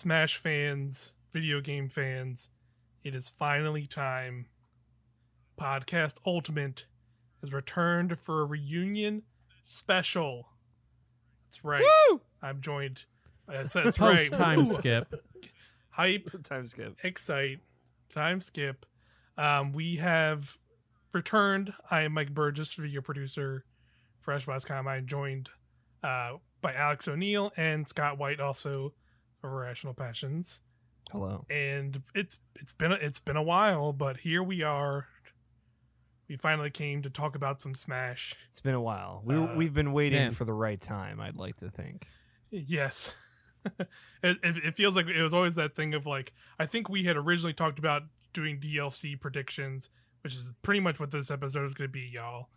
Smash fans, video game fans, it is finally time. Podcast Ultimate has returned for a reunion special. That's right. Woo! I'm joined. That's, that's right. time Woo! skip. Hype, Time skip. excite, time skip. Um, we have returned. I am Mike Burgess, video producer for FreshBox.com. I'm joined uh, by Alex O'Neill and Scott White, also of Irrational Passions. Hello. And it's it's been a, it's been a while, but here we are. We finally came to talk about some Smash. It's been a while. We, Uh, we've been waiting man. for the right time, I'd like to think. Yes. it, it, it feels like it was always that thing of like I think we had originally talked about doing DLC predictions, which is pretty much what this episode is going to be, y'all.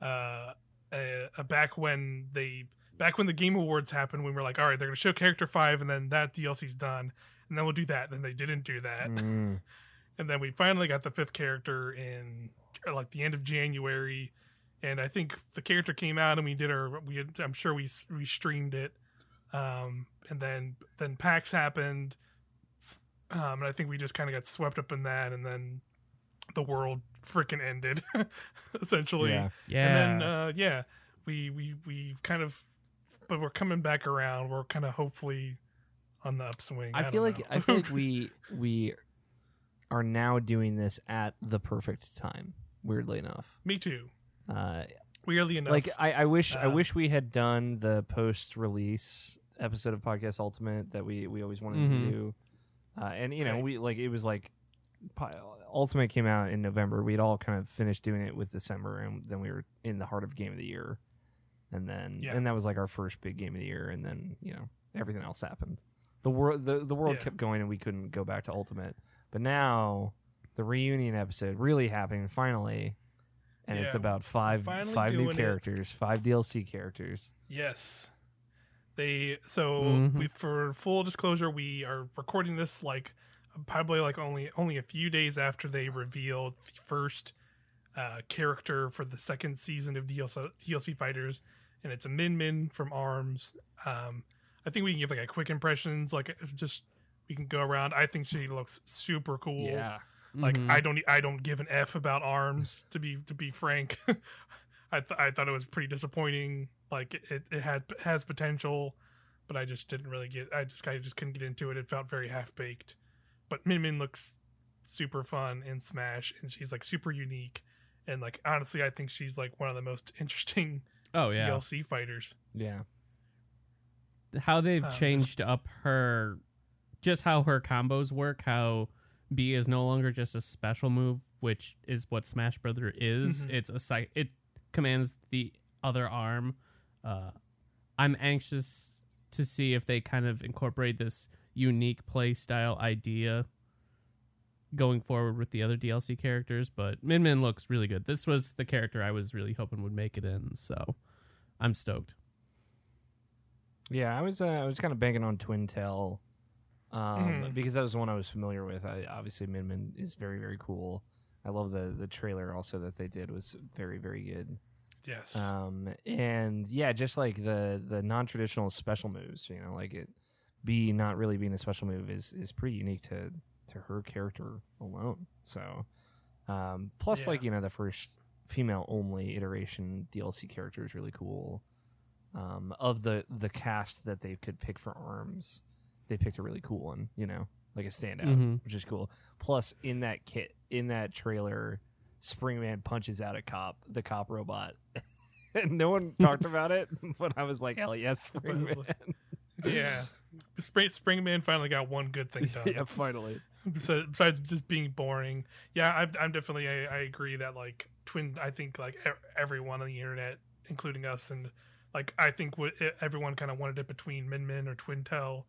Uh, uh, back when they back when the Game Awards happened, we were like, all right, they're going to show Character Five, and then that DLC's done, and then we'll do that. And they didn't do that, Mm. and then we finally got the fifth character in uh, like the end of January, and I think the character came out and we did our we had, I'm sure we we streamed it, um, and then then PAX happened, um, and I think we just kind of got swept up in that, and then the world freaking ended, essentially. Yeah. Yeah. And then uh, yeah, we we we kind of, but we're coming back around. We're kind of hopefully on the upswing. I, don't feel like. I feel like we we are now doing this at the perfect time. Weirdly enough, Me too. uh, Weirdly enough, like I, I wish I Uh, wish we had done the post release episode of Podcast Ultimate that we we always wanted Mhm. to do. Uh, and you know Right. we like it was like Ultimate came out in November. We'd all kind of finished doing it with December, and then we were in the heart of Game of the Year, and then Yeah. and that was like our first big Game of the Year, and then you know everything else happened. The world the, the world Yeah. kept going, and we couldn't go back to Ultimate. But now the reunion episode really happening finally, and it's about five five new doing it. characters, five DLC characters. Yes. They so Mhm. we for full disclosure, we are recording this like probably like only only a few days after they revealed the first uh, character for the second season of DLC, DLC Fighters, and it's a Min Min from Arms. Um, I think we can give like a quick impressions, like just we can go around. I think she looks super cool. Yeah. Like Mhm. I don't I don't give an f about arms to be to be frank. I th- I thought it was pretty disappointing. Like it, it had has potential, but I just didn't really get. I just I just couldn't get into it. It felt very half baked. But Min Min looks super fun in Smash, and she's like super unique. And like honestly, I think she's like one of the most interesting oh yeah. DLC fighters. Yeah. how they've Um, changed up her just how her combos work how b is no longer just a special move which is what smash brother is Mhm. it's a site it commands the other arm uh i'm anxious to see if they kind of incorporate this unique play style idea going forward with the other dlc characters but min min looks really good this was the character i was really hoping would make it in so i'm stoked Yeah, I was uh, I was kind of banking on Twin Tail, um, Mhm. because that was the one I was familiar with. I, obviously, Min Min is very very cool. I love the the trailer also that they did was very very good. Yes. Um, and yeah, just like the the non traditional special moves, you know, like it be not really being a special move is is pretty unique to to her character alone. So, um, plus Yeah. like you know the first female only iteration DLC character is really cool. Um, of the the cast that they could pick for arms, they picked a really cool one. You know, like a standout, Mhm. which is cool. Plus, in that kit, in that trailer, Springman punches out a cop, the cop robot. and no one talked about it, but I was like, hell yes, But it was Springman. yeah. Spring Springman finally got one good thing done. yeah, finally. Besides, besides just being boring, yeah, I'm, I'm definitely I, I agree that like twin. I think like everyone on the internet, including us, and like I think what everyone kind of wanted it between Min Min or Twin Tail,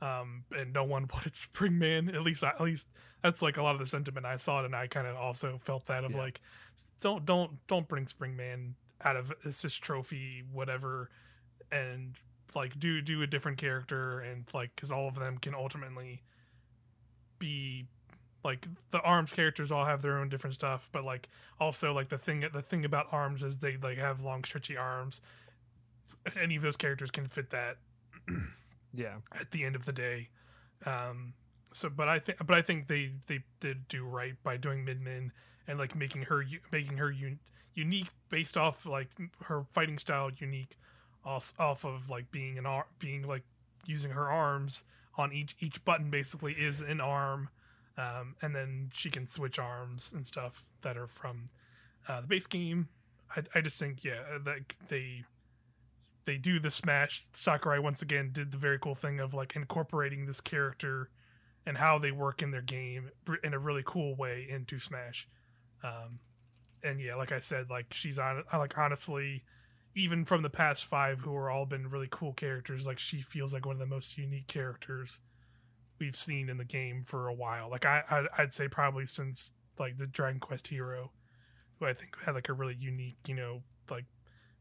um, and no one wanted Springman. At least, at least that's like a lot of the sentiment I saw it, and I kind of also felt that of Yeah. like, don't don't don't bring Springman out of it's just trophy whatever, and like do do a different character and like because all of them can ultimately be like the arms characters all have their own different stuff but like also like the thing the thing about arms is they like have long stretchy arms any of those characters can fit that Yeah. at the end of the day Um, so, but I think, but I think they they did do right by doing Min and like making her making her un- unique based off like her fighting style unique, off, off of like being an ar- being like using her arms on each each button basically is an arm, um, and then she can switch arms and stuff that are from uh, the base game. I, I just think yeah that they they do the smash sakurai once again did the very cool thing of like incorporating this character and how they work in their game in a really cool way into smash um and yeah like i said like she's on i like honestly even from the past five who are all been really cool characters like she feels like one of the most unique characters we've seen in the game for a while like i i'd, say probably since like the dragon quest hero who i think had like a really unique you know like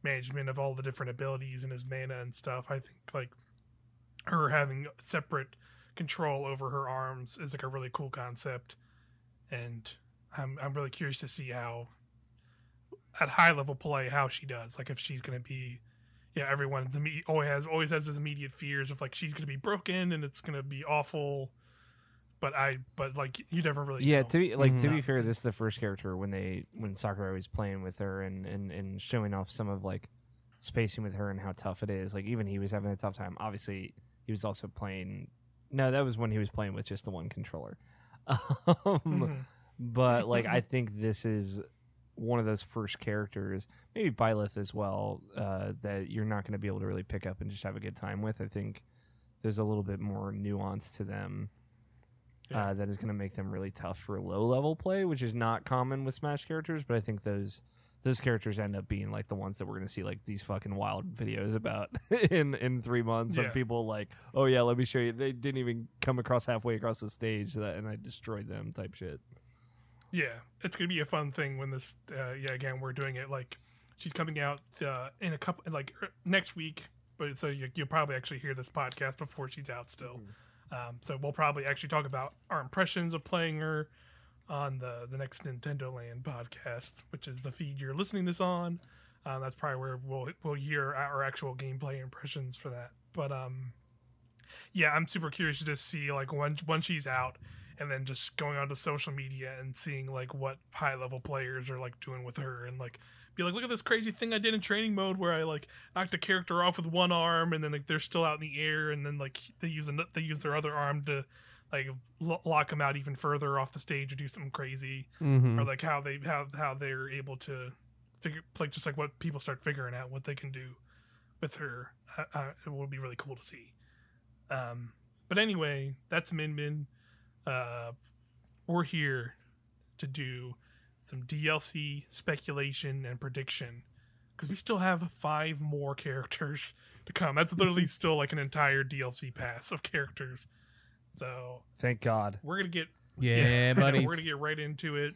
management of all the different abilities and his mana and stuff. I think like her having separate control over her arms is like a really cool concept, and I'm I'm really curious to see how at high level play how she does. Like if she's gonna be, yeah, everyone's immediate always has always has those immediate fears of like she's gonna be broken and it's gonna be awful. But I, but like you never really, Yeah, know. to be like to Mhm. be fair, this is the first character when they when Sakurai was playing with her and and and showing off some of like spacing with her and how tough it is. Like even he was having a tough time. Obviously, he was also playing. No, that was when he was playing with just the one controller. Um, Mhm. but like I think this is one of those first characters, maybe Byleth as well, uh, that you're not going to be able to really pick up and just have a good time with. I think there's a little bit more nuance to them Yeah. uh, that is going to make them really tough for low level play, which is not common with Smash characters. But I think those those characters end up being like the ones that we're going to see like these fucking wild videos about in in three months Yeah. of people like, oh yeah, let me show you. They didn't even come across halfway across the stage that, and I destroyed them type shit. Yeah, it's gonna be a fun thing when this. Uh, yeah, again, we're doing it like she's coming out uh, in a couple like er, next week. But so you, you'll probably actually hear this podcast before she's out still. Um, so we'll probably actually talk about our impressions of playing her on the the next Nintendo Land podcast, which is the feed you're listening this on. Um, that's probably where we'll we'll hear our actual gameplay impressions for that. But um, yeah, I'm super curious to see like when when she's out, and then just going onto social media and seeing like what high level players are like doing with her, and like be like, look at this crazy thing I did in training mode where I like knocked a character off with one arm, and then like they're still out in the air, and then like they use an, they use their other arm to like lo- lock them out even further off the stage or do something crazy Mm-hmm. or like how they how how they're able to figure like just like what people start figuring out what they can do with her uh, uh, it will be really cool to see um but anyway that's min min uh we're here to do some dlc speculation and prediction because we still have five more characters to come that's literally still like an entire dlc pass of characters so Thank God. we're gonna get Yeah, know, buddies. We're gonna get right into it.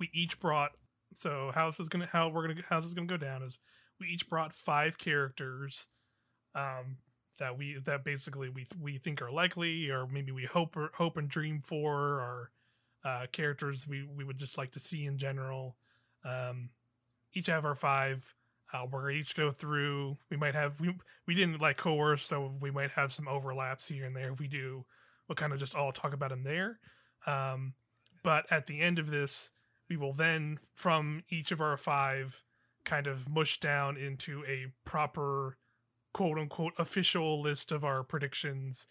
We each brought so how this is gonna how we're gonna how this is gonna go down is we each brought five characters um that we that basically we we think are likely or maybe we hope or hope and dream for or uh characters we we would just like to see in general um each have our five uh, we're each go through we might have we we didn't like coerce so we might have some overlaps here and there if we do we'll kind of just all talk about them there. Um, but at the end of this, we will then, from each of our five, kind of mush down into a proper, quote unquote, official list of our predictions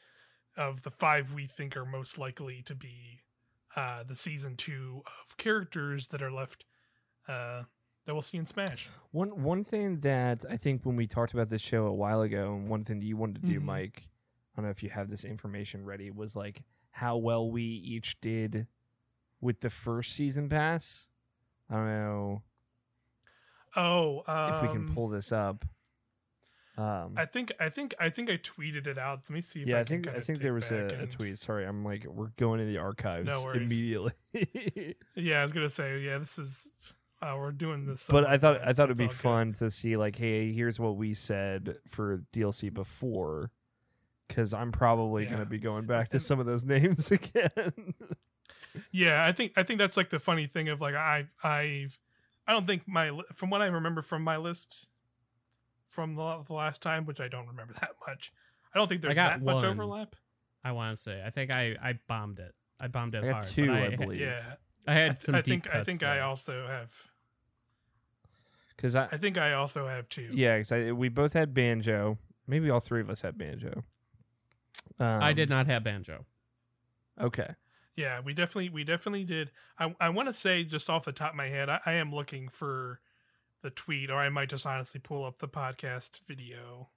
of the five we think are most likely to be uh, the season two of characters that are left uh, that we'll see in Smash. One one thing that I think when we talked about this show a while ago, and one thing that you wanted to do, Mhm. Mike, I don't know if you have this information ready, was like how well we each did with the first season pass. I don't know Oh, um, if we can pull this up. Um, I think I think I think I tweeted it out. Let me see. If yeah, I, I think I think there was a, back a tweet. Sorry, I'm like we're going to the archives No immediately. Yeah, I was gonna say, yeah, this is uh, we're doing this. but I thought I so thought it'd be all good. fun to see like, hey, here's what we said for DLC before, because I'm probably Yeah. gonna be going back to some of those names again. Yeah, I think I think that's like the funny thing of like I I I don't think my from what I remember from my list from the, the last time, which I don't remember that much. I don't think there's got that much overlap. I want to say. I think I I bombed it. I bombed it I hard. two, but I I, believe. Yeah, I I, had some I deep think I cuts think I also have. Because I, I think I also have two. yeah, because we both had banjo. Maybe all three of us had banjo. Um, I did not have banjo. Okay. Yeah, we definitely we definitely did. I I want to say just off the top of my head, I, I am looking for the tweet, or I might just honestly pull up the podcast video.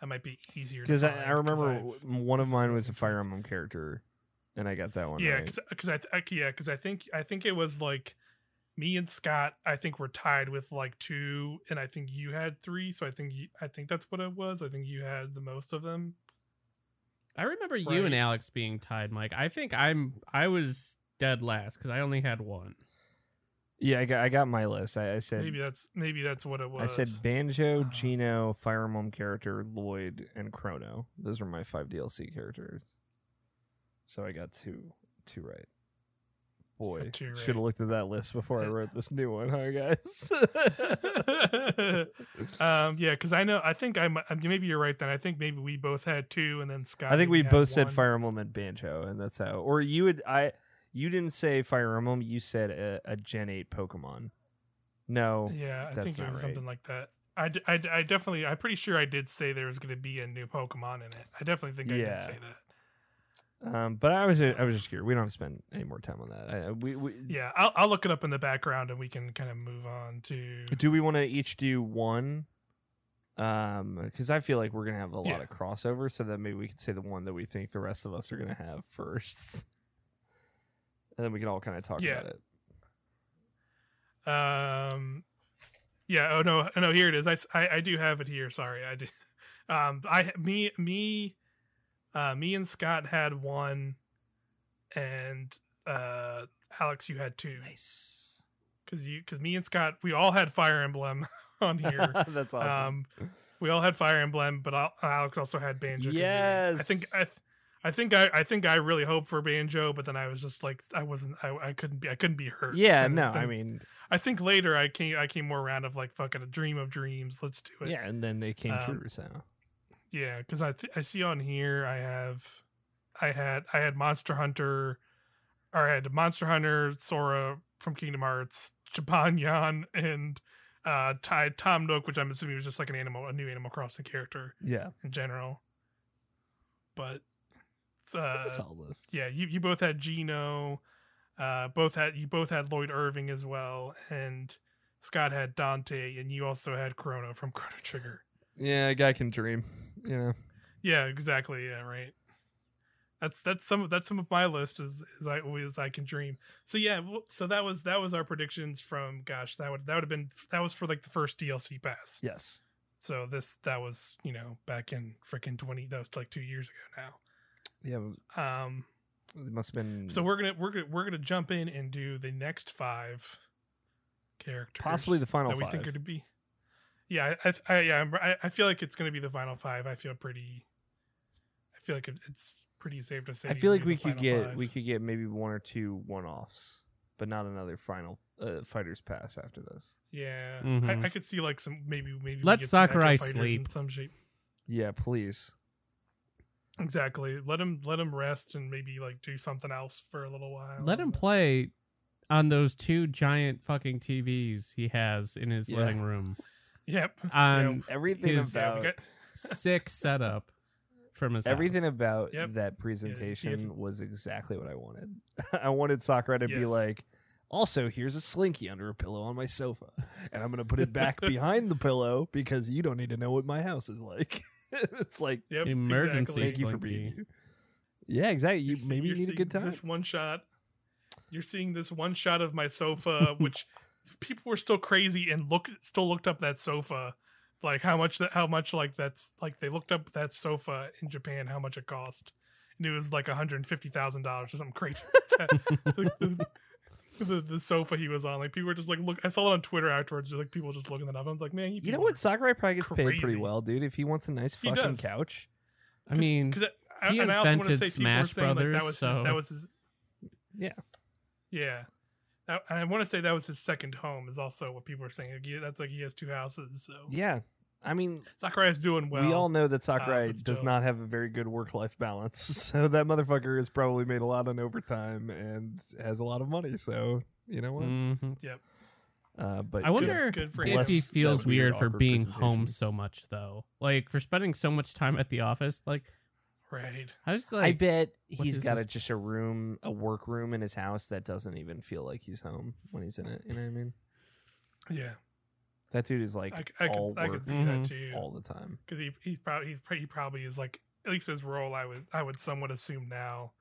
That might be easier. Because I, I remember one of mine was a both Fire. Emblem character, and I got that one Yeah, right. because I, I yeah because I think I think it was like me and Scott. I think we're tied with like two, and I think you had three. So I think you, I think that's what it was. I think you had the most of them. I remember you and Alex being tied, Mike. I think I'm I was dead last because I only had one. Yeah, I got I got my list. I, I said Maybe that's maybe that's what it was. I said Banjo, Gino, Fire Emblem character, Lloyd, and Chrono. Those are my five DLC characters. So I got two two right. Boy, should have looked at that list before I wrote this new one, huh, guys? um, yeah, because I know I think I'm maybe you're right. Then I think maybe we both had two, and then Scott. I think we both said one. Fire Emblem and Banjo, and that's how. Or you would I. You didn't say Fire Emblem. You said a, a Gen Eight Pokemon. No, Yeah, I think it was right. something like that. I, d- I, d- I definitely I'm pretty sure I did say there was going to be a new Pokemon in it. I definitely think I did say that. Um, but I was I was just curious. We don't have to spend any more time on that. I, we, we Yeah, I'll, I'll look it up in the background and we can kind of move on to. do we want to each do one? Um, because I feel like we're gonna have a lot Yeah. of crossover, so that maybe we could say the one that we think the rest of us are gonna have first, and then we can all kind of talk Yeah. about it. Um, yeah. Oh no, no. Here it is. I, I, I do have it here. Sorry, I did. Um, I me me, uh, me and Scott had one, and uh, Alex, you had two. Nice. Because you, because me and Scott, we all had Fire Emblem on here. That's awesome. Um, we all had Fire Emblem, but Al- Alex also had Banjo. you- I think I, th- I think I, I think I really hoped for Banjo, but then I was just like, I wasn't, I, I couldn't be, I couldn't be hurt. yeah, Then- no, then I mean, I think later I came, I came more around of like fucking a dream of dreams. Let's do it. yeah, and then they came Um, true. So Yeah, because I, th- I see on here I have, I had, I had Monster Hunter, or I had Monster Hunter, Sora from Kingdom Hearts, Jibanyan, and uh, Ty, Tom Nook, which I'm assuming was just like an animal, a new Animal Crossing character. yeah, in general. But that's a uh, solid list. yeah, you, you both had Gino, uh, both had you both had Lloyd Irving as well, and Scott had Dante, and you also had Chrono from Chrono Trigger. Yeah, a guy can dream. You know. Yeah, exactly. Yeah, right. That's that's some of that's some of my list is is I always I can dream. So yeah, so that was that was our predictions from gosh that would that would have been that was for like the first DLC pass. Yes. So this that was you know back in freaking twenty that was like two years ago Yeah. Um, it must have been So we're gonna we're gonna we're gonna jump in and do the next five characters, Possibly the final that we think five. are to be. Yeah, I, I, I yeah, I'm- I, I feel like it's gonna be the final five. I feel pretty. I feel like it's pretty safe to say. I feel like we could get five. we could get maybe one or two one offs, but not another final uh, fighters pass after this. Yeah, Mhm. I, I could see like some maybe maybe Let get some Sakurai Fighters in sleep. some shape. Yeah, please. Exactly. Let him let him rest and maybe like do something else for a little while. Let him play on those two giant fucking TVs he has in his Yeah. living room. Yep. On Everything His- Yeah, about got, sick setup from his everything house. about Yep. that presentation to- was exactly what I wanted. I wanted Sakura to be Yes. like, also here's a slinky under a pillow on my sofa, and I'm gonna put it back behind the pillow because you don't need to know what my house is like. it's like yep. Emergency exactly. thank you for being here. Yeah, exactly. You You're see- maybe you you're need a good seeing time. This one shot. You're seeing this one shot of my sofa, which people were still crazy and look still looked up that sofa, like how much that how much like that's like they looked up that sofa in Japan, how much it cost, and it was like 150 thousand dollars or something crazy. like that. the, the, the, the sofa he was on, like people were just like look. I saw it on Twitter afterwards, just like people just looking it up. I was like, man, You know what? Sakurai probably gets paid pretty well, dude. If he wants a nice He fucking does. couch. I mean, because he and I also invented say Smash saying like that Brothers, was his, that was his Yeah. yeah. That- And I want to say that was his second home is also what people are saying. Like, that's like he has two houses. So Yeah. I mean, Sakurai's doing well. we all know that Sakurai but does still. not have a very good work life balance. So that motherfucker has probably made a lot on overtime and has a lot of money. So you know what? Mhm. Uh, but I wonder good, good if he feels weird, weird for being home so much though. Like for spending so much time at the office. Like right. I was like, I bet he's got a, just a room, a work room in his house that doesn't even feel like he's home when he's in it. You know what I mean? Yeah, That dude is like I, I all could I could see that too. all the time. because he he's probably he's pre- he probably is like at least his role I would I would somewhat assume now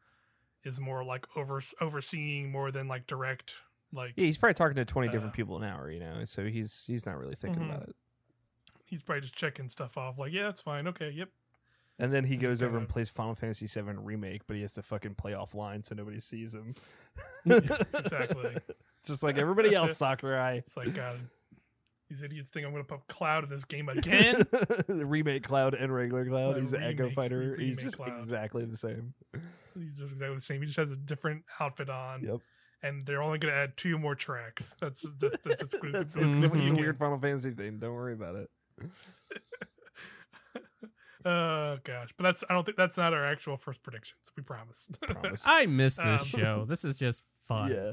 is more like over overseeing more than like direct like Yeah, he's probably talking to twenty different Uh, people an hour. You know, so he's he's not really thinking Mhm. about it. he's probably just checking stuff off like yeah that's fine okay yep And then he He's goes over kind and plays Final Fantasy VII remake, but he has to fucking play offline so nobody sees him. exactly Just like everybody else, Sakurai. it's like God these idiots think I'm gonna put Cloud in this game again the remake Cloud and regular Cloud. The He's an Echo Fighter. He's just Cloud. exactly the same. he's just exactly the same he just has a different outfit on Yep. and they're only gonna add two more tracks that's just that's that's, that's, That's, that's, it's, it's a weird Final Fantasy thing. Don't worry about it. oh gosh but that's I don't think that's not our actual first predictions we promised. Promise. I miss this Um, show. This is just fun. yeah.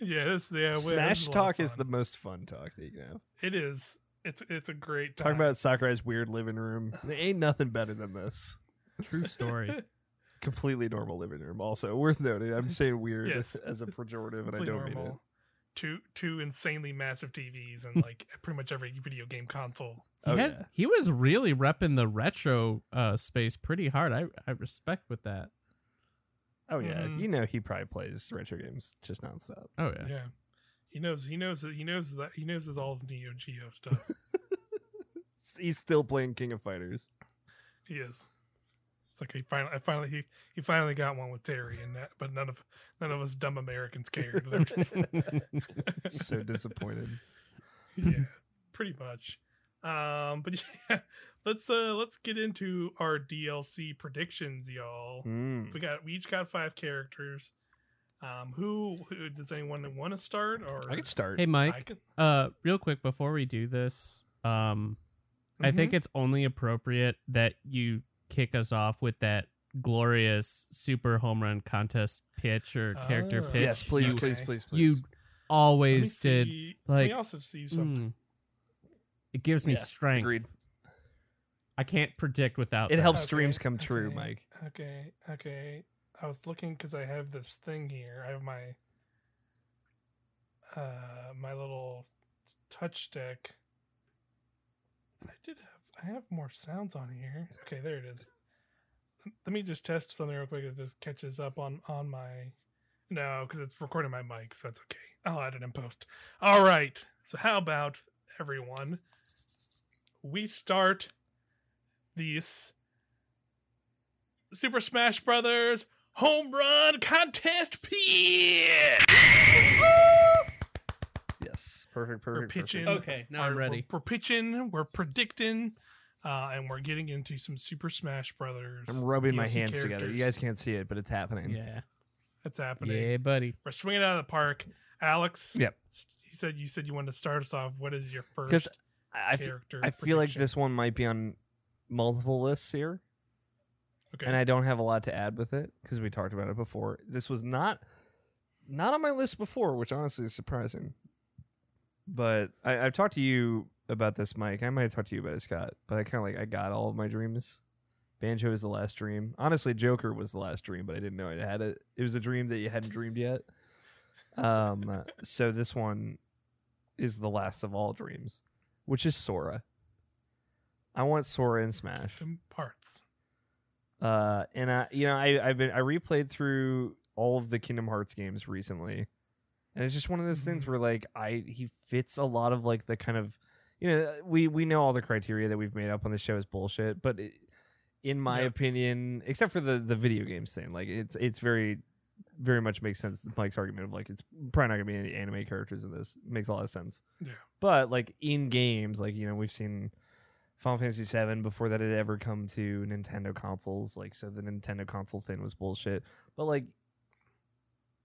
Yeah this yeah we- this Smash a lot talk is the most fun talk that you can have. It is. It's it's a great Talk time. about Sakurai's weird living room. There ain't nothing better than this. True story. Completely normal living room. Also worth noting. I'm saying weird Yes. as, as a pejorative, and I don't mean it. normal. Two two insanely massive TVs and like pretty much every video game console. He, Oh, had, yeah. he was really repping the retro uh, space pretty hard. I, I respect with that. Oh yeah, Mhm. you know he probably plays retro games just nonstop. Oh yeah. Yeah. He knows he knows he knows that he knows his all his Neo Geo stuff. He's still playing King of Fighters. he is. It's like he finally I finally he, he finally got one with Terry and that but none of none of us dumb Americans cared. They're just so disappointed. yeah, pretty much. Um, but yeah, let's uh let's get into our DLC predictions, y'all. Mm. We got we each got five characters. Um, who, who does anyone want to start or I could start. Hey Mike, can? uh, real quick before we do this, um, I think Mm-hmm. it's only appropriate that you kick us off with that glorious super home run contest pitch or character Oh. pitch. yes, please, You please, Okay. please, please. you always did. see- let me like, also see something. Mm. It gives me Yeah, strength. agreed. I can't predict without. It that. helps Okay, dreams come true, okay, Mike. Okay, okay. I was looking because I have this thing here. I have my uh my little touch stick. I did have I have more sounds on here. Okay, there it is. Let me just test something real quick if this catches up on on my no, because it's recording my mic, so it's okay. I'll add it in post. All right. So how about everyone? We start this Super Smash Brothers home run contest pitch. Yes, perfect, perfect. We're pitching. perfect. Okay, now Our- I'm ready. We're, we're pitching. We're predicting. Uh, and we're getting into some Super Smash Brothers. I'm rubbing my DLC hands together. You guys can't see it, but it's happening. Yeah. That's happening. Yeah, buddy. We're swinging out of the park. Alex. Yep. You said you said you wanted to start us off. What is your Because I, I f- character? I feel like this one might be on multiple lists here, Okay. and I don't have a lot to add with it because we talked about it before. This was not not on my list before, which honestly is surprising. But I, I've talked to you about this, Mike. I might have talked to you about it, Scott. But I kind of like I got all of my dreams. Banjo is the last dream. Honestly, Joker was the last dream, but I didn't know I had it. It was a dream that you hadn't dreamed yet. Um, so this one is the last of all dreams, which is Sora. I want Sora in Smash. Parts. Uh, and I, you know, I I've been I replayed through all of the Kingdom Hearts games recently, and it's just one of those things Mhm. where like I he fits a lot of like the kind of, you know, we we know all the criteria that we've made up on the show is bullshit, but it, in my Yeah. opinion, except for the the video games thing, like it's it's very very much makes sense. Mike's argument of like it's probably not gonna be any anime characters in this makes a lot of sense. Yeah. But like in games, like you know, we've seen Final Fantasy VII before that had ever come to Nintendo consoles. Like, so the Nintendo console thing was bullshit. But like,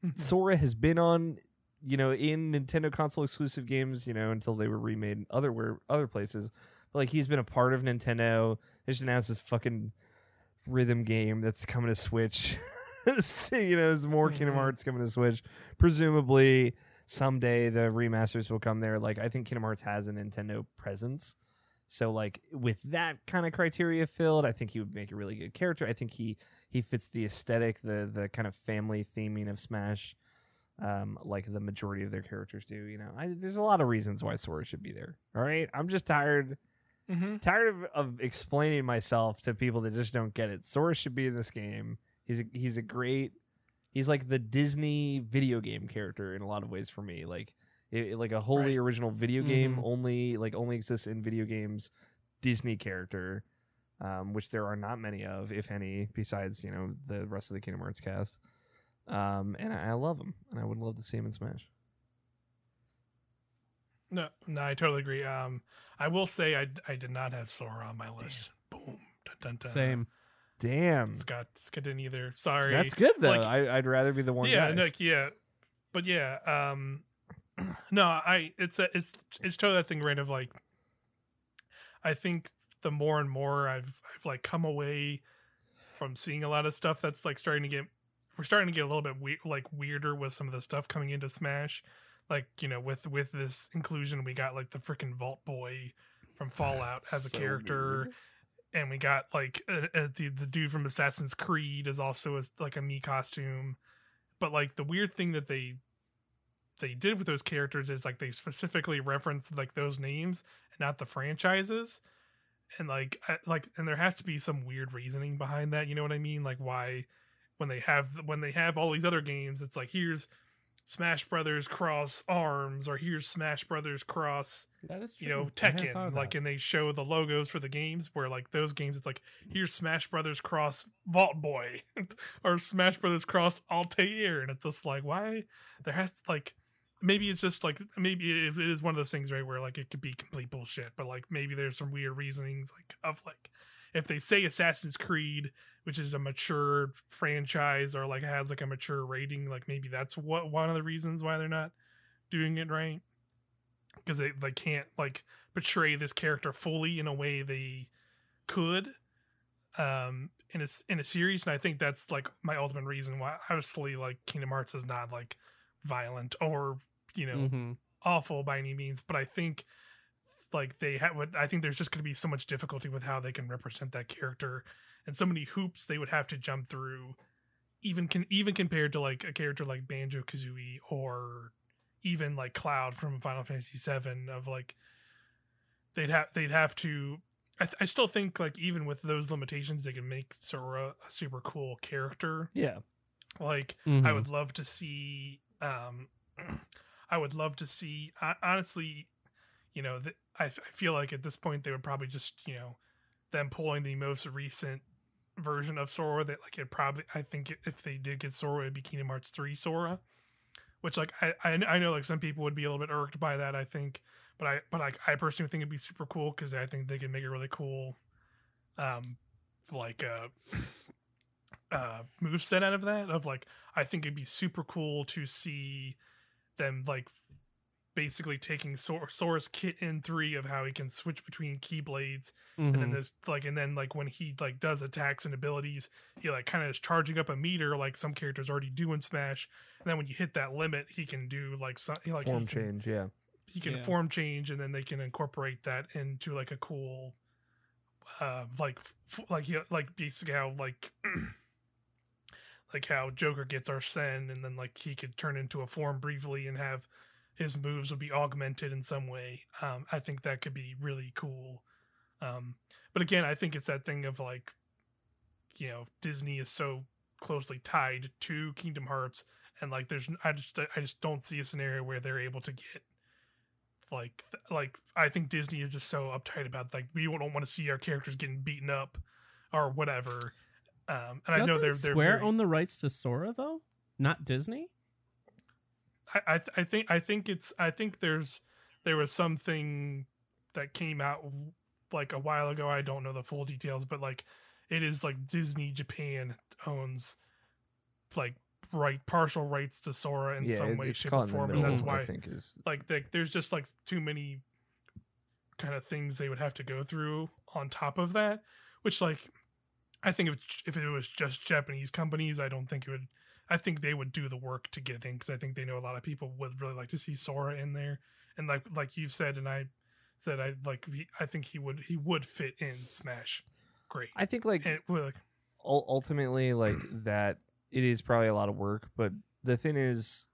Mhm. Sora has been on, you know, in Nintendo console exclusive games, you know, until they were remade in other where other places. But, like he's been a part of Nintendo. They just announced this fucking rhythm game that's coming to Switch. So, you know, there's more Kingdom Mhm. Hearts coming to Switch. Presumably, someday the remasters will come there. Like, I think Kingdom Hearts has a Nintendo presence. So, like, with that kind of criteria filled, I think he would make a really good character. I think he he fits the aesthetic, the the kind of family theming of Smash, um, like the majority of their characters do. You know, I, there's a lot of reasons why Sora should be there. All right, I'm just tired Mm-hmm. tired of, of explaining myself to people that just don't get it. Sora should be in this game. He's a, he's a great. He's like the Disney video game character in a lot of ways for me. Like it, like a wholly Right. original video game Mhm. only like only exists in video games. Disney character, um, which there are not many of, if any, besides you know the rest of the Kingdom Hearts cast. Um, and I, I love him, and I would love to see him in Smash. No, no, I totally agree. Um, I will say I, I did not have Sora on my list. Boom. Dun, dun, dun. Same. Damn, Scott, Scott didn't either. Sorry. that's good though. Like- I, I'd rather be the one. yeah, guy. no, yeah, but yeah, um, no, I it's a, it's it's totally that thing, right? Of like, I think the more and more I've I've like come away from seeing a lot of stuff that's like starting to get we're starting to get a little bit we- like weirder with some of the stuff coming into Smash, like you know with with this inclusion we got like the freaking Vault Boy from Fallout as a So character weird. And we got like uh, uh, the the dude from Assassin's Creed is also as like a me costume, but like the weird thing that they they did with those characters is like they specifically referenced like those names and not the franchises, and like I, like and there has to be some weird reasoning behind that. You know what I mean? Like why when they have when they have all these other games, it's like here's Smash Brothers cross Arms or here's Smash Brothers cross That is true. you know Tekken like and they show the logos for the games where like those games it's like here's Smash Brothers cross Vault Boy or Smash Brothers cross Altair and it's just like why there has to like maybe it's just like maybe it it is one of those things right where like it could be complete bullshit but like maybe there's some weird reasonings like of like if they say Assassin's Creed which is a mature franchise or like has like a mature rating like maybe that's what one of the reasons why they're not doing it right because they, they can't like portray this character fully in a way they could um in a in a series and i think that's like my ultimate reason why obviously like kingdom hearts is not like violent or you know Mhm. awful by any means but i think like they have i think there's just going to be so much difficulty with how they can represent that character and so many hoops they would have to jump through even can even compared to like a character like banjo kazooie or even like cloud from final fantasy 7 of like they'd have they'd have to I, th- I still think like even with those limitations they can make sora a super cool character Yeah. like I Mhm. would love to see. Um, I would love to see. hon- Honestly, you know, th- I, f- I feel like at this point they would probably just, you know, them pulling the most recent version of Sora. That like it probably. I think if they did get Sora, it'd be Kingdom Hearts three Sora. Which like I, I I know like some people would be a little bit irked by that. I think, but I but like I personally think it'd be super cool because I think they could make a really cool, um, like uh uh move set out of that of like I think it'd be super cool to see them like basically taking Sor- Sora's kit in three of how he can switch between keyblades and then Mhm. there's like and then like when he like does attacks and abilities he like kind of is charging up a meter like some characters already do in smash and then when you hit that limit he can do like some like Form can, change. Yeah. he can Yeah. form change and then they can incorporate that into like a cool uh like f- like yeah, like basically how like like how joker gets arsene and then like he could turn into a form briefly and have his moves would be augmented in some way. Um i think that could be really cool. Um but again i think it's that thing of like you know disney is so closely tied to kingdom hearts and like there's i just i just don't see a scenario where they're able to get like like i think disney is just so uptight about like we don't want to see our characters getting beaten up or whatever. Um and i know Doesn't they're they're Square very, own the rights to Sora though, not Disney. I, I I think I think it's I think there's there was something that came out like a while ago. I don't know the full details, but like it is like Disney Japan owns like right partial rights to Sora in yeah. some way, shape, or form, and that's I why think is like the, there's just like too many kind of things they would have to go through on top of that. Which like I think if if it was just Japanese companies, I don't think it would. I think they would do the work to get it in because I think they know a lot of people would really like to see Sora in there, and like like you said, and I said I like he, I think he would he would fit in Smash, great. I think like And like ultimately like that it is probably a lot of work but the thing is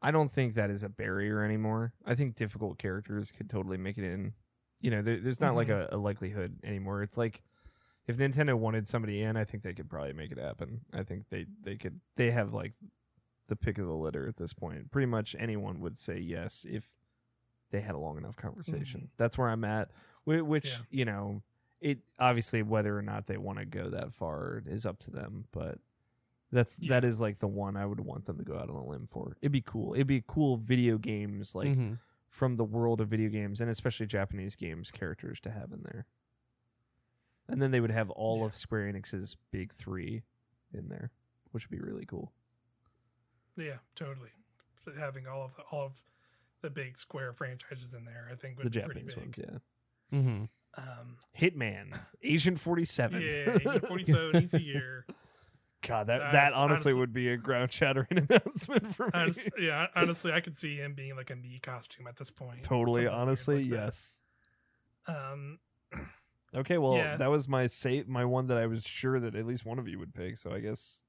i don't think that is a barrier anymore. I think difficult characters could totally make it in. You know there, there's not like mm-hmm. a, a likelihood anymore. It's like if nintendo wanted somebody in i think they could probably make it happen. I think they they could they have like the pick of the litter at this point. Pretty much anyone would say yes if they had a long enough conversation. That's where i'm at whi- which Yeah. you know it obviously whether or not they want to go that far is up to them but that's Yeah. that is like the one i would want them to go out on a limb for. It'd be cool. It'd be cool video games like Mhm. from the world of video games and especially japanese games characters to have in there and then they would have all Yeah. of square enix's big three in there which would be really cool yeah, totally. Having all of the, all of the big Square franchises in there, I think would the be pretty japanese big. ones yeah Mhm. Um, hitman agent 47 yeah, Agent Forty Seven each year. god that That's that honestly honestly- would be a ground shattering announcement for me Honest, yeah, honestly, I could see him being like a me costume at this point. totally honestly like that. yes Um, Okay, well, Yeah. that was my save, my one that I was sure that at least one of you would pick. So I guess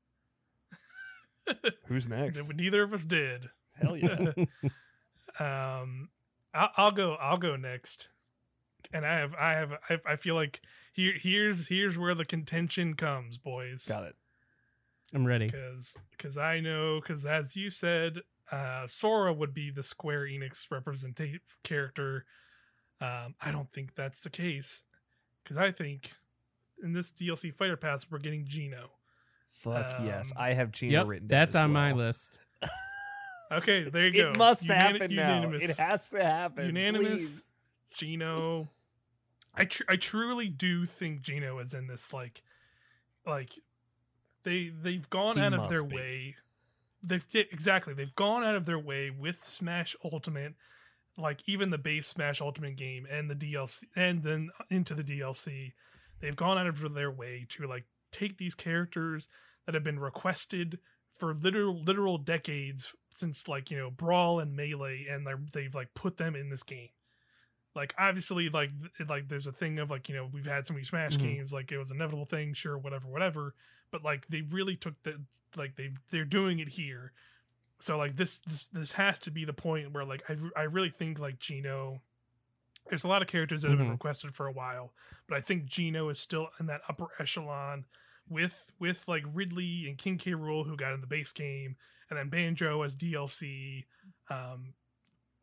who's next? neither of us did. Hell yeah! um, I'll, I'll go. I'll go next. And I have. I have. I, I feel like here. Here's. Here's where the contention comes, boys. Got it. I'm ready. Because. Because I know. Because as you said, uh, Sora would be the Square Enix representative character. Um, I don't think that's the case. Because I think in this DLC Fighter Pass we're getting Gino. Fuck yes, Um, I have Gino Yep, written. down that's as on my list. Okay, there you go. It must Unani- happen now. unanimous. It has to happen. unanimous please. Gino. I tr- I truly do think Gino is in this like like they they've gone He out of their be. way. They've exactly they've gone out of their way with Smash Ultimate, like even the base Smash Ultimate game and the DLC and then into the DLC. They've gone out of their way to like take these characters that have been requested for literal literal decades since like you know brawl and melee and they're, they've like put them in this game like obviously like th- like there's a thing of like you know we've had so many smash Mhm. games like it was an inevitable thing sure whatever whatever but like they really took the like they they're doing it here so like this this this has to be the point where like i, I really think like gino there's a lot of characters that have been Mhm. requested for a while but i think gino is still in that upper echelon with with like ridley and king k rool who got in the base game and then banjo as dlc um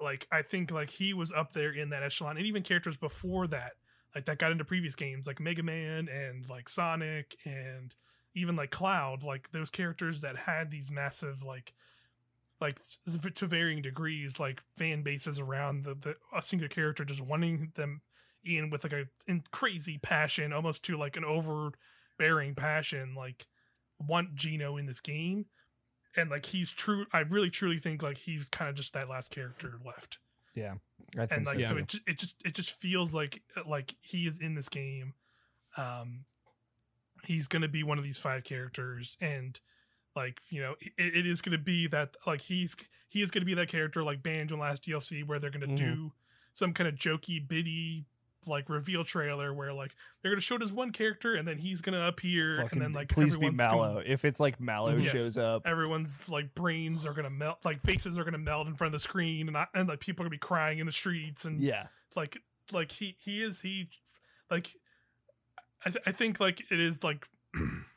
like i think like he was up there in that echelon and even characters before that like that got into previous games like mega man and like sonic and even like cloud like those characters that had these massive like like to varying degrees like fan bases around the, the a single character just wanting them in with like a in crazy passion almost to like an overbearing passion like want gino in this game. And like he's true i really truly think like he's kind of just that last character left. Yeah, I think and like so. so it just, it just it just feels like like he is in this game. Um he's gonna be one of these five characters and like you know it, it is gonna be that like he's he is gonna be that character like banjo in last dlc where they're gonna Mhm. do some kind of jokey bitty like reveal trailer where like they're gonna show this one character and then he's gonna appear Fucking and then like please be everyone's gonna- Mallow. If it's like Mallow Yes. shows up, everyone's like brains are gonna melt like faces are gonna melt in front of the screen and I, and like people are gonna be crying in the streets and yeah, like like he he is he like I, th- I think like it is like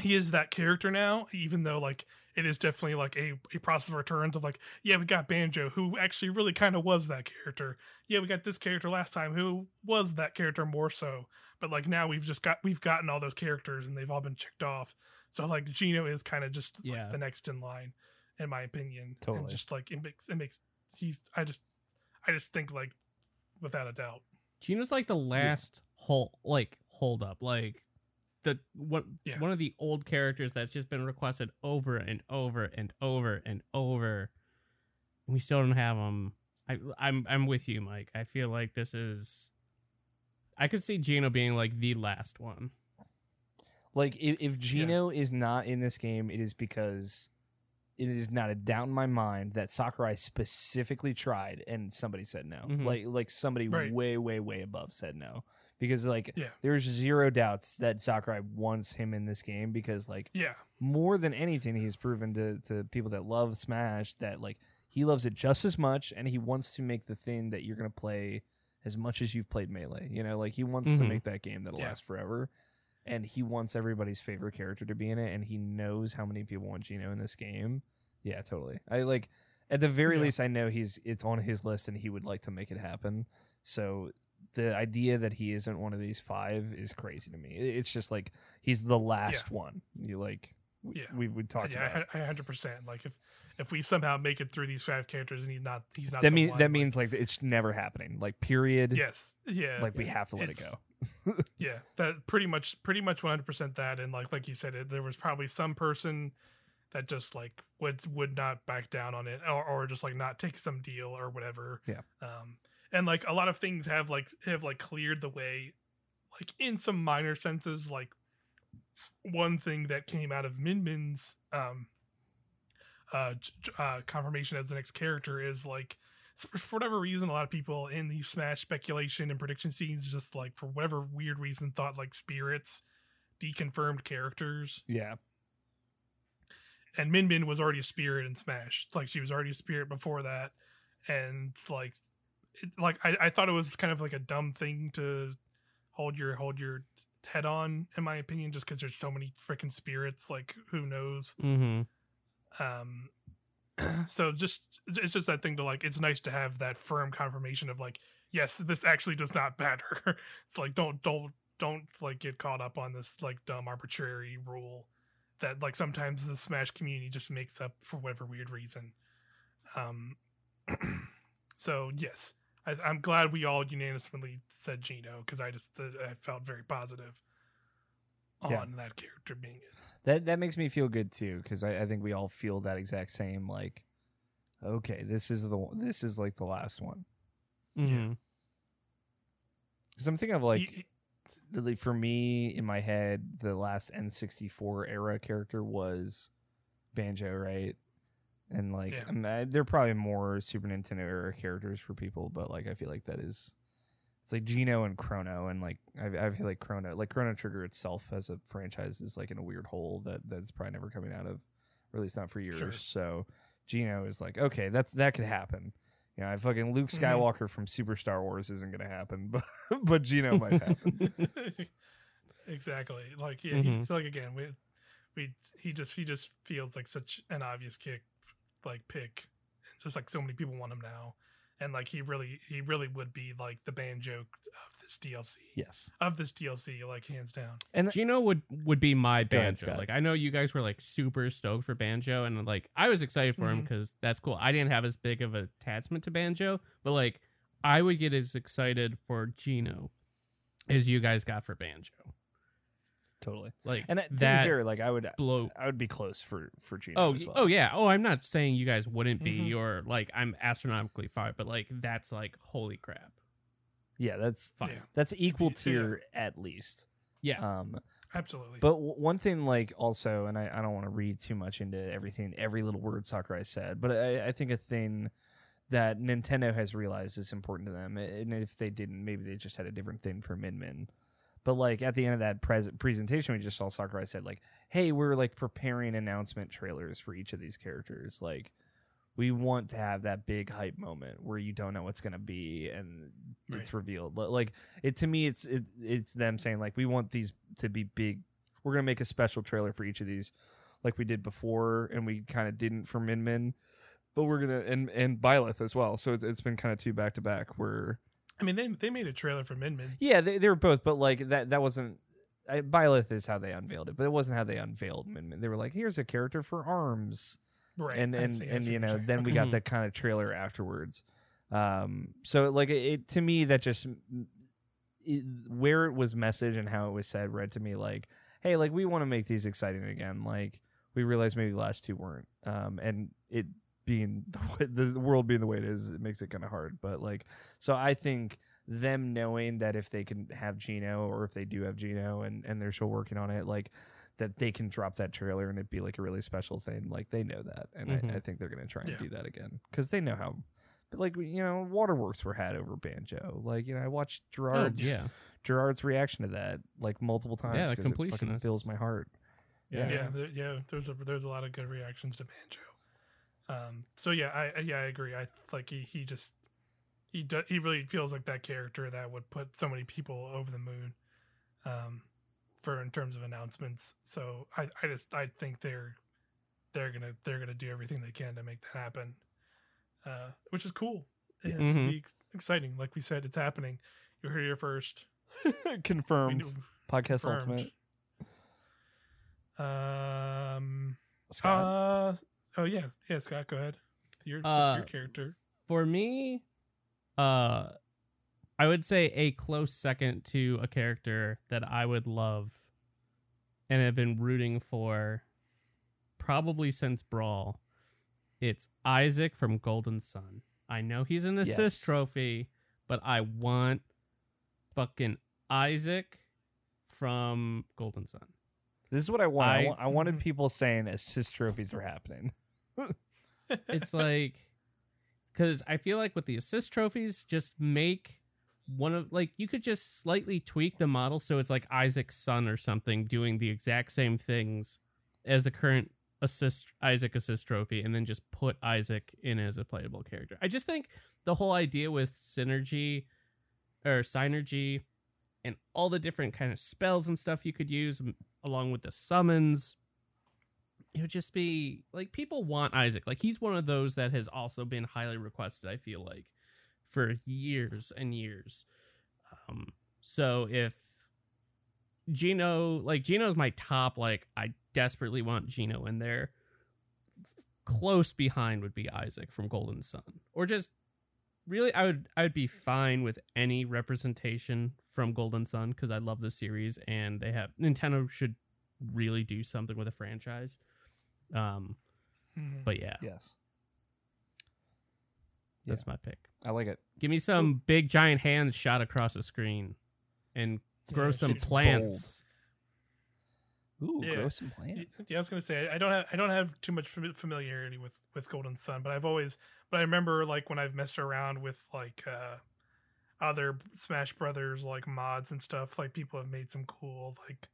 he is that character now even though like it is definitely like a, a process of returns of like yeah we got banjo who actually really kind of was that character yeah we got this character last time who was that character more so but like now we've just got we've gotten all those characters and they've all been checked off so like gino is kind of just like, Yeah. the next in line in my opinion and Totally. just like it makes it makes he's i just i just think like without a doubt Gino's like the last hold like hold up. Like the what Yeah. one of the old characters that's just been requested over and over and over and over. And we still don't have them. I, I'm I'm with you, Mike. I feel like this is. I could see Gino being like the last one. Like if, if Gino is not in this game, it is because it is not a doubt in my mind that Sakurai specifically tried and somebody said no. Mhm. Like like somebody Right. way way way above said no because like Yeah. there's zero doubts that Sakurai wants him in this game because like Yeah. more than anything he's proven to to people that love Smash that like he loves it just as much and he wants to make the thing that you're going to play as much as you've played Melee. You know, like he wants to Mhm. make that game that'll Yeah. last forever. And he wants everybody's favorite character to be in it and he knows how many people want Gino in this game. Yeah, totally. I like at the very Yeah. least I know he's it's on his list and he would like to make it happen. So the idea that he isn't one of these five is crazy to me. It's just like he's the last one. You like Yeah. we would talk yeah, hundred percent. Like if if we somehow make it through these five characters and he's not he's not that means that like- means like it's never happening. Like period. yes, yeah, Like we have to let it go. yeah. That pretty much pretty much one hundred percent that. And like like you said, it, there was probably some person that just like would would not back down on it or, or just like not take some deal or whatever. Yeah. Um, and like a lot of things have like have like cleared the way, like in some minor senses. Like one thing that came out of Min Min's um uh, uh confirmation as the next character is like for whatever reason a lot of people in these smash speculation and prediction scenes just like for whatever weird reason thought like spirits deconfirmed characters Yeah. and Min Min was already a spirit in Smash. Like she was already a spirit before that, and like, it, like I, I thought it was kind of like a dumb thing to hold your hold your head on, in my opinion, just because there's so many freaking spirits. Like who knows? Mm-hmm. Um, so just it's just that thing to like. It's nice to have that firm confirmation of like, yes, this actually does not matter. it's like don't don't don't like get caught up on this like dumb arbitrary rule that like sometimes the smash community just makes up for whatever weird reason um so yes I, i'm glad we all unanimously said gino because i just uh, i felt very positive on Yeah. that character being it That that makes me feel good too because I, I think we all feel that exact same like. Okay, this is the one- this is like the last one Mm-hmm. because I'm thinking of like He- like for me in my head the last N64 era character was Banjo, right? And like Yeah. I'm- I- there are probably more Super Nintendo era characters for people, but like I feel like that is it's like Gino and Chrono, and like I, I feel like Chrono, like Chrono Trigger itself as a franchise is like in a weird hole that that's probably never coming out of, or at least not for years. Sure. So Gino is like okay, that's that could happen. You know, I fucking Luke Mhm. Skywalker from Super Star Wars isn't gonna happen, but but Gino might happen. exactly like yeah Mhm. he, feel like again we we he just he just feels like such an obvious kick like pick just like so many people want him now and like he really he really would be like the banjo of this dlc yes, of this dlc like hands down and Gino would would be my Go ahead, banjo. Like I know you guys were like super stoked for banjo, and like I was excited for him Mhm. because that's cool. I didn't have as big of a attachment to banjo, but like I would get as excited for Gino as you guys got for banjo. Totally. Like And uh, to that be fair, like I would blow. I would be close for for Gino. Oh, as well. oh yeah. Oh, I'm not saying you guys wouldn't be Mhm. or like I'm astronomically far, but like that's like holy crap. yeah. That's Fine. Yeah. that's equal Yeah. tier at least. Yeah. Um, absolutely but w- one thing, like also, and I, I don't want to read too much into everything, every little word Sakurai said, but I, I think a thing that Nintendo has realized is important to them, and if they didn't, maybe they just had a different thing for Min Min. But like at the end of that pres- presentation, we just saw Sakurai said like, "Hey, we're like preparing announcement trailers for each of these characters. Like, we want to have that big hype moment where you don't know what's gonna be and it's revealed. Li- Like it to me, it's it, it's them saying like, we want these to be big. We're gonna make a special trailer for each of these, like we did before, and we kind of didn't for Min Min." But we're gonna and and Byleth as well, so it's, it's been kind of two back to back. Where i mean they, they made a trailer for min min yeah, they, they were both, but like that that wasn't. I, Byleth is how they unveiled it, but it wasn't how they unveiled Min Min. They were like, "Here's a character for arms," right and and and you know, saying. then we got Mhm. that kind of trailer afterwards. Um, so like it, it to me that just it, where it was messaged and how it was said read to me like, hey, like we want to make these exciting again. Like we realized maybe the last two weren't, um, and it being the, way, the world being the way it is, it makes it kind of hard. But like, so I think them knowing that if they can have Gino or if they do have Gino and and they're still working on it, like that they can drop that trailer and it'd be like a really special thing. Like they know that, and Mhm. I, I think they're gonna try and Yeah. do that again because they know how. But like you know, Waterworks were had over Banjo. Like you know, I watched Gerard's Oh, yeah. Gerard's reaction to that like multiple times. Yeah, the 'cause it fills my heart. Yeah. yeah, there, yeah. There's a there's a lot of good reactions to Banjo. Um, so yeah, I yeah I agree. I like he he just he do, he really feels like that character that would put so many people over the moon. Um, for in terms of announcements. So I I just I think they're they're gonna they're gonna do everything they can to make that happen. Uh, which is cool. It's Mhm. ex- exciting. Like we said, it's happening. You heard it here first. Confirmed. Podcast confirmed. Ultimate. Um. Scott. Uh, oh yeah, yeah. Scott, go ahead. Your, Uh, your character. For me, uh, I would say a close second to a character that I would love and have been rooting for probably since Brawl. It's Isaac from Golden Sun. I know he's an assist Yes. trophy, but I want fucking Isaac from Golden Sun. this is what I want. I, I- wanted Mhm. people saying assist trophies are happening. It's like because I feel like with the assist trophies, just make one of like you could just slightly tweak the model so it's like Isaac's son or something doing the exact same things as the current assist Isaac assist trophy, and then just put Isaac in as a playable character. I just think the whole idea with synergy or synergy and all the different kind of spells and stuff you could use along with the summons it would just be like people want Isaac. Like he's one of those that has also been highly requested. I feel like for years and years. Um, so if Gino, like Gino's my top, like I desperately want Gino in there. Close behind would be Isaac from Golden Sun, or just really, I would I would be fine with any representation from Golden Sun because I love the series and they have Nintendo should really do something with a franchise. Um, Mhm. but yeah, Yes. that's my pick. I like it. Give me some big giant hands shot across the screen, and grow some it's plants. Ooh, Yeah. grow some plants. Yeah, I was gonna say I don't have I don't have too much familiarity with with Golden Sun, but I've always but I remember like when I've messed around with like uh other Smash Brothers like mods and stuff. Like people have made some cool like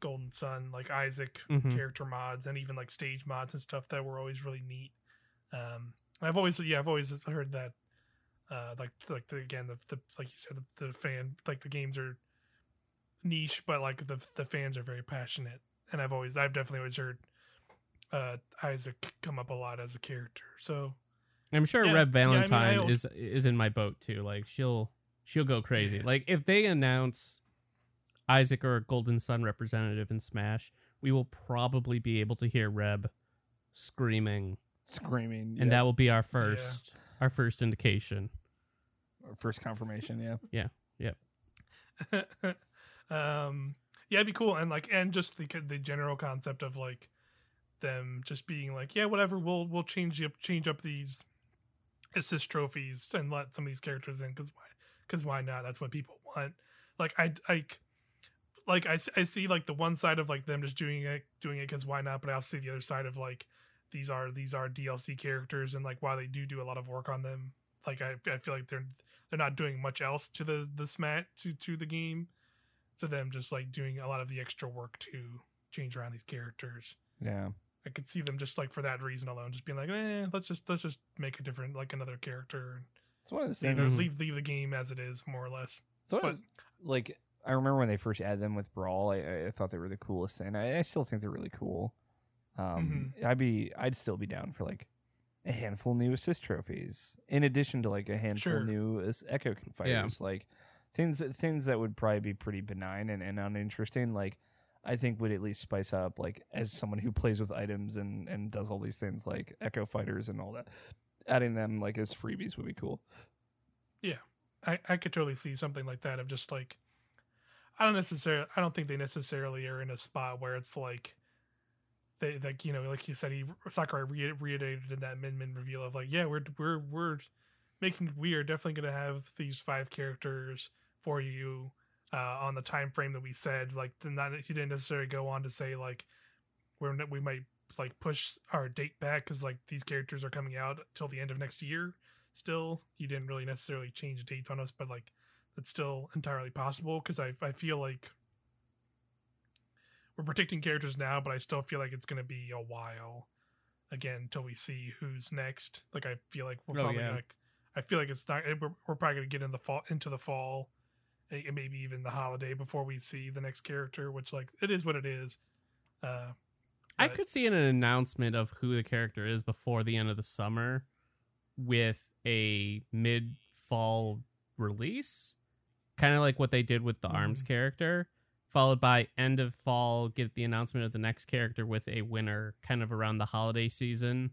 Golden Sun like Isaac Mhm. character mods and even like stage mods and stuff that were always really neat. Um, I've always yeah I've always heard that uh like like the, again the, the like you said the, the fan like the games are niche but like the the fans are very passionate and I've always I've definitely always heard uh Isaac come up a lot as a character so I'm sure Yeah, Reb yeah, I mean, I Valentine is is in my boat too. Like she'll she'll go crazy. Yeah. Like if they announce Isaac or a Golden Sun representative in Smash, we will probably be able to hear Reb screaming, Screaming. and yeah. that will be our first our first indication. our first confirmation. Yeah, yeah, yeah. um yeah it'd be cool and like and just the the general concept of like them just being like yeah whatever we'll we'll change up change up these assist trophies and let some of these characters in because why because why not that's what people want like i like like I, I see like the one side of like them just doing it doing it because why not but i also see the other side of like these are these are dlc characters and like while they do do a lot of work on them like i, I feel like they're they're not doing much else to the the smat to to the game so them just like doing a lot of the extra work to change around these characters Yeah. i could see them just like for that reason alone just being like eh, let's just let's just make a different like another character It's one of and things. leave, leave the game as it is more or less of but- those- like I remember when they first added them with Brawl. I, I- thought they were the coolest thing. I, I still think they're really cool. Um, Mm-hmm. I'd be, I'd still be down for like a handful new assist trophies, in addition to like a handful Sure. new as Echo fighters. Like things, things that would probably be pretty benign and, and uninteresting. Like I think would at least spice up. Like as someone who plays with items and and does all these things like Echo fighters and all that, adding them like as freebies would be cool. Yeah. I, I could totally see something like that of just like I don't necessarily I don't think they necessarily are in a spot where it's like they like you know like you said he Sakurai re- reiterated in that Min Min reveal of like yeah we're we're we're making we are definitely going to have these five characters for you uh, on the time frame that we said like not he didn't necessarily go on to say like we're we might like push our date back because like these characters are coming out till the end of next year still. He didn't really necessarily change dates on us but like it's still entirely possible because I, I feel like we're predicting characters now but i still feel like it's going to be a while again until we see who's next like i feel like we're Oh, probably yeah. like i feel like it's not we're, we're probably going to get in the fall into the fall and and maybe even the holiday before we see the next character which like it is what it is uh I could see an announcement of who the character is before the end of the summer with a mid fall release. Kind of like what they did with the Arms Mhm. character, followed by end of fall, get the announcement of the next character with a winner kind of around the holiday season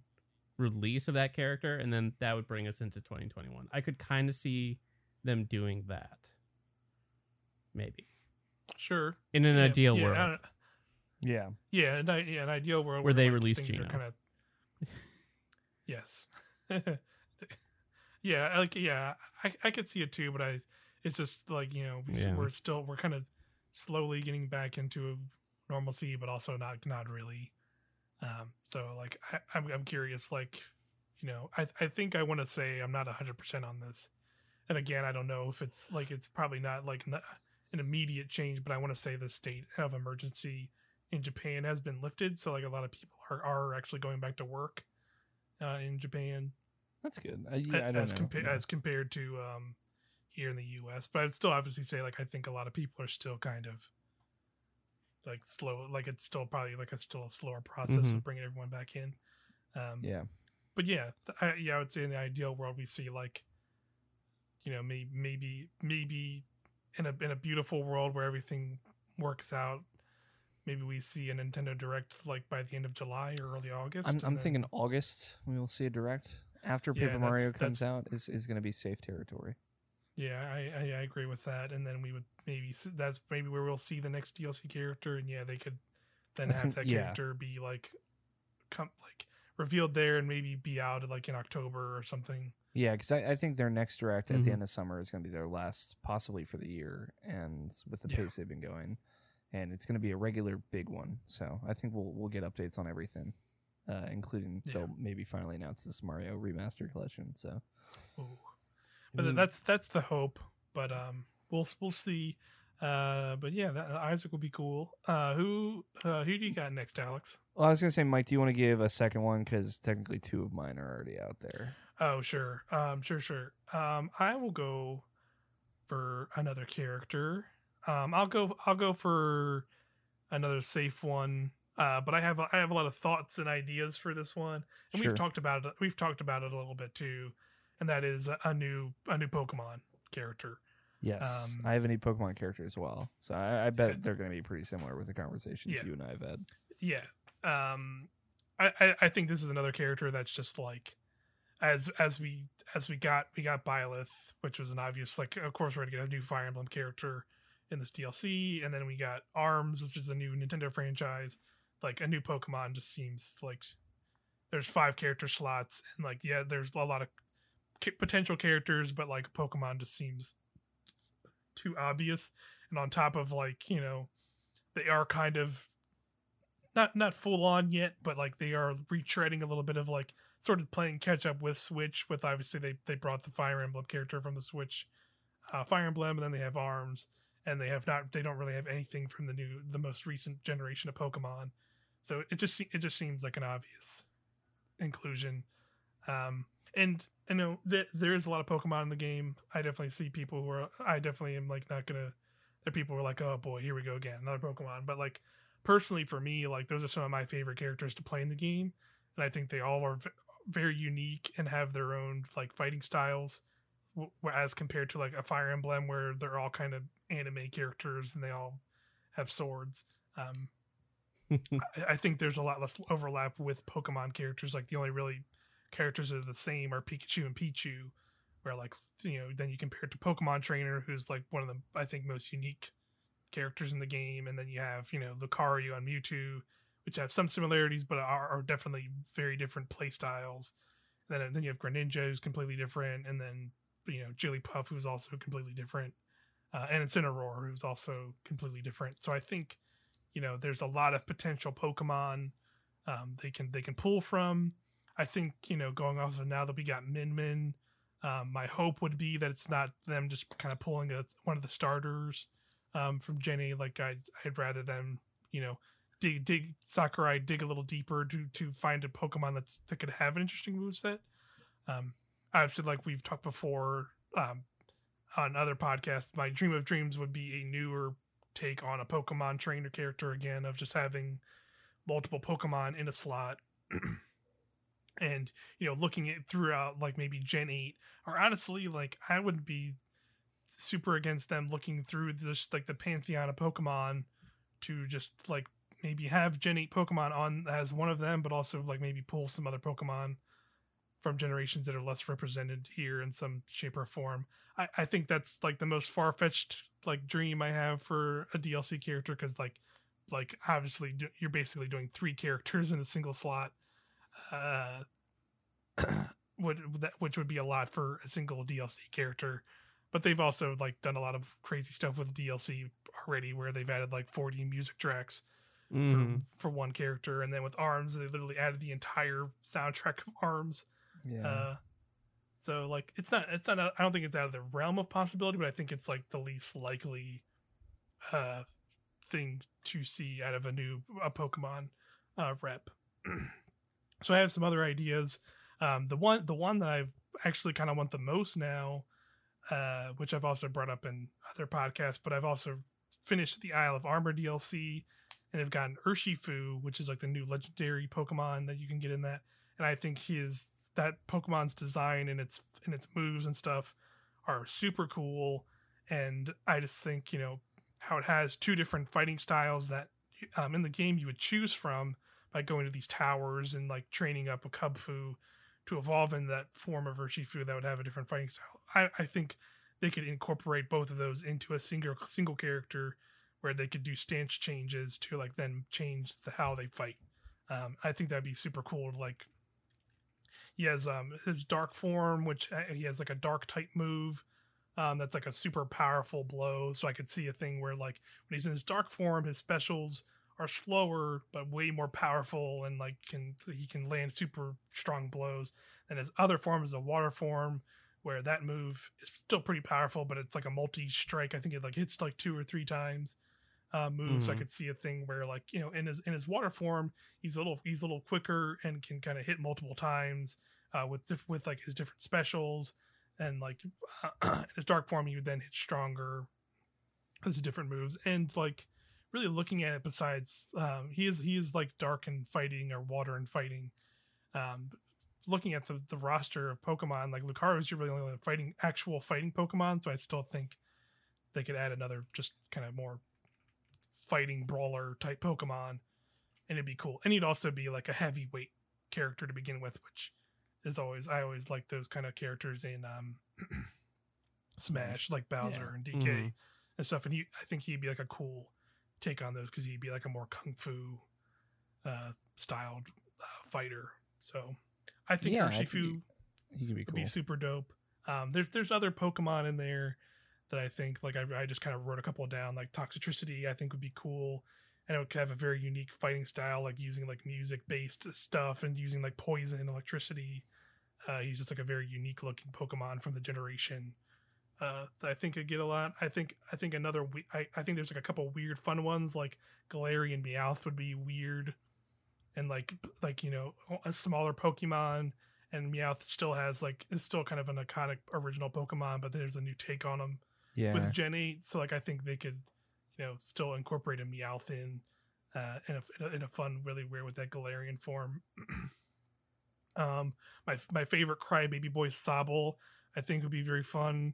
release of that character. And then that would bring us into 2021. I could kind of see them doing that. Maybe. sure In an Yeah, ideal yeah, world. don't- Yeah. Yeah, an, yeah, an ideal world Where they like, release things Gino. Kinda... yes. yeah, like yeah, I I could see it too, but I it's just like you know Yeah. we're still we're kind of slowly getting back into normalcy, but also not not really. Um, so like I, I'm I'm curious, like you know, I I think I want to say I'm not hundred percent on this, and again, I don't know if it's like it's probably not like n- an immediate change, but I want to say the state of emergency in Japan has been lifted, so like a lot of people are, are actually going back to work uh, in Japan That's good. I, yeah, as compared Yeah. as compared to um, here in the U.S. But I'd still obviously say like I think a lot of people are still kind of like slow, like it's still probably like a still a slower process Mhm. of bringing everyone back in. Um, yeah. but yeah, I, yeah, I would say in the ideal world we see like, you know, maybe maybe maybe in a in a beautiful world where everything works out, maybe we see a Nintendo Direct like by the end of July or early August. I'm, I'm then- thinking August we will see a direct after Yeah, Paper Mario comes out is, is going to be safe territory. Yeah, I, I I agree with that, and then we would maybe that's maybe where we'll see the next DLC character, and yeah, they could then have that yeah. character be like, come like revealed there, and maybe be out like in October or something. Yeah, because I, I think their next direct at the Mhm. end of summer is going to be their last, possibly for the year, and with the Yeah. pace they've been going, and it's going to be a regular big one. So I think we'll we'll get updates on everything, uh, including Yeah. they'll maybe finally announce this Mario remaster collection. So Ooh. But then that's that's the hope. But um, we'll we'll see. Uh, but yeah, that, Isaac will be cool. Uh, who uh, who do you got next, Alex? well, I was going to say, Mike, do you want to give a second one? Because technically, two of mine are already out there. Oh, sure. Um, sure, sure. Um, I will go for another character. Um, I'll go. I'll go for another safe one. Uh, but I have I have a lot of thoughts and ideas for this one, and Sure. we've talked about it. We've talked about it a little bit too, and that is a, new a new Pokemon character. Yes, Um, I have a new Pokemon character as well, so I, I bet they're going to be pretty similar with the conversations Yeah. you and I have had. Yeah. Um, I, I I think this is another character that's just like, as as we as we got we got Byleth, which was an obvious like. Of course, we're gonna get a new Fire Emblem character in this DLC, and then we got Arms, which is a new Nintendo franchise. Like a new Pokemon just seems like there's five character slots, and like yeah, there's a lot of potential characters, but like Pokemon just seems too obvious. And on top of like you know, they are kind of not not full on yet, but like they are retreading a little bit of like sort of playing catch up with Switch. With obviously they they brought the Fire Emblem character from the Switch, uh, Fire Emblem, and then they have Arms, and they have not they don't really have anything from the new the most recent generation of Pokemon. So it just it just seems like an obvious inclusion. Um, and I know that there is a lot of Pokemon in the game. I definitely see people who are I definitely am like not gonna. There are people who are like, oh boy, here we go again, another Pokemon. But like personally for me like those are some of my favorite characters to play in the game and i think they all are v- very unique and have their own like fighting styles w- as compared to like a fire emblem where they're all kind of anime characters and they all have swords um I, I think there's a lot less overlap with pokemon characters like the only really characters are the same are pikachu and pichu where like you know then you compare it to pokemon trainer who's like one of the i think most unique characters in the game, and then you have you know Lucario and Mewtwo, which have some similarities but are, are definitely very different play styles. And then then you have Greninja who's completely different, and then you know Jigglypuff who's also completely different, uh, and Incineroar who's also completely different. So I think you know there's a lot of potential Pokemon um, they can they can pull from. I think you know going off of now that we got Min Min, um, my hope would be that it's not them just kind of pulling a, one of the starters um, from Jenny. Like I'd I'd rather them you know dig dig Sakurai dig a little deeper to to find a Pokemon that's that could have an interesting moveset. Um, obviously, like we've talked before um, on other podcasts, my dream of dreams would be a newer take on a Pokemon trainer character again of just having multiple Pokemon in a slot. and you know looking at throughout like maybe gen 8 or honestly like i would be super against them looking through this like the pantheon of pokemon to just like maybe have gen 8 pokemon on as one of them but also like maybe pull some other pokemon from generations that are less represented here in some shape or form. I, I think that's like the most far-fetched like dream i have for a dlc character because like like obviously you're basically doing three characters in a single slot uh would that which would be a lot for a single DLC character but they've also like done a lot of crazy stuff with DLC already where they've added like 40 music tracks Mhm. for, for one character and then with arms they literally added the entire soundtrack of arms Yeah. uh so like it's not it's not I don't think it's out of the realm of possibility but I think it's like the least likely uh thing to see out of a new a Pokemon uh rep so I have some other ideas. Um the one the one that I've actually kind of want the most now uh which I've also brought up in other podcasts but I've also finished the Isle of Armor DLC and have gotten Urshifu which is like the new legendary Pokemon that you can get in that. And I think his that Pokemon's design and its and its moves and stuff are super cool. And I just think you know how it has two different fighting styles that um, in the game you would choose from by going to these towers and like training up a Kubfu to evolve in that form of Urshifu that would have a different fighting style. I, I think they could incorporate both of those into a single single character where they could do stance changes to like then change the how they fight. Um, I think that'd be super cool like he has um his dark form which uh, he has like a dark type move um that's like a super powerful blow so i could see a thing where like when he's in his dark form his specials are slower but way more powerful and like can he can land super strong blows. And his other form is a water form where that move is still pretty powerful but it's like a multi strike i think it like hits like two or three times uh, move so i Mhm. could see a thing where like you know in his in his water form he's a little he's a little quicker and can kind of hit multiple times uh, with diff- with like his different specials. And like in his dark form he would then hit stronger. As different moves. And like really looking at it besides um, he is he is like dark and fighting or water and fighting um, looking at the, the roster of pokemon like lucario is really only fighting actual fighting pokemon so i still think they could add another just kind of more fighting brawler type pokemon and it'd be cool and he'd also be like a heavyweight character to begin with which is always i always like those kind of characters in um smash like bowser Yeah. and dk Mhm. and stuff and he i think he'd be like a cool take on those because he'd be like a more kung fu uh styled uh, fighter so i think Yeah, urshifu he- he could be cool. be super dope. Um, there's there's other Pokemon in there that I think like I, I just kind of wrote a couple down like Toxtricity I think would be cool, and it could have a very unique fighting style like using like music based stuff and using like poison, electricity. Uh, he's just like a very unique looking Pokemon from the generation. Uh, that I think could get a lot. I think I think another we- I, I think there's like a couple weird fun ones like Galarian Meowth would be weird, and like like you know a smaller Pokemon and Meowth still has like is still kind of an iconic original Pokemon, but there's a new take on him yeah. with Gen eight. So like I think they could, you know, still incorporate a Meowth in, uh, in a, in a in a fun, really weird with that Galarian form. um, my my favorite Crybaby Boy Sobble, I think would be very fun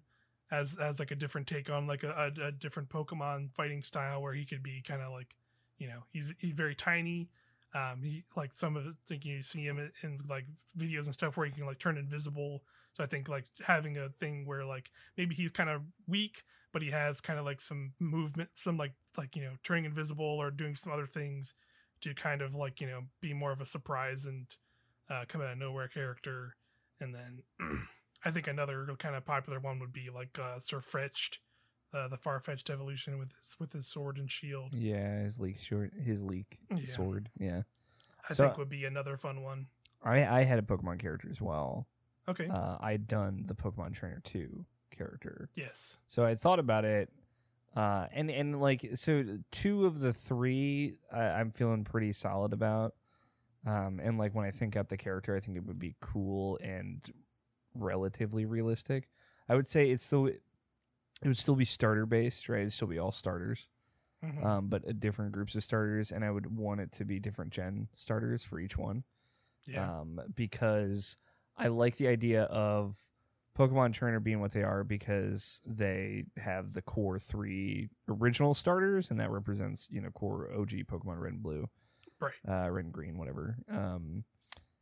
as as like a different take on like a, a, a different Pokemon fighting style where he could be kind of like, you know, he's he's very tiny. Um, he like some of it, think you see him in, in like videos and stuff where he can like turn invisible. So I think like having a thing where like maybe he's kind of weak, but he has kind of like some movement, some like like you know turning invisible or doing some other things to kind of like you know be more of a surprise and uh, come out of nowhere character, and then I think another kind of popular one would be like uh, Sirfetch'd, uh, the Farfetch'd evolution with his with his sword and shield. Yeah, his leek short, his leek Yeah. sword. Yeah, I So- think would be another fun one. I I had a Pokemon character as well. Okay. Uh, I'd done the Pokemon Trainer two character, yes. so I thought about it. Uh, and and like so, two of the three I, I'm feeling pretty solid about. Um, and like when I think out the character, I think it would be cool and relatively realistic. I would say it's still it would still be starter based, right? It'd still be all starters. Mhm. um, but uh, different groups of starters, and I would want it to be different gen starters for each one. yeah. Um, because I like the idea of Pokemon Trainer being what they are because they have the core three original starters, and that represents you know core OG Pokemon Red and Blue, Right. Uh, red and Green, whatever. Um,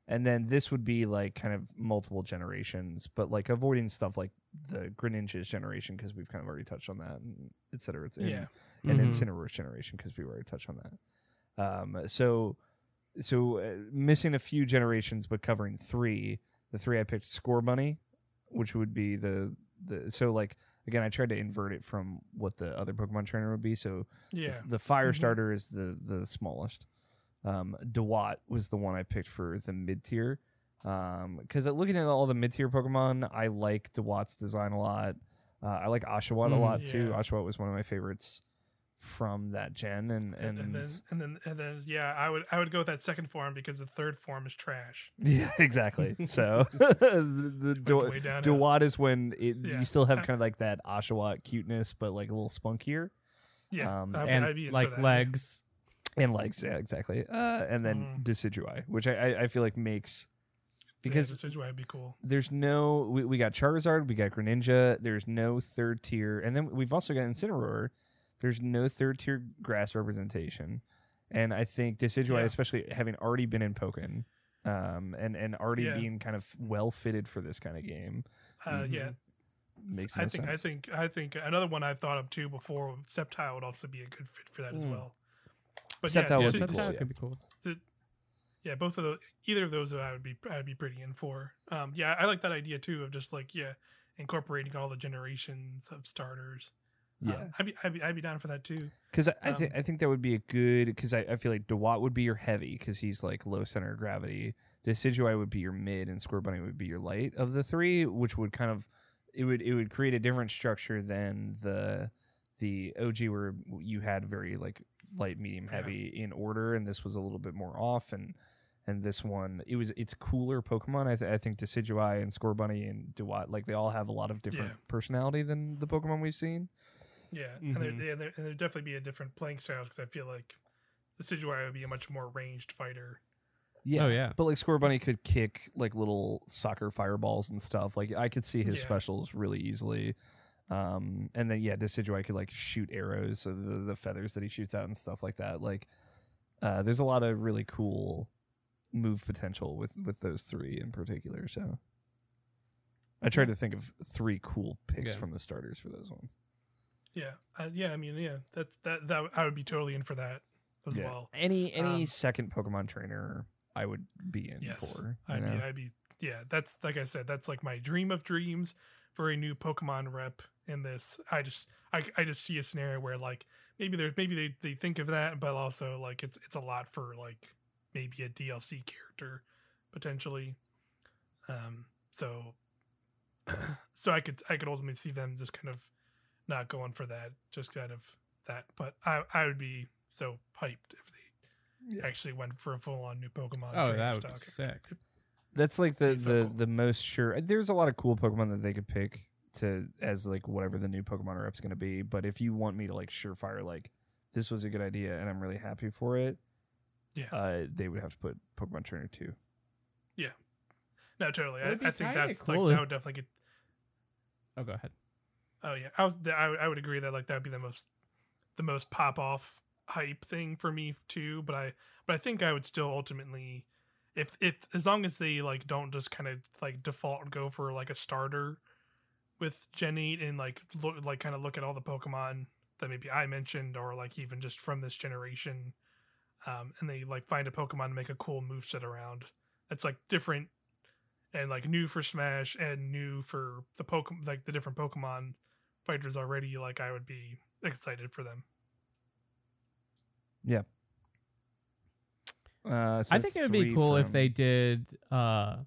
and then this would be like kind of multiple generations, but like avoiding stuff like the Greninja's generation because we've kind of already touched on that, and et cetera. It's yeah. and Mhm. Incineroar's generation because we already touched on that. Um, so, so uh, missing a few generations, but covering three. The three I picked, Scorbunny, which would be the the so like again I tried to invert it from what the other Pokemon trainer would be. So Yeah. the, fire Mhm. starter is the the smallest. Um, Dewott was the one I picked for the mid tier. Um, because looking at all the mid tier Pokemon, I like Dewott's design a lot. Uh, I like Oshawott a Mm, lot too. yeah. Oshawott was one of my favorites from that gen, and and, And, and then and then and then yeah, I would I would go with that second form because the third form is trash. yeah, exactly. So the, the Dewott is when it, Yeah. you still have kind of like that Oshawott cuteness, but like a little spunkier. Yeah, Um, I'd- and be like legs. And legs yeah exactly uh and then Mm. Decidueye, which I, I i feel like makes because yeah, this is why it'd be cool. there's no we, we got charizard we got greninja there's no third tier and then we've also got incineroar there's no third tier grass representation and i think Decidueye, Yeah. especially having already been in pokken um and and already Yeah. being kind of well fitted for this kind of game Uh, Mhm. Yeah, makes I no think I think I think another one I've thought of too before. Sceptile would also be a good fit for that as Mm. well. But Sceptile yeah, would be cool, yeah. could be cool. yeah, both of those, either of those, I would be I would be pretty in for. Um, yeah, I like that idea too of just like yeah, incorporating all the generations of starters. Um, yeah I'd be I'd be I'd be down for that too. Because I, I think Um, I think that would be a good because I, I feel like Dewott would be your heavy because he's like low center of gravity. Decidueye would be your mid, and Scorbunny would be your light of the three, which would kind of it would it would create a different structure than the the OG where you had very like Mm-hmm. light, medium, Yeah. heavy in order, and this was a little bit more off and. And this one, it was it's cooler Pokemon. I, th- I think Decidueye and Scorbunny and Dewott, like they all have a lot of different Yeah. personality than the Pokemon we've seen. Yeah, and there mm-hmm. yeah, there and there'd definitely be a different playing styles because I feel like the Decidueye would be a much more ranged fighter. Yeah. Oh, yeah. But like Scorbunny could kick like little soccer fireballs and stuff. Like I could see his Yeah. specials really easily. Um and then yeah, Decidueye could like shoot arrows, so the the feathers that he shoots out and stuff like that. Like uh there's a lot of really cool move potential with with those three in particular. So I tried to think of three cool picks Yeah. from the starters for those ones. Yeah, uh, yeah. I mean, yeah, that's that that I would be totally in for that as Yeah. well. Any any Um, second Pokemon trainer I would be in Yes, for. I'd know? be, I'd be, yeah. That's like I said, that's like my dream of dreams for a new Pokemon rep in this. I just, I, I just see a scenario where like maybe there's maybe they they think of that, but also like it's it's a lot for like maybe a DLC character potentially. Um. So. so I could I could ultimately see them just kind of not going for that, just kind of that. But I I would be so hyped if they Yeah. actually went for a full on new Pokemon. Oh, that would be sick. That's like the so the, cool. the most sure. There's a lot of cool Pokemon that they could pick to as like whatever the new Pokemon rep's going to be. But if you want me to like surefire like this was a good idea and I'm really happy for it, Yeah. uh, they would have to put Pokemon Trainer two. Yeah, No, totally. I, I think that's cool like if- that would definitely get. Oh, go ahead. Oh yeah, I was. I, would- I would agree that like that would be the most, the most pop off hype thing for me too. But I, but I think I would still ultimately, if if as long as they like don't just kind of like default and go for like a starter with Gen eight and like look like kind of look at all the Pokemon that maybe I mentioned or like even just from this generation, um, and they like find a Pokemon and make a cool move set around. It's like different and like new for Smash and new for the Pokemon, like the different Pokemon fighters already. Like I would be excited for them. Yeah. Uh, so I think it would be three cool if they did uh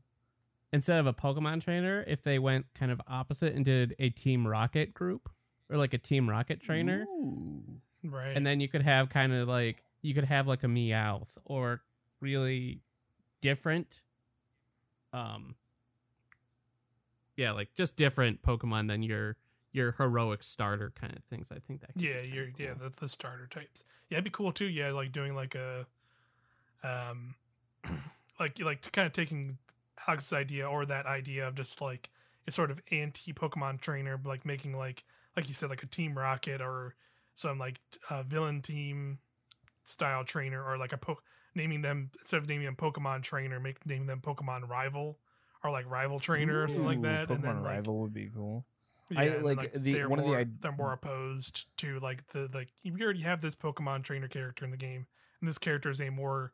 instead of a Pokemon trainer, if they went kind of opposite and did a Team Rocket group or like a Team Rocket trainer, Ooh. Right. and then you could have kind of like you could have like a Meowth or really different, um, yeah, like just different Pokemon than your your heroic starter kind of things. I think that. could yeah, kinda you're yeah, that's the starter types. Yeah, it'd be cool too. Yeah, like doing like a, um, like like to kind of taking Alex's idea or that idea of just like a sort of anti Pokemon trainer, like making like like you said like a Team Rocket or some like uh, villain team style trainer or like a po- naming them instead of naming them Pokemon trainer, make naming them Pokemon rival or like rival trainer or something like that. Pokemon and then like rival would be cool. yeah, I- then, like, the- they're one of the more, they're more opposed to like the like you already have this Pokemon trainer character in the game, and this character is a more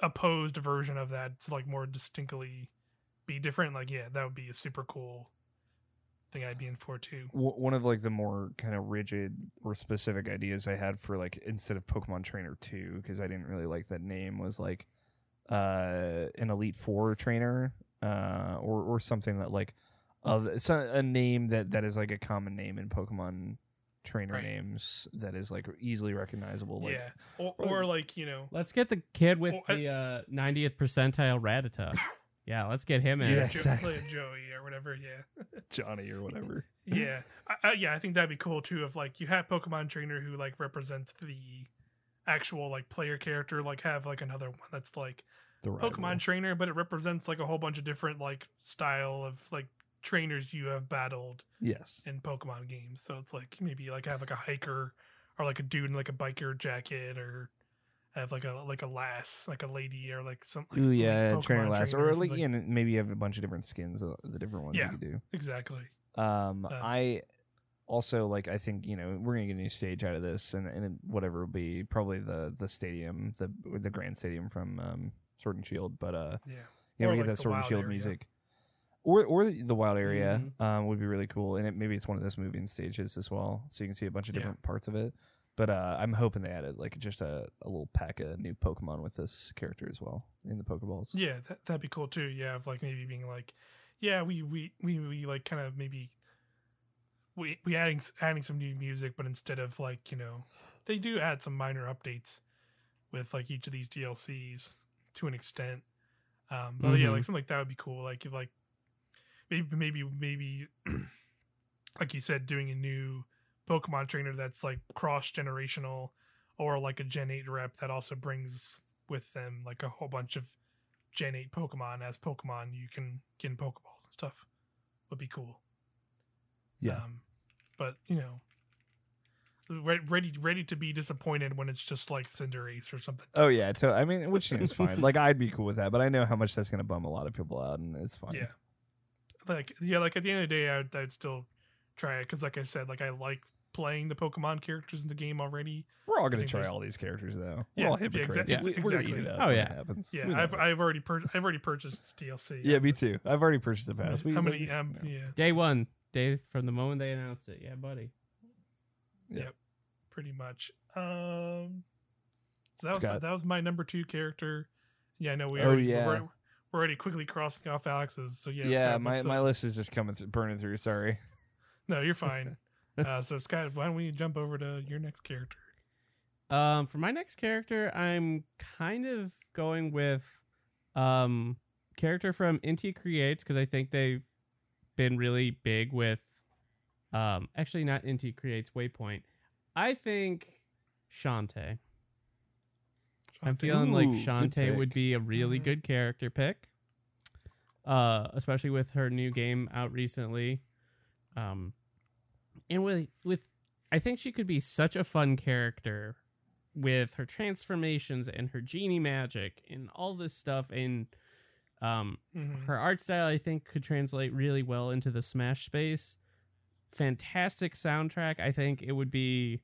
opposed version of that to like more distinctly be different. Like yeah, that would be a super cool thing I'd be in for too. One of like the more kind of rigid or specific ideas I had for like instead of Pokemon Trainer 2 because I didn't really like that name was like uh an Elite 4 trainer uh or or something that like of so a name that that is like a common name in Pokemon trainer Right. names that is like easily recognizable like yeah, or, or- or like you know. Let's get the kid with Well, I- the uh, 90th percentile Rattata. yeah, let's get him in. Yeah, Jo- exactly. play a Joey or whatever. Yeah, Johnny or whatever. yeah, I, I, yeah. I think that'd be cool too. If like you have Pokemon trainer who like represents the actual like player character, like have like another one that's like The rival. Pokemon trainer, but it represents like a whole bunch of different like style of like trainers you have battled Yes. in Pokemon games. So it's like maybe like have like a hiker or like a dude in like a biker jacket or have like a like a lass, like a lady or like some like Ooh yeah, Pokemon trainer last trainer or like something. yeah, and maybe you have a bunch of different skins, uh, the different ones Yeah. you do. exactly. Um, Uh, I also like. I think you know we're gonna get a new stage out of this, and and whatever will be probably the the stadium, the the grand stadium from um, Sword and Shield. But uh, Yeah. yeah, Or we like get that Sword and Shield area. music, or or the wild area Mhm. um would be really cool, and it, maybe it's one of those moving stages as well, so you can see a bunch of Yeah. different parts of it. But uh, I'm hoping they added like just a, a little pack of new Pokemon with this character as well in the Pokeballs. Yeah, that, that'd be cool too. Yeah, of like maybe being like, yeah, we we we, we like kind of maybe we we adding adding some new music, but instead of like you know, they do add some minor updates with like each of these DLCs to an extent. Um, but yeah, Mhm. like something like that would be cool. Like if like maybe maybe maybe like you said, doing a new Pokemon trainer that's like cross generational, or like a Gen eight rep that also brings with them like a whole bunch of Gen eight Pokemon as Pokemon you can get in Pokeballs and stuff would be cool. Yeah. Um, but you know, ready ready to be disappointed when it's just like Cinderace or something. Oh yeah, to, I mean, which is fine. Like I'd be cool with that, but I know how much that's gonna bum a lot of people out, and it's fine. Yeah. Like yeah, like at the end of the day, I'd, I'd still try it because, like I said, like I like playing the Pokemon characters in the game already. we're all gonna try there's- all these characters though. Yeah, we're all yeah, hypocrites. exactly- We- we're gonna eat exactly. it up Oh, yeah. it happens. Yeah, I've. I've already pur- I've already purchased this DLC. yeah, me too. I've already purchased the pass. We, How we- many? Um, you yeah, Day one, day from the moment they announced it. Yeah, buddy. Yep pretty much. Um, so that was my, that was my number two character. Yeah, I know we Oh, already yeah. we're, already- we're already quickly crossing off Alex's. So yeah, Yeah, Scott, my, my up? list is just coming through, burning through. Sorry. No, you're fine. uh, so Scott, why don't we jump over to your next character? Um, for my next character, I'm kind of going with um character from Inti Creates because I think they've been really big with um actually not Inti Creates WayForward. I think Shantae. I'm feeling like Ooh, good Shantae would be a really Mhm. good character pick. Uh, especially with her new game out recently. Um, and with with, I think she could be such a fun character with her transformations and her genie magic and all this stuff. And um, Mhm. her art style, I think, could translate really well into the Smash space. Fantastic soundtrack. I think it would be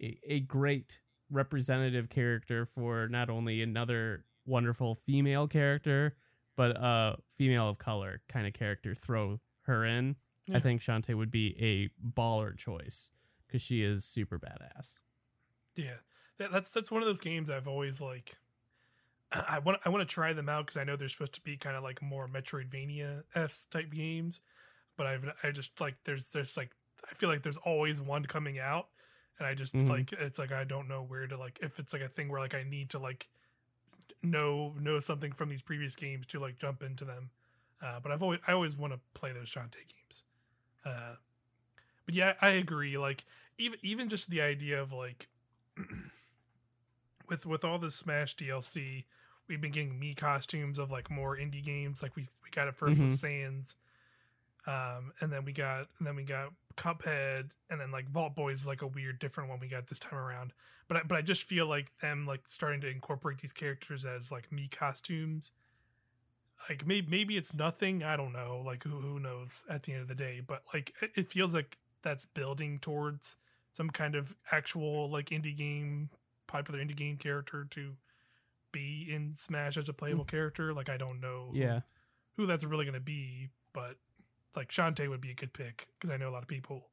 a, a great representative character for not only another wonderful female character, but a female of color kind of character. Throw her in. Yeah. I think Shantae would be a baller choice because she is super badass. Yeah, that, that's that's one of those games I've always like. I want I want to try them out because I know they're supposed to be kind of like more Metroidvania s type games, but I've I just like there's there's like I feel like there's always one coming out, and I just Mhm. like it's like I don't know where to like if it's like a thing where like I need to like know know something from these previous games to like jump into them. Uh, but I've always I always want to play those Shantae games. Uh, but yeah, I agree. Like even even just the idea of like with with all the Smash DLC, we've been getting Mii costumes of like more indie games. Like we we got it 1st Mhm. with Sans, um, and then we got and then we got Cuphead, and then like Vault Boys is like a weird different one we got this time around. But I, but I just feel like them like starting to incorporate these characters as like Mii costumes. Like maybe maybe it's nothing. I don't know. Like who who knows at the end of the day. But like it, it feels like that's building towards some kind of actual like indie game popular indie game character to be in Smash as a playable character. Like I don't know who- Yeah. who that's really going to be, but like Shantae would be a good pick because I know a lot of people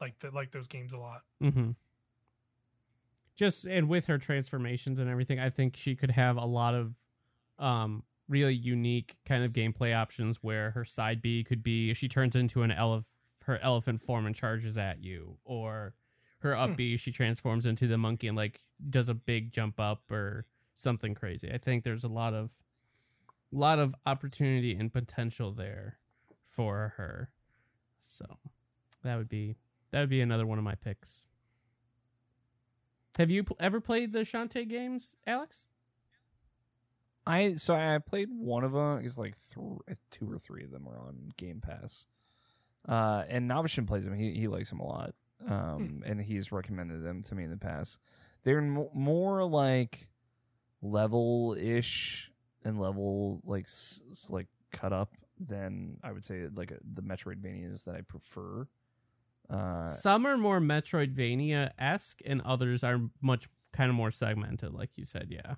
like that like those games a lot. Mm-hmm. Just and with her transformations and everything, I think she could have a lot of um really unique kind of gameplay options where her side B could be she turns into an elef her elephant form and charges at you, or her up Hmm. B she transforms into the monkey and like does a big jump up or something crazy. I think there's a lot of lot of opportunity and potential there for her. So that would be that would be another one of my picks. Have you pl- ever played the Shantae games, Alex? I so I played one of them. It's like th- two or three of them are on Game Pass. Uh, and Novishin plays them. He he likes them a lot. Um, and he's recommended them to me in the past. They're mo- more like level ish and level like s- like cut up than I would say like a, the Metroidvanias that I prefer. Uh, Some are more Metroidvania esque, and others are much kind of more segmented, like you said. Yeah.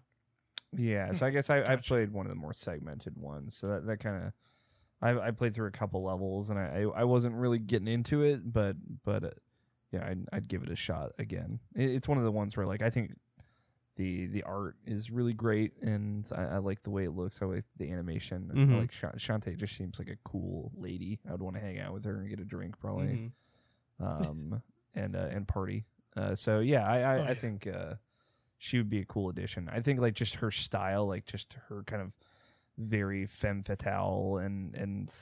Yeah, so I guess I, I Gotcha. played one of the more segmented ones. So that, that kind of I I played through a couple levels and I, I I wasn't really getting into it, but but uh, yeah, I'd, I'd give it a shot again. It, it's one of the ones where like I think the the art is really great and I, I like the way it looks. I like the animation. I Mhm. like Sha- Shantae just seems like a cool lady. I would want to hang out with her and get a drink probably. Mhm. Um and uh, and party. Uh, so yeah, I I, Oh, I yeah. think uh, she would be a cool addition. I think like just her style, like just her kind of very femme fatale and and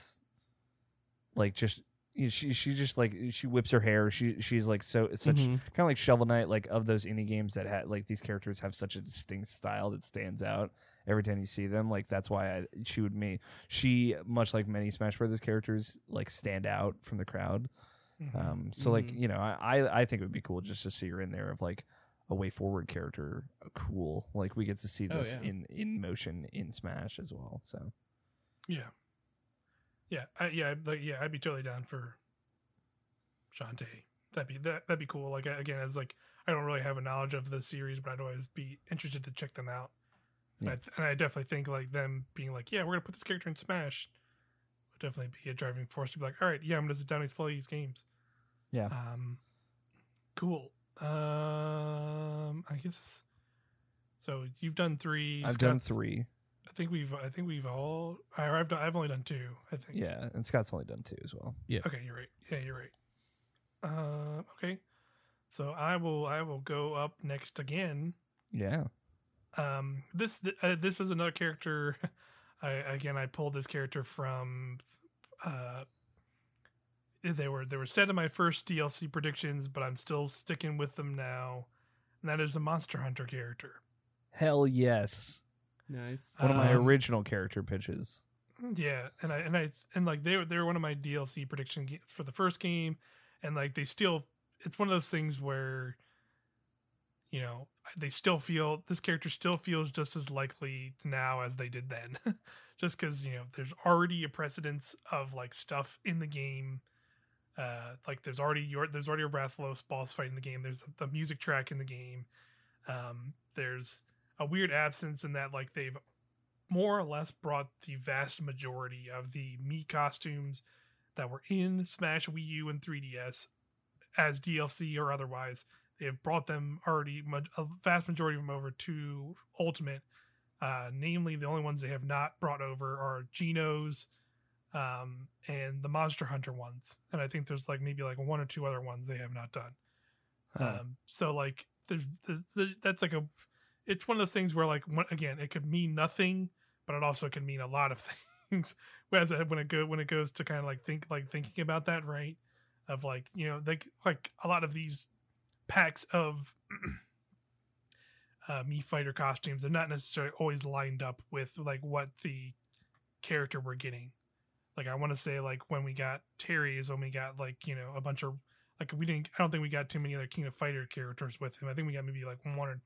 like just you know, she she just like she whips her hair. She she's like so it's such Mhm. kind of like Shovel Knight, like of those indie games that had like these characters have such a distinct style that stands out every time you see them. Like that's why I, she would me she much like many Smash Brothers characters like stand out from the crowd. Mhm. Um, so like Mhm. you know, I, I I think it would be cool just to see her in there of like a WayForward character. uh, Cool, like we get to see Oh, this yeah. in in motion in Smash as well. So Yeah, yeah, I, yeah, I'd- like yeah. I'd be totally down for Shantae. That'd be that. That'd be cool. Like again, as like I don't really have a knowledge of the series, but I'd always be interested to check them out. And, I, th- and I definitely think like them being like, yeah, we're gonna put this character in Smash, would definitely be a driving force to be like, all right, yeah, I'm gonna sit down and play these games. Yeah. Um, cool. Um, I guess. So you've done three. I've done three. I think we've. I think we've all. I, I've. Done, I've only done two. I think. Yeah, and Scott's only done two as well. Yeah. Okay, you're right. Yeah, you're right. Uh, okay. So I will. I will go up next again. Yeah. Um, this th- uh, this was another character. I again I pulled this character from. Uh, they were they were set in my first DLC predictions, but I'm still sticking with them now. And that is a Monster Hunter character. Hell yes. Nice. One of my Um, original character pitches. Yeah, and I and I and like they were they were one of my DLC prediction games for the first game, and like they still it's one of those things where, you know, they still feel this character still feels just as likely now as they did then, just because you know there's already a precedence of like stuff in the game. Uh, like there's already your there's already a Rathalos boss fight in the game. There's the music track in the game. Um, there's a weird absence in that like they've more or less brought the vast majority of the Mii costumes that were in Smash Wii U and 3DS as DLC or otherwise. They have brought them already much, a vast majority of them over to Ultimate. Uh, namely, the only ones they have not brought over are Geno's um, and the Monster Hunter ones. And I think there's like maybe like one or two other ones they have not done. Huh. Um, so like there's, there's, that's like a it's one of those things where like again it could mean nothing but it also can mean a lot of things whereas when it go when it goes to kind of like think like thinking about that right of like you know like like a lot of these packs of uh Mii fighter costumes are not necessarily always lined up with like what the character we're getting like i want to say like when we got terry is when we got like you know a bunch of like we didn't i don't think we got too many other king of fighter characters with him i think we got maybe like one or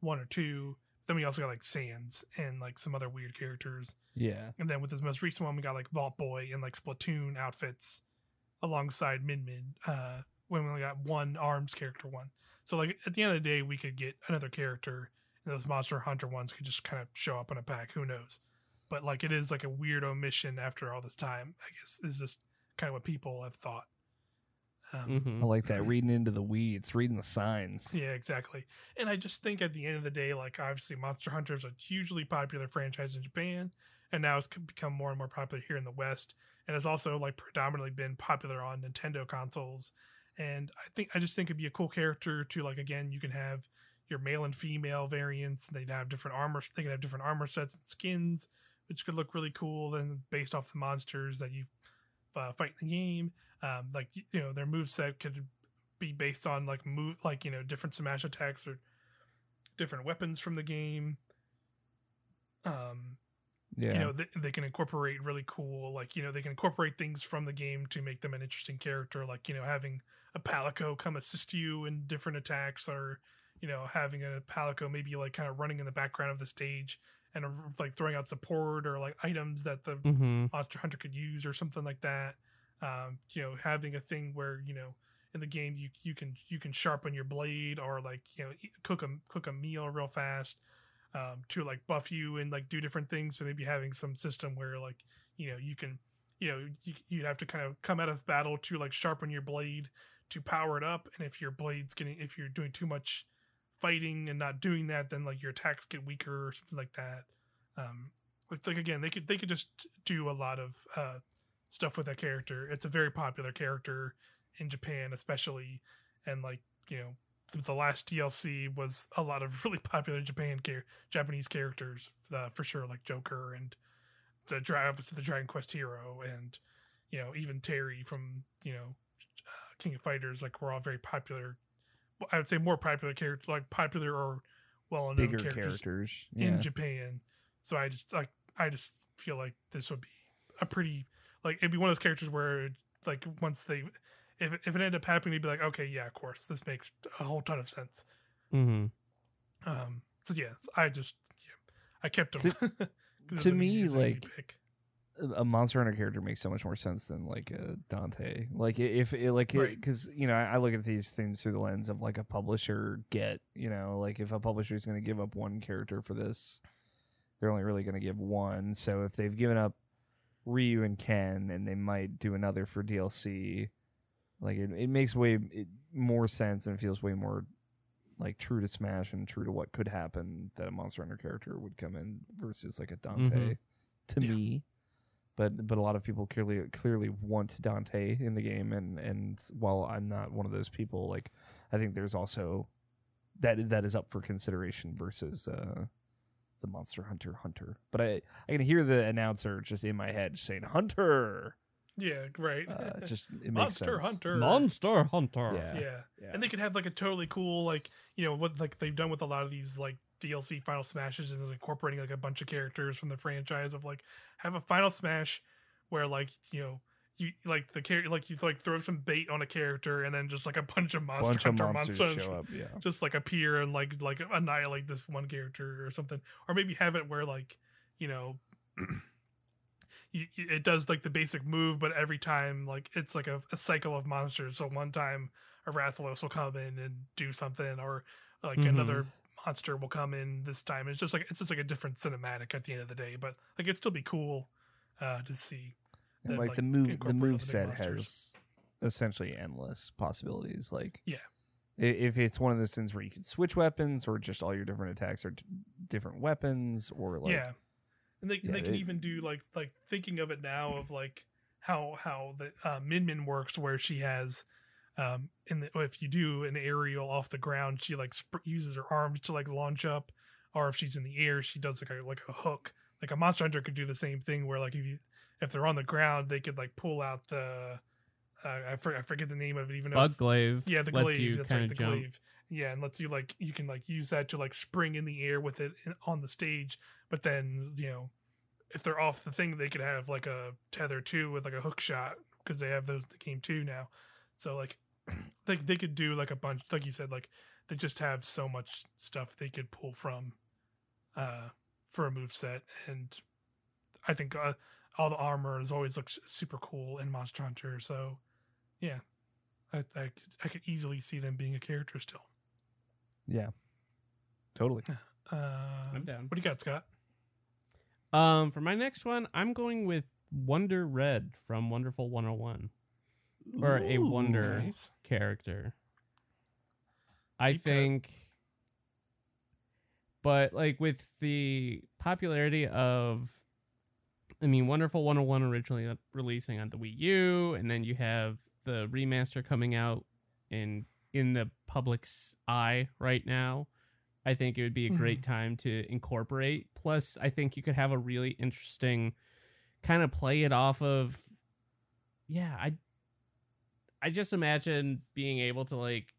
one or two then we also got like Sans and like some other weird characters. Yeah. And then with this most recent one, we got like Vault Boy and like Splatoon outfits alongside Min Min. Uh, when we only got one Arms character one. So like at the end of the day, we could get another character, and those Monster Hunter ones could just kind of show up in a pack. Who knows? But like it is like a weird omission after all this time. I guess is just kind of what people have thought. Um, Mhm. I like that. Reading into the weeds, reading the signs. Yeah, exactly. And I just think at the end of the day, like obviously Monster Hunter is a hugely popular franchise in Japan, and now it's become more and more popular here in the West, and has also like predominantly been popular on Nintendo consoles. And I think I just think it'd be a cool character to like again, you can have your male and female variants, and they'd have different armor. They can have different armor sets and skins, which could look really cool. and based off the monsters that you uh, fight in the game, um, like you know their move set could be based on like move like you know different smash attacks or different weapons from the game um Yeah. you know they, they can incorporate really cool like you know they can incorporate things from the game to make them an interesting character like you know having a palico come assist you in different attacks or you know having a palico maybe like kind of running in the background of the stage and like throwing out support or like items that the Mhm. monster hunter could use or something like that. Um you know having a thing where you know in the game you you can you can sharpen your blade or like you know cook a cook a meal real fast um to like buff you and like do different things. So maybe having some system where like you know you can you know you, you have to kind of come out of battle to like sharpen your blade to power it up. And if your blade's getting if you're doing too much fighting and not doing that then like your attacks get weaker or something like that. Um it's like again they could they could just do a lot of uh stuff with that character. It's a very popular character in japan especially and like you know th- the last dlc was a lot of really popular japan char- japanese characters uh, for sure like joker and the drive to the dragon quest hero and you know even terry from you know uh, king of fighters like we're all very popular i would say more popular characters like popular or well-known characters characters. Yeah. in Japan. So I just like I just feel like this would be a pretty like it'd be one of those characters where like once they if if it ended up happening, you'd be like, okay, yeah, of course, this makes a whole ton of sense. Mhm. Um, so yeah, I just yeah, I kept To- it's to easy- me, like, pick. A Monster Hunter character makes so much more sense than like a Dante. Like if it, like Right. because you know I, look at these things through the lens of like a publisher get. You know, like if a publisher is going to give up one character for this, they're only really going to give one. So if they've given up Ryu and Ken, and they might do another for DLC, like it, it makes way it, more sense and it feels way more like true to Smash and true to what could happen that a Monster Hunter character would come in versus like a Dante. Mhm. To Yeah. me, but but a lot of people clearly clearly want Dante in the game, and and while I'm not one of those people, like I think there's also that that is up for consideration versus uh the Monster Hunter Hunter. But I I can hear the announcer just in my head saying Hunter. Yeah, right. Uh, just it makes Monster sense. Hunter. Monster Hunter. Yeah. yeah. Yeah. and they could have like a totally cool like you know what like they've done with a lot of these like DLC Final Smashes is incorporating like a bunch of characters from the franchise of like have a Final Smash where like you know you like the character like you like throw some bait on a character and then just like a bunch of monster bunch of monsters monsters show up. Yeah. just like appear and like like annihilate this one character or something or maybe have it where like you know you, it does like the basic move but every time like it's like a, a cycle of monsters so one time a Rathalos will come in and do something or like Mhm. another monster will come in this time. It's just like it's just like a different cinematic at the end of the day, but like it'd still be cool uh, to see. And that, like, the like, move the move the big set monsters. has essentially endless possibilities. Like Yeah. if it's one of those things where you can switch weapons or just all your different attacks are d- different weapons or like yeah, and they Yeah, they can they- even do like like thinking of it now of like how how the uh, Min Min works, where she has um in the if you do an aerial off the ground, she like sp- uses her arms to like launch up, or if she's in the air, she does like a like a hook. Like a monster hunter could do the same thing, where like if you if they're on the ground, they could like pull out the uh, I, for, I forget the name of it, even Bug it's- glaive. yeah, the glaive. That's right, the jump. glaive. Yeah, and lets you like you can like use that to like spring in the air with it in, on the stage. But then you know, if they're off the thing, they could have like a tether too with like a hook shot because they have those in the game too now. So like, they they could do like a bunch, like you said, like they just have so much stuff they could pull from, uh, for a move set, and I think uh, all the armor has always looks super cool in Monster Hunter. So yeah, I, I, could, I could easily see them being a character still. yeah. Totally. Uh, I'm down. What do you got, Scott? Um, for my next one, I'm going with Wonder Red from Wonderful 101 or a Wonder nice. character. I cut. think, but like with the popularity of, I mean, Wonderful 101 originally releasing on the Wii U, and then you have the remaster coming out in in the public's eye right now. I think it would be a great time to incorporate. Plus, I think you could have a really interesting kind of play it off of. Yeah, I. I just imagine being able to like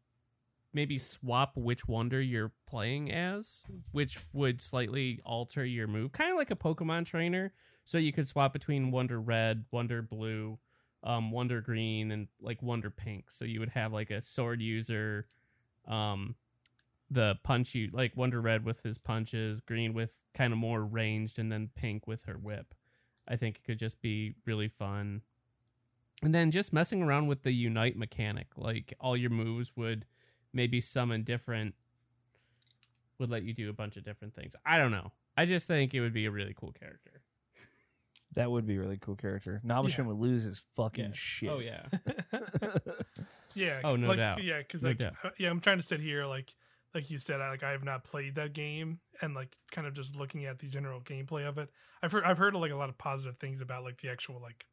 maybe swap which wonder you're playing as, which would slightly alter your move, kind of like a Pokemon trainer. So you could swap between Wonder Red, Wonder Blue, um, Wonder Green, and like Wonder Pink. So you would have like a sword user, um, the punch you like Wonder Red with his punches, Green with kind of more ranged, and then Pink with her whip. I think it could just be really fun. And then just messing around with the unite mechanic, like all your moves would maybe summon different, would let you do a bunch of different things. I don't know. I just think it would be a really cool character. That would be a really cool character. Nabashin Yeah. would lose his fucking Yeah. shit. Oh yeah, yeah. Oh, no like, doubt. Yeah, because No like doubt. uh, yeah, I'm trying to sit here like like you said, I like I have not played that game and like kind of just looking at the general gameplay of it. I've heard I've heard like a lot of positive things about like the actual like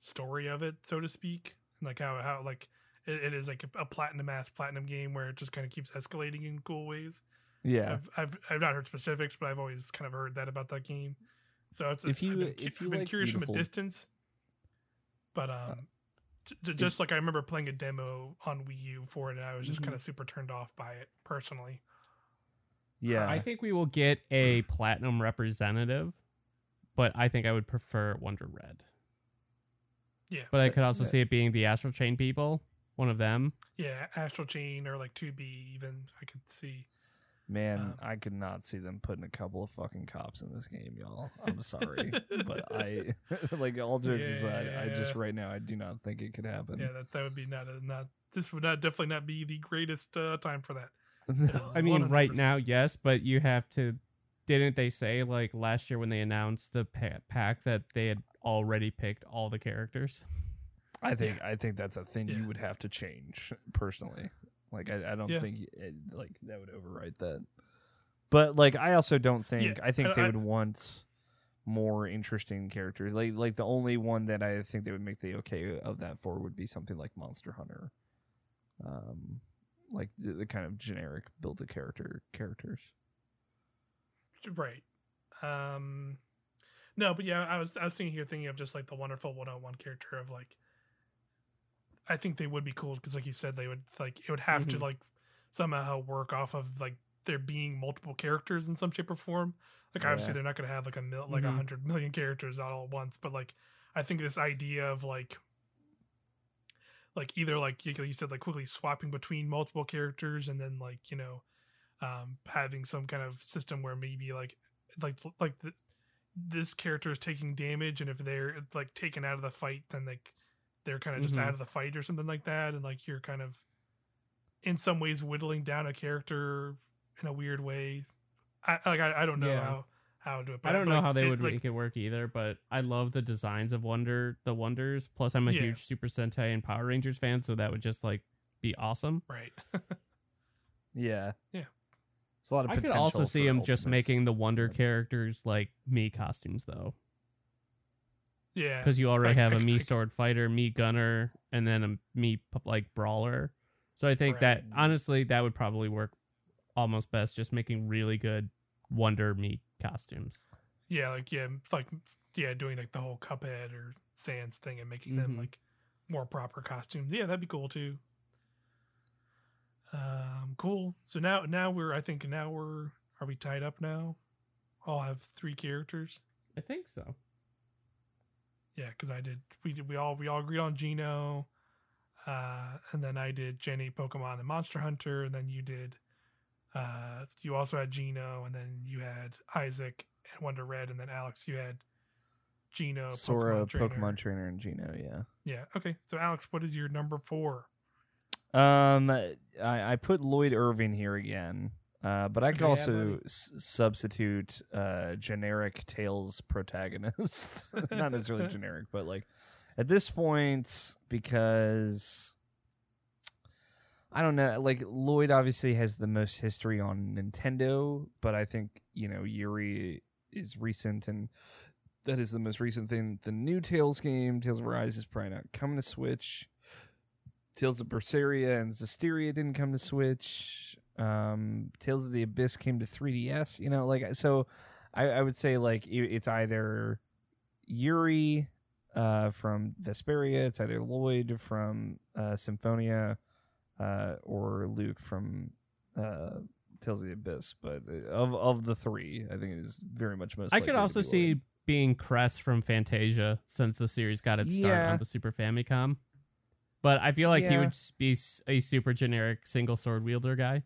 story of it, so to speak, and like how how like it, it is like a, a platinum ass platinum game where it just kind of keeps escalating in cool ways. yeah. I've, I've I've not heard specifics, but I've always kind of heard that about that game. So it's If you- I've been, if you I've been like curious from a distance, but um, j- j- just like I remember playing a demo on Wii U for it, and I was just Mhm. kind of super turned off by it personally. Yeah. I think we will get a platinum representative, but I think I would prefer Wonder Red. Yeah, But I could also Yeah. see it being the Astral Chain people, one of them. yeah, Astral Chain or like Two B even I could see. Man, Um, I could not see them putting a couple of fucking cops in this game, y'all. I'm sorry, but I like all jokes aside, I just right now I do not think it could happen. Yeah, that that would be not a, not this would not definitely not be the greatest uh, time for that. I mean, right 100%. now, yes, but you have to. Didn't they say like last year when they announced the pa- pack that they had already picked all the characters? I think I think that's a thing Yeah. you would have to change personally. Like I, I don't Yeah. think it, like that would overwrite that. But like I also don't think Yeah, I think I- they I- would want more interesting characters. Like like the only one that I think they would make the okay of that for would be something like Monster Hunter. Um like the, the kind of generic build a character characters. Right. Um no, but yeah, I was I was thinking here thinking of just like the wonderful 101 character of like I think they would be cool because like you said they would like it would have to Mhm. like somehow work off of like there being multiple characters in some shape or form. Like obviously Yeah. they're not going to have like a mil- like a Mhm. 100 million characters all at once, but like I think this idea of like like either like you, you said like quickly swapping between multiple characters and then like you know um having some kind of system where maybe like like like the, this character is taking damage and if they're like taken out of the fight then like they're kind of just Mhm. out of the fight or something like that and like you're kind of in some ways whittling down a character in a weird way. I like I, I don't know Yeah. how how to do it. I don't but, know like, how they it- would like, make it work either, but I love the designs of Wonder the Wonders. Plus, I'm a Yeah. huge Super Sentai and Power Rangers fan, so that would just like be awesome. right. Yeah. Yeah. It's a lot of I could also see for him just making the Wonder characters like Mii costumes though, yeah. because you already I- have I- a Mii I- sword fighter, Mii gunner, and then a Mii like brawler. So I think that honestly that would probably work almost best, just making really good Wonder Mii costumes. Yeah, like yeah, like yeah, doing like the whole Cuphead or Sans thing and making them Mhm. like more proper costumes. Yeah, that'd be cool too. Um, cool. So now, now we're. I think now we're. Are we tied up now? All have three characters. I think so. Yeah, because I did. We did. We all we all agreed on Gino, uh, and then I did Jenny, Pokemon, and Monster Hunter, and then you did. Uh, you also had Gino, and then you had Isaac and Wonder Red, and then Alex, you had Gino, Sora, Pokemon Trainer. Pokemon Trainer, and Gino. Yeah. Yeah. Okay. So Alex, what is your number four? Um, I, I put Lloyd Irving here again, uh, but I could Okay. also s- substitute uh, generic Tales protagonist. Not necessarily generic, but like at this point, because I don't know, like Lloyd obviously has the most history on Nintendo, but I think you know Yuri is recent and. That is the most recent thing. The new Tales game, Tales of Arise, is probably not coming to Switch. Tales of Berseria and Zestiria didn't come to Switch. Um, Tales of the Abyss came to 3DS. You know, like so, I, I would say like it's either Yuri uh, from Vesperia, it's either Lloyd from uh, Symphonia, uh, or Luke from uh, Tales of the Abyss. But of of the three, I think it is very much most. I could also see Lloyd. being Cress from Phantasia since the series got its start Yeah. on the Super Famicom. But I feel like he would be a super generic single sword wielder guy.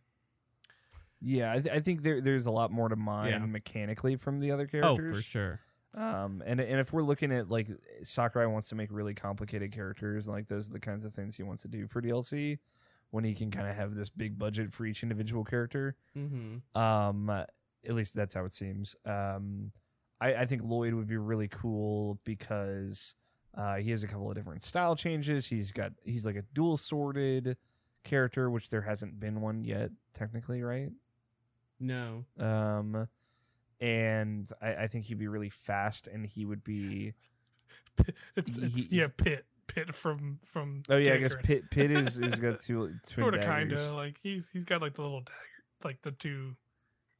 Yeah, I, th- I think there there's a lot more to mine Yeah. mechanically from the other characters. Oh, for sure. Um, and and if we're looking at like Sakurai wants to make really complicated characters, like those are the kinds of things he wants to do for DLC, when he can kind of have this big budget for each individual character. Mm-hmm. Um, at least that's how it seems. Um, I, I think Lloyd would be really cool because uh, he has a couple of different style changes. He's got he's like a dual sworded character, which there hasn't been one yet, technically, right? No. Um, and I, I think he'd be really fast, and he would be. It's, it's He- yeah, Pit, Pit from from. Oh yeah, I guess Pit Pit is is got two twin Sort of, kind of like he's he's got like the little dagger, like the two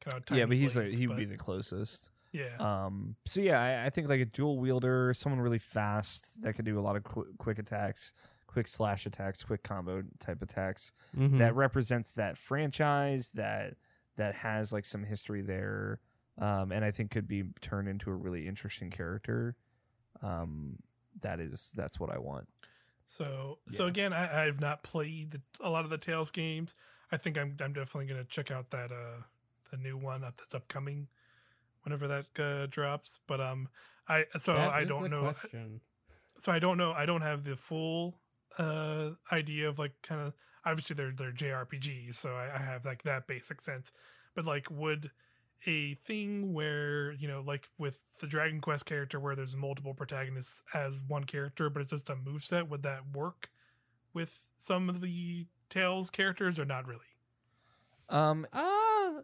kind of. Yeah, but he's like blades, he would but- be the closest. Yeah. Um, so yeah, I, I think like a dual wielder, someone really fast that could do a lot of qu- quick attacks, quick slash attacks, quick combo type attacks Mhm. that represents that franchise that that has like some history there, um, and I think could be turned into a really interesting character. Um, that is that's what I want. So so again, I, I've not played the, a lot of the Tales games. I think I'm I'm definitely gonna check out that uh the new one up that's upcoming, whenever that uh, drops. But um, I so That I don't know. question. So I don't know. I don't have the full uh idea of like kind of obviously they're they're JRPGs, so I, I have like that basic sense. But like, would a thing where you know like with the Dragon Quest character where there's multiple protagonists as one character, but it's just a move set, would that work with some of the Tales characters or not really? Um, Uh,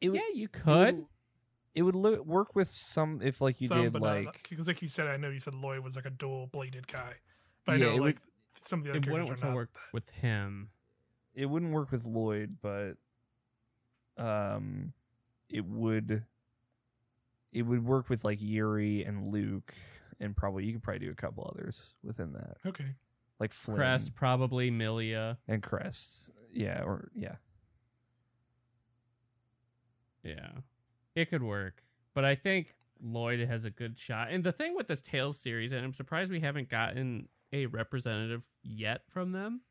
it would, yeah, you it could. Would, it would lo- work with some if like you some, did but like because like you said, I know you said Lloyd was like a dual bladed guy, but Yeah, I it know would- like some of the other It wouldn't characters to are not. work that. with him. it wouldn't work with Lloyd, but um, it would it would work with like Yuri and Luke, and probably you could probably do a couple others within that, Okay. like Flynn Cress, probably Milla. and Cress. Yeah, or yeah, Yeah, it could work, but I think Lloyd has a good shot. And the thing with the Tales series, and I'm surprised we haven't gotten a representative yet from them.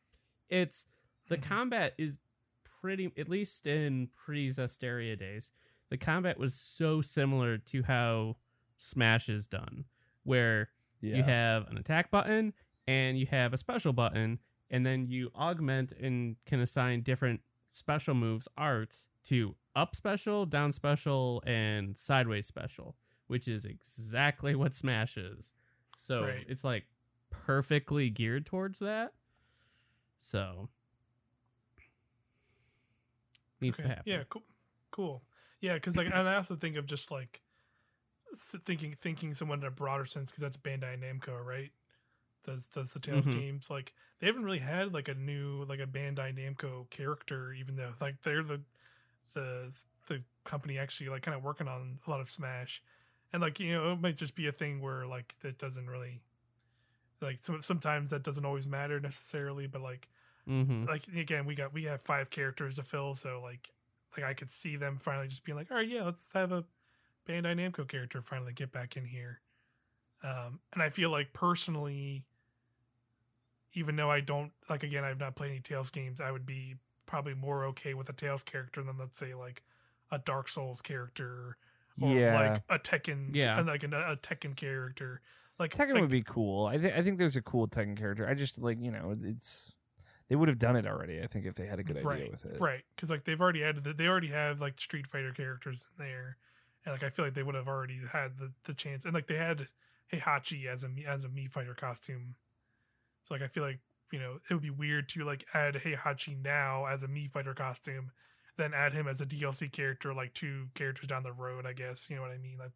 It's the Mhm. combat is pretty, at least in pre Zestiria days, the combat was so similar to how Smash is done, where yeah. you have an attack button and you have a special button, and then you augment and can assign different special moves arts to up special, down special, and sideways special, which is exactly what Smash is. So Right. it's like perfectly geared towards that. So needs Okay. to happen. Yeah, cool. Cool. Yeah, because like, and I also think of just like thinking thinking someone in a broader sense because that's Bandai Namco, right? Does does the Tales Mhm. games like they haven't really had like a new like a Bandai Namco character, even though like they're the the the company actually like kind of working on a lot of Smash, and like you know it might just be a thing where like it doesn't really like some, sometimes that doesn't always matter necessarily, but like Mm-hmm. like again we got we have five characters to fill so like like i could see them finally just being like all right yeah let's have a bandai namco character finally get back in here um and i feel like personally even though i don't like again i've not played any tales games i would be probably more okay with a tales character than let's say like a dark souls character or yeah, like a tekken Yeah. like a, a tekken character like Tekken like, would be cool. I think I think there's a cool Tekken character. I just like you know it's they would have done it already. I think if they had a good idea right, with it. Right, because like they've already added, the, they already have like Street Fighter characters in there, and like I feel like they would have already had the, the chance, and like they had Heihachi as a Mi- as a Mii Fighter costume, so like I feel like you know it would be weird to like add Heihachi now as a Mii Fighter costume, then add him as a DLC character like two characters down the road. I guess you know what I mean. Like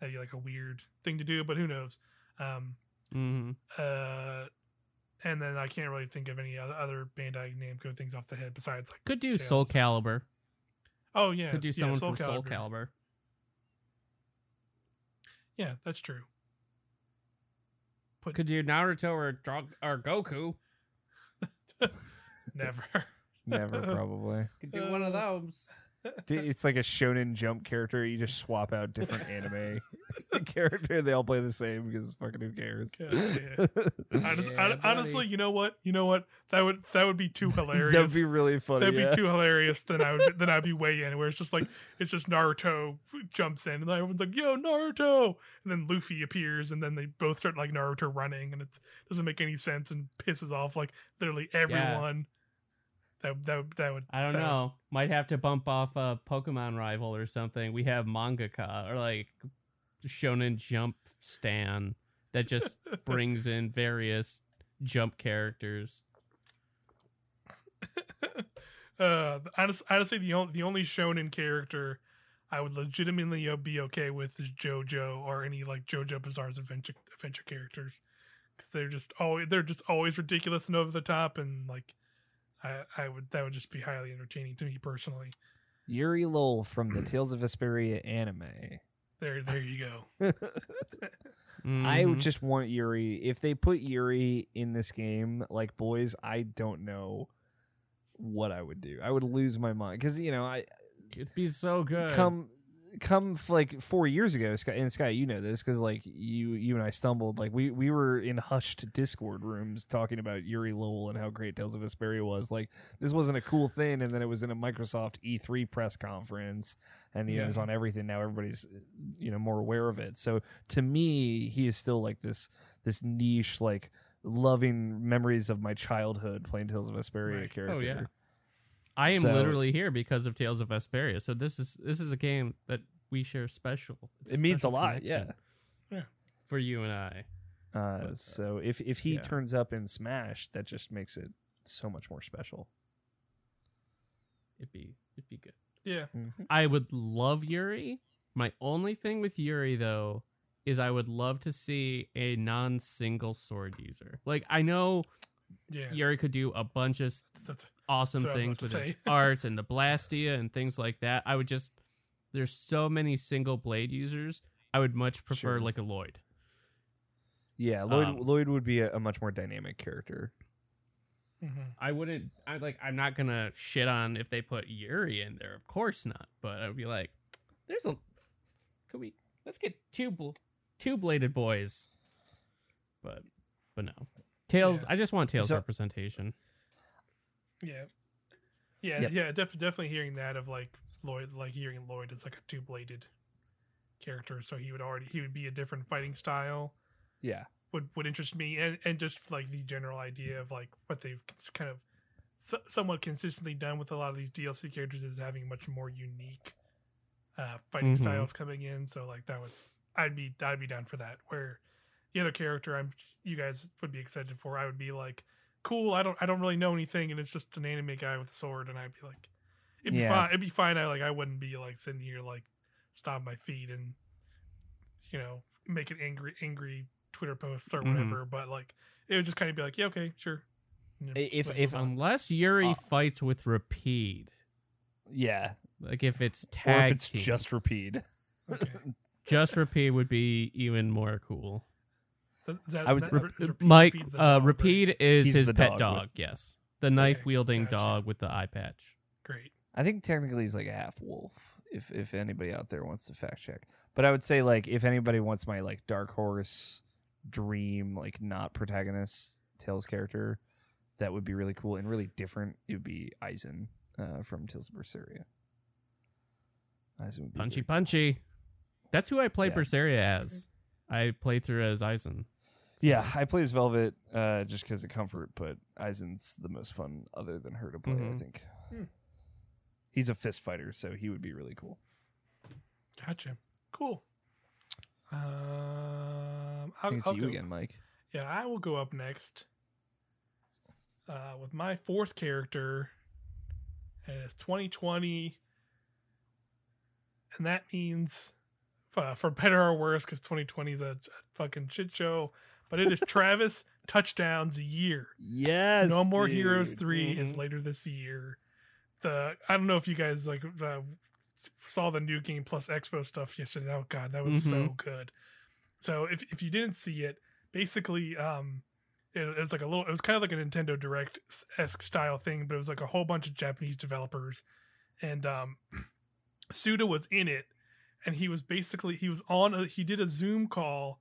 that'd be like a weird thing to do, but who knows. Um, Mm-hmm. uh, and then I can't really think of any other, Bandai Namco things off the head besides like Could do Tales. Soul Calibur. Oh yeah, Could do yeah, someone Soul from Soul Calibur. Calibur. Yeah, that's true. Put Could do Naruto or Dra- or Goku. never. Never probably. Could do one of uh, those. D- It's like a Shonen Jump character. You just swap out different anime character. They all play the same because fucking who cares? God, yeah. Honest, Yeah, hon- honestly, you know what? You know what? That would that would be too hilarious. That'd be really funny. That'd yeah. be too hilarious. Then I would then I'd be way in. Where it's just like it's just Naruto jumps in, and then everyone's like, "Yo, Naruto!" And then Luffy appears, and then they both start like Naruto running, and it doesn't make any sense and pisses off like literally everyone. That that that would I don't that would- know. Might have to bump off a Pokemon rival or something. We have mangaka or like Shonen Jump Stan that just brings in various jump characters. uh, honest, honestly, the only the only shonen character I would legitimately uh, be okay with is JoJo or any like JoJo Bizarre's adventure adventure characters because they're just always they're just always ridiculous and over the top and like I I would that would just be highly entertaining to me personally. Yuri Lowell from the Tales of Vesperia anime. There there you go. I Mhm. would just want Yuri. If they put Yuri in this game, like boys, I don't know what I would do. I would lose my mind because you know I It'd be so good. come come like four years ago, Sky, and Sky, you know this because like you you and I stumbled like we we were in hushed Discord rooms talking about Yuri Lowell and how great Tales of Vesperia was. Like this wasn't a cool thing, and then it was in a Microsoft E3 press conference, and you know it was on everything. Now everybody's you know more aware of it. So to me, he is still like this this niche like loving memories of my childhood playing Tales of Vesperia Right. character. Oh, yeah. I am So- literally here because of Tales of Vesperia. So this is this is a game that we share special. It's It means a lot, connection Yeah. For you and I. Uh, But, so if if he yeah. turns up in Smash, that just makes it so much more special. It'd be it'd be good. Yeah. I would love Yuri. My only thing with Yuri though is I would love to see a non-single sword user. Like I know Yeah. Yuri could do a bunch of That's, that's awesome That's what I was things with his say. arts and the Blastia and things like that. I would just there's so many single blade users. I would much prefer Sure. like a Lloyd. Yeah, Lloyd Um, Lloyd would be a, a much more dynamic character. mhm. I wouldn't. I like. I'm not gonna shit on if they put Yuri in there. Of course not. But I'd be like, there's a. Could we? Let's get two bl- two bladed boys. But but no. Tales. Yeah. I just want Tales So- representation. Yeah. Yeah, Yep. yeah, def- definitely hearing that of like Lloyd, like hearing Lloyd as like a two bladed character, so he would already he would be a different fighting style Yeah, would would interest me, and and just like the general idea of like what they've kind of so, somewhat consistently done with a lot of these DLC characters is having much more unique uh, fighting Mhm. styles coming in. So like that would I'd be I'd be down for that. Where the other character I'm you guys would be excited for, I would be like, cool. I don't I don't really know anything, and it's just an anime guy with a sword, and I'd be like, it'd be Yeah. fine. It'd be fine. I like I wouldn't be like sitting here like stomp my feet and you know making angry angry Twitter posts or Mhm. whatever. But like it would just kind of be like, yeah, okay, sure. And then If- if- on. Unless Yuri Uh, fights with Repede. Yeah, Like if it's or tag if it's team, just Repede. okay. just Repede would be even more cool. So that, I would- that, Rap- Repede- Mike, Repede's the uh, dog, right? Is He's his pet dog dog. with- yes, the knife wielding gotcha. dog with the eye patch. Great. I think technically he's like a half wolf. If if anybody out there wants to fact check, but I would say like if anybody wants my like dark horse dream like not protagonist Tales character, that would be really cool and really different. It would be Eizen uh, from Tales of Berseria. Eizen would be Punchy, very- punchy. That's who I play Yeah. Berseria as. I play through as Eizen. Yeah, I play as Velvet uh, just because of comfort, but Eizen's the most fun other than her to play. I Mhm. think Hmm. he's a fist fighter, so he would be really cool. Gotcha. Cool. Um, I I'll, think it's I'll you go. again, Mike. Yeah, I will go up next uh, with my fourth character, and it's 2020, and that means uh, for better or worse, because 2020 is a, a fucking shit show. But it is Travis touchdowns year. Yes. no more Heroes 3 Mm-hmm. is later this year. The I don't know if you guys like uh, saw the new game plus expo stuff yesterday. Oh god, that was so Mhm. good. So if if you didn't see it, basically um it, it was like a little it was kind of like a Nintendo Direct esque style thing, but it was like a whole bunch of Japanese developers and um Suda was in it and he was basically he was on a, he did a Zoom call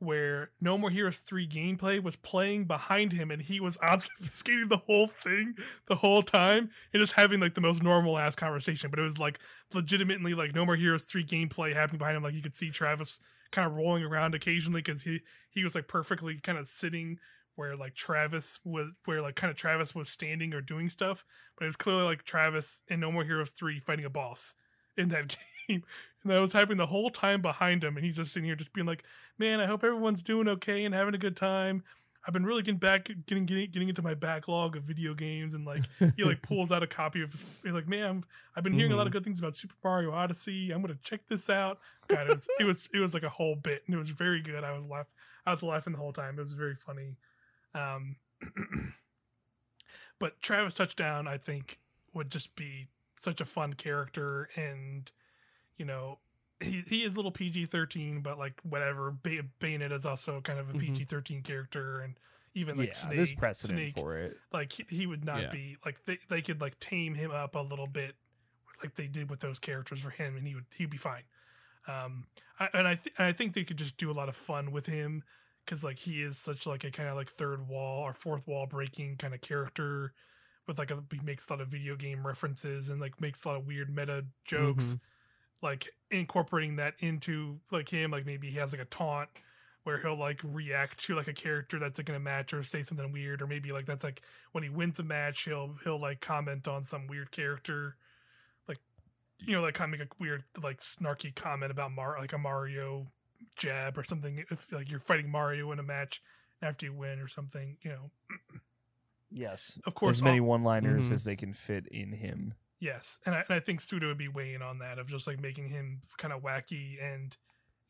where No More Heroes 3 gameplay was playing behind him and he was obfuscating the whole thing the whole time and just having like the most normal ass conversation. But it was like legitimately like No More Heroes 3 gameplay happening behind him. Like you could see Travis kind of rolling around occasionally because he, he was like perfectly kind of sitting where like Travis was, where like kind of Travis was standing or doing stuff. But it was clearly like Travis in No More Heroes 3 fighting a boss in that game. And that was happening the whole time behind him. And he's just sitting here just being like, man, I hope everyone's doing okay and having a good time. I've been really getting back, getting getting, getting into my backlog of video games, and like he like pulls out a copy of. He's like, man, I've been hearing a lot of good things about Super Mario Odyssey. I'm gonna check this out. God, it was it was it was like a whole bit, and it was very good. I was laugh, I was laughing the whole time. It was very funny. Um, but Travis Touchdown, I think, would just be such a fun character, and you know, he he is a little PG thirteen, but like whatever. Bay- Bayonet is also kind of a Mhm. PG thirteen character, and even like yeah, Snake, there's precedent Snake, for it. like he, he would not Yeah. be like they they could like tame him up a little bit, like they did with those characters for him, and he would he'd be fine. Um, I, and I th- I think they could just do a lot of fun with him because like he is such like a kind of like third wall or fourth wall breaking kind of character with like a he makes a lot of video game references and like makes a lot of weird meta jokes Mhm. Like incorporating that into like him like maybe he has like a taunt where he'll like react to like a character that's like in a match or say something weird or maybe like that's like when he wins a match he'll he'll like comment on some weird character like you know like kind of make a weird like snarky comment about Mar like a Mario jab or something if like you're fighting Mario in a match after you win or something you know Yes, of course as many all- one-liners Mhm. as they can fit in him. Yes, and I, and I think Suda would be weighing on that of just like making him kind of wacky and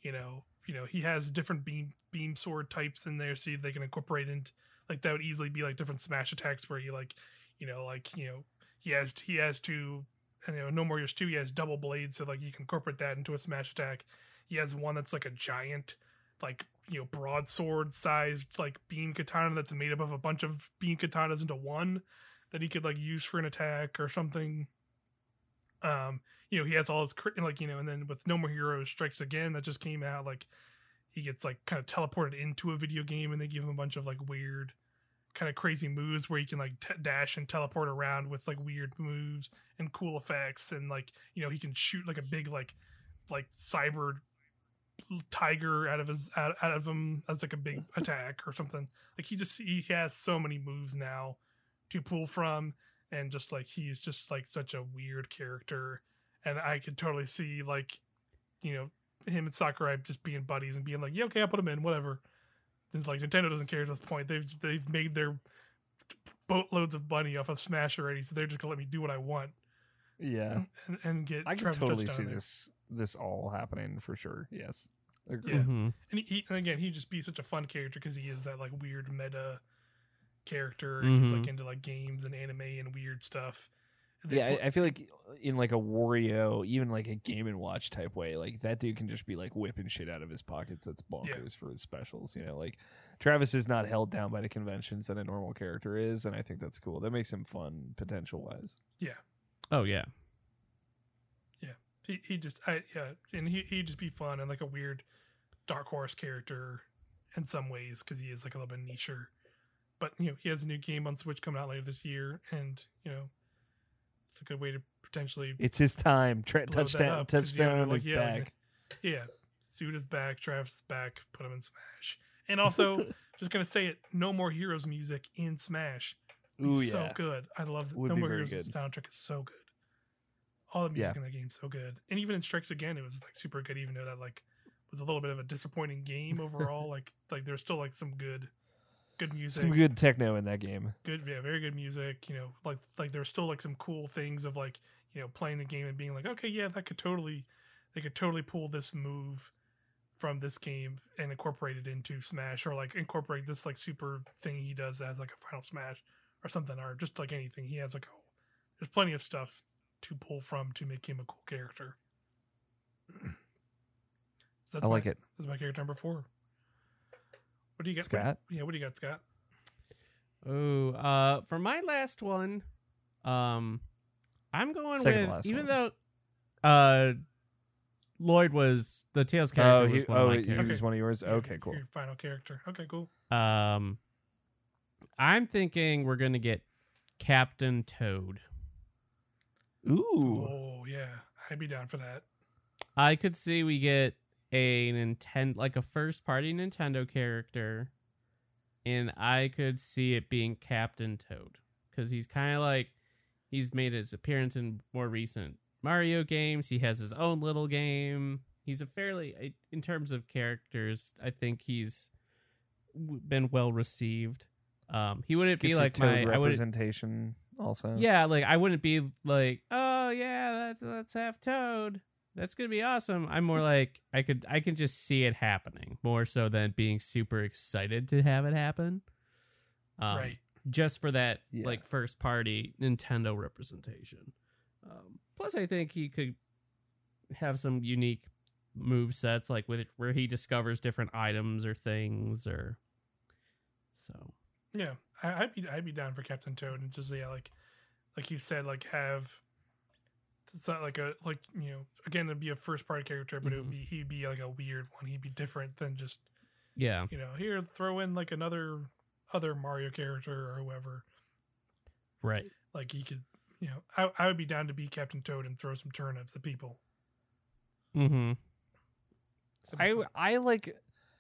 you know you know he has different beam beam sword types in there, so they can incorporate into like that would easily be like different smash attacks where he like you know like you know he has he has to and you know no more heroes two he has double blades so like you can incorporate that into a smash attack. He has one that's like a giant like you know broadsword sized like beam katana that's made up of a bunch of beam katanas into one that he could like use for an attack or something um you know he has all his like you know and then with no more heroes strikes again that just came out like he gets like kind of teleported into a video game and they give him a bunch of like weird kind of crazy moves where he can like t- dash and teleport around with like weird moves and cool effects and like you know he can shoot like a big like like cyber tiger out of his out, out of him as like a big attack or something. Like he just he has so many moves now to pull from, and just like he's just like such a weird character, and I could totally see like, you know, him and Sakurai just being buddies and being like, yeah, okay, I'll put him in, whatever. And like Nintendo doesn't care at this point. They've they've made their boatloads of money off of Smash already, so they're just gonna let me do what I want Yeah, and, and get. I can totally Touchdown see there. this this all happening for sure. Yes. Agree. Yeah. Mhm. And, he, he, and again, he'd just be such a fun character because he is that like weird meta character. and He's like Mhm. into like games and anime and weird stuff. They Yeah, pl- I, I feel like in like a Wario, even like a Game and Watch type way, like that dude can just be like whipping shit out of his pockets. That's bonkers for his specials. You know, like Travis is not held down by the conventions that a normal character is, and I think that's cool. That makes him fun potential wise. Yeah. Oh yeah. Yeah. He, he just I yeah, and he he'd just be fun and like a weird dark horse character in some ways because he is like a little bit nicher. But you know, he has a new game on Switch coming out later this year, and you know, it's a good way to potentially It's his time. Tra- touchdown, up, touchdown like, is yeah, back. Yeah, Suda's back, Travis is back, put him in Smash. And also, just gonna say it, no more Heroes music in Smash. Ooh so yeah, good. I love Would No More Heroes good. soundtrack is so good. All the music Yeah. in that game is so good. And even in Strikes Again, it was like super good, even though that like was a little bit of a disappointing game overall. like like there's still like some good good music. some good techno in that game. good yeah, very good music. You know, like like there's still like some cool things of like, you know, playing the game and being like, okay, yeah, that could totally they could totally pull this move from this game and incorporate it into Smash or like incorporate this like super thing he does as like a final Smash or something or just like anything. He has like a there's plenty of stuff to pull from to make him a cool character. So I like my, it. That's my character number four. What do you got, Scott? yeah, what do you got, Scott? Oh, uh, for my last one, um, I'm going Second with even one. though, uh, Lloyd was the Tales character Oh, was he, one oh, of my he characters. was one of yours. Okay, cool. Your final character. Okay, cool. Um, I'm thinking we're gonna get Captain Toad. Ooh, Oh yeah, I'd be down for that. I could see we get a Nintendo, like a first party Nintendo character, and I could see it being Captain Toad because he's kind of like he's made his appearance in more recent Mario games. He has his own little game. He's a fairly, in terms of characters, I think he's been well received. Um, he wouldn't Gets be like my, I representation also. yeah, like I wouldn't be like, oh yeah, let's let's have Toad. That's gonna be awesome. I'm more like I could I can just see it happening more so than being super excited to have it happen. Um, right. Just for that Yeah. like first party Nintendo representation. Um, plus, I think he could have some unique move sets, like with where he discovers different items or things, or so. Yeah, I, I'd be I'd be down for Captain Toad and just yeah, like like you said, like have it's not like a like you know again it'd be a first party character, but it Mhm. would be he'd be like a weird one. He'd be different than just Yeah. you know here throw in like another other Mario character or whoever. Right. Like he could you know I I would be down to be Captain Toad and throw some turnips at people. Mm-hmm. I fun. I like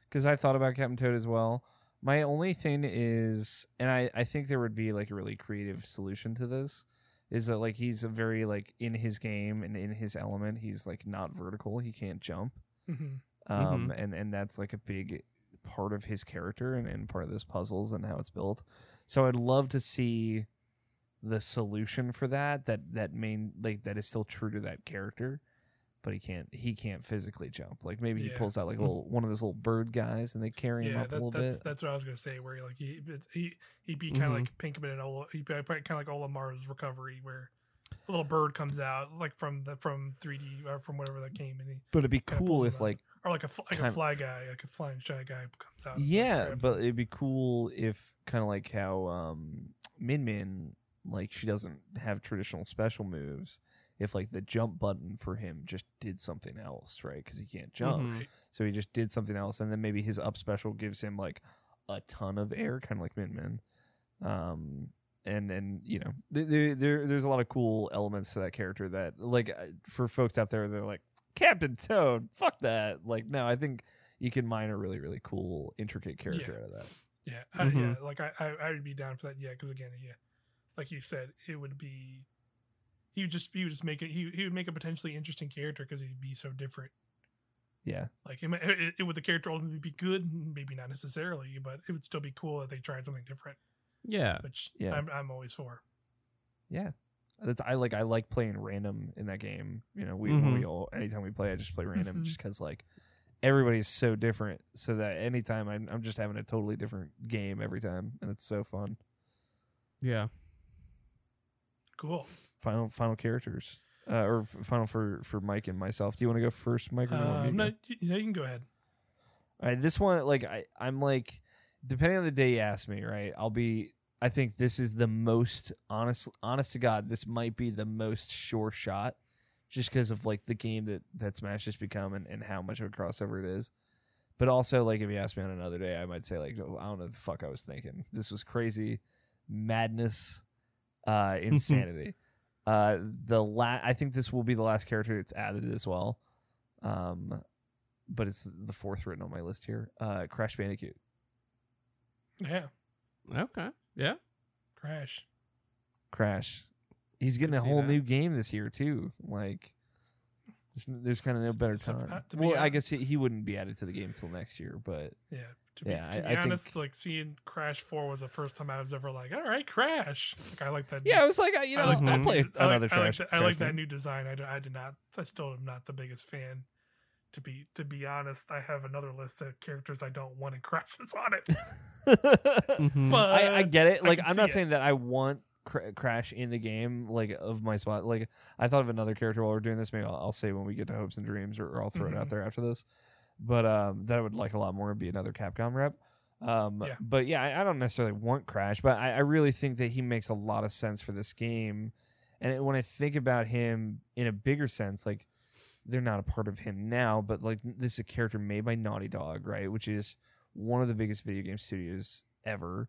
because I thought about Captain Toad as well. My only thing is, and I I think there would be like a really creative solution to this, is that like he's a very like in his game and in his element, he's like not vertical. He can't jump. Mhm. Um, and and that's like a big part of his character and, and part of this puzzles and how it's built. So I'd love to see the solution for that that that main like that is still true to that character but he can't he can't physically jump like maybe he Yeah. pulls out like a little one of those little bird guys and they carry him Yeah, up a little that's bit that's what I was gonna say. Where like he he he'd be kind of Mhm. like Pikmin and Ola, he'd be kind of like Olimar's recovery, where a little bird comes out like from the from 3D or from whatever that came, and he but it'd be cool if like or like a like a fly guy, like a flying shy guy comes out. yeah but him. it'd be cool if kind of like how um min min like she doesn't have traditional special moves if like the jump button for him just did something else right because he can't jump Mhm. So he just did something else, and then maybe his up special gives him like a ton of air, kind of like Min Min. Um, and and you know, there, there there's a lot of cool elements to that character that like uh, for folks out there, they're like Captain Toad, fuck that. Like, no, I think you can mine a really really cool intricate character Yeah. out of that. Yeah, I, Mhm. yeah. Like I, I, I would be down for that. Yeah, because again, yeah, like you said, it would be he would just he would just make it he he would make a potentially interesting character because he'd be so different. Yeah. Like it, it, it would the character ultimately be good, maybe not necessarily, but it would still be cool if they tried something different, Yeah. which Yeah. I'm I'm always for. Yeah. That's I like I like playing random in that game. You know, we, Mhm. we all anytime we play I just play random Mhm. just cuz like everybody's so different so that anytime I'm, I'm just having a totally different game every time and it's so fun. Yeah. Cool. Final final characters. Uh, or final for for Mike and myself. Do you want to go first, Mike? Or do you want me Um, no, you, you can go ahead. All right, this one, like I, I'm like, depending on the day you ask me, right? I'll be. I think this is the most honest, honest to God. This might be the most sure shot, just because of like the game that that Smash has become and, and how much of a crossover it is. But also, like, if you ask me on another day, I might say like, oh, I don't know what the fuck I was thinking. This was crazy, madness, uh, insanity. uh, the la- I think this will be the last character that's added as well. Um, but it's the fourth written on my list here. Uh, Crash Bandicoot. Yeah, Okay. Yeah. Crash. Crash. He's getting a whole that. new game this year too. Like, there's, there's kind of no better So, uh, time. to be well, I guess he, he wouldn't be added to the game till next year, but Yeah. To be, Yeah, to I- be I think- honest, like seeing Crash Four was the first time I was ever like, all right, Crash. Like I like that. yeah, I was like, I- you know, I like I'll that. play new- I like- another I like, Crash. that, I like that new design. I, do- I did not. I still am not the biggest fan. To be to be honest, I have another list of characters I don't want, in Crash is on it. Mhm. But I, I get it. Like, I'm see not it. saying that I want Cra- Crash in the game, like of my spot. Like, I thought of another character while we're doing this. Maybe I'll, I'll say when we get to hopes and dreams, or, or I'll throw it out Mhm. there after this. But um, that I would like a lot more would be another Capcom rep. Um, Yeah. But yeah, I, I don't necessarily want Crash, but I, I really think that he makes a lot of sense for this game. And when I think about him in a bigger sense, like they're not a part of him now, but like this is a character made by Naughty Dog, right? Which is one of the biggest video game studios ever,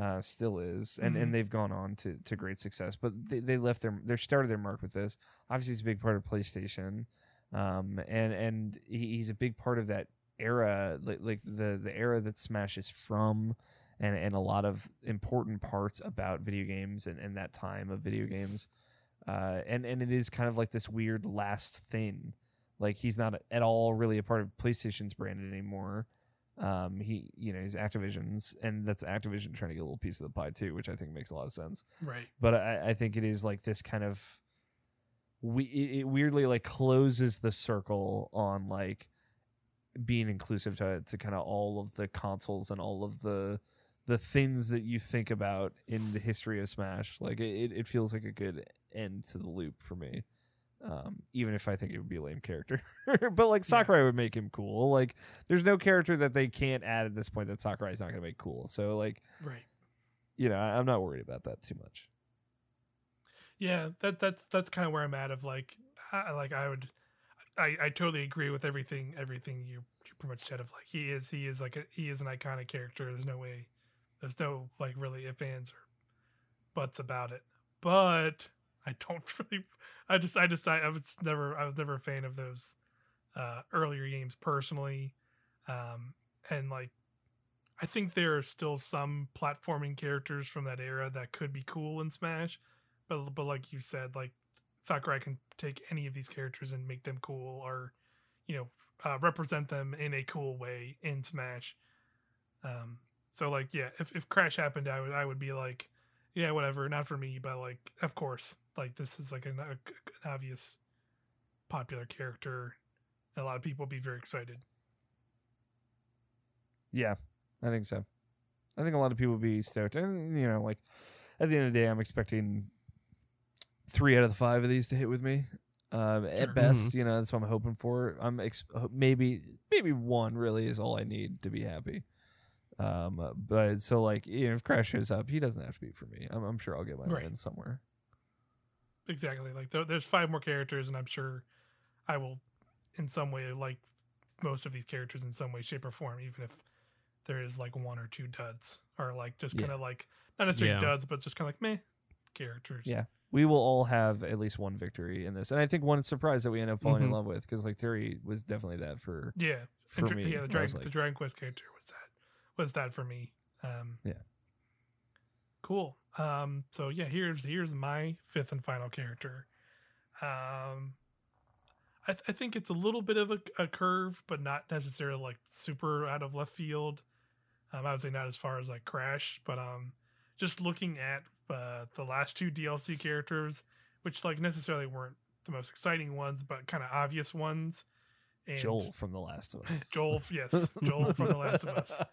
uh, still is, and Mhm. and they've gone on to, to great success. But they, they left their they started their mark with this. Obviously, it's a big part of PlayStation, um, and and he, he's a big part of that era, like, like the the era that Smash is from. And, and a lot of important parts about video games and, and that time of video games uh, and and it is kind of like this weird last thing. Like he's not at all really a part of PlayStation's brand anymore. Um, he you know he's Activision's, and that's Activision trying to get a little piece of the pie too, which I think makes a lot of sense. right. But I, I think it is like this kind of we it, it weirdly like closes the circle on like being inclusive to to kind of all of the consoles and all of the the things that you think about in the history of Smash. Like it, it feels like a good end to the loop for me. Um, even if I think it would be a lame character, but like Sakurai would make him cool. Like, there's no character that they can't add at this point that Sakurai's not going to make cool. So, like, Right. you know, I, I'm not worried about that too much. Yeah, that that's that's kind of where I'm at. Of like, I, like I would, I I totally agree with everything everything you you pretty much said. Of like, he is he is like a, he is an iconic character. There's no way, there's no like really if ands or buts about it. But I don't really, I just I just I, I was never I was never a fan of those uh earlier games personally, um and like. I think there are still some platforming characters from that era that could be cool in Smash, but but like you said, like Sakurai can take any of these characters and make them cool, or you know, uh, represent them in a cool way in Smash. Um, so like, yeah, if if Crash happened, I would I would be like, yeah, whatever, not for me, but like, of course, like this is like an, an obvious popular character, and a lot of people would be very excited. Yeah, I think so. I think a lot of people would be stoked. And, you know, like at the end of the day, I'm expecting three out of the five of these to hit with me. Um, Sure. At best, you know, that's what I'm hoping for. I'm ex- maybe maybe one really is all I need to be happy. Um, but so like, you know, if Crash shows up, he doesn't have to be for me. I'm, I'm sure I'll get my Right. win somewhere. Exactly. Like there, there's five more characters, and I'm sure I will, in some way, like most of these characters in some way, shape, or form. Even if there is like one or two duds, or like just kind of like not necessarily Yeah. duds, but just kind of like meh characters. Yeah. We will all have at least one victory in this, and I think one surprise that we end up falling in Mhm. love with because like Terry was definitely that for yeah. for And dra- me. yeah, the I Dragon, like- the Dragon Quest character was that was that for me. Um, Yeah. cool. Um, so yeah, here's here's my fifth and final character. Um, I, th- I think it's a little bit of a, a curve, but not necessarily like super out of left field. Um, I would say not as far as like Crash, but um, just looking at uh, the last two DLC characters, which like necessarily weren't the most exciting ones, but kind of obvious ones. And Joel from The Last of Us. Joel, yes, Joel from The Last of Us.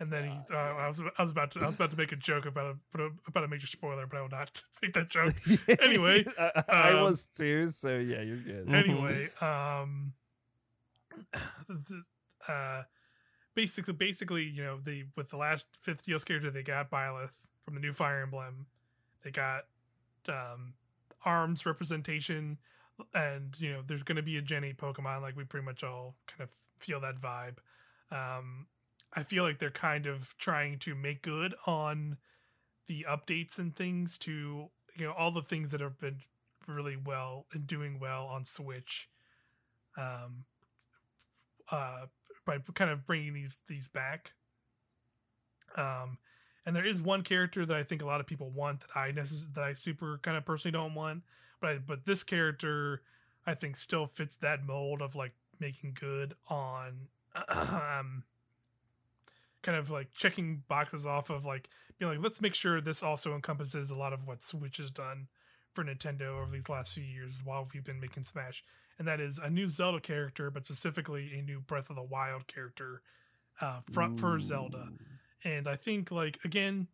And then he, uh, I was, I was about to, I was about to make a joke about a, about a major spoiler, but I will not make that joke. Anyway, I, I um, was too. So yeah, you're good. Mhm. anyway, um, uh, basically, basically, you know, the with the last fifth DLC character, they got Byleth from the new Fire Emblem. They got um, arms representation, and you know, there's going to be a Gen 8 Pokemon. Like we pretty much all kind of feel that vibe. Um, I feel like they're kind of trying to make good on the updates and things to you know all the things that have been really well and doing well on Switch. Um, uh, by kind of bringing these these back. Um, and there is one character that I think a lot of people want that I necess- that I super kind of personally don't want, but I, but this character I think still fits that mold of like making good on um kind of like checking boxes off of like being like let's make sure this also encompasses a lot of what Switch has done for Nintendo over these last few years while we've been making Smash, and that is a new Zelda character, but specifically a new Breath of the Wild character uh, front for Zelda. And I think like again,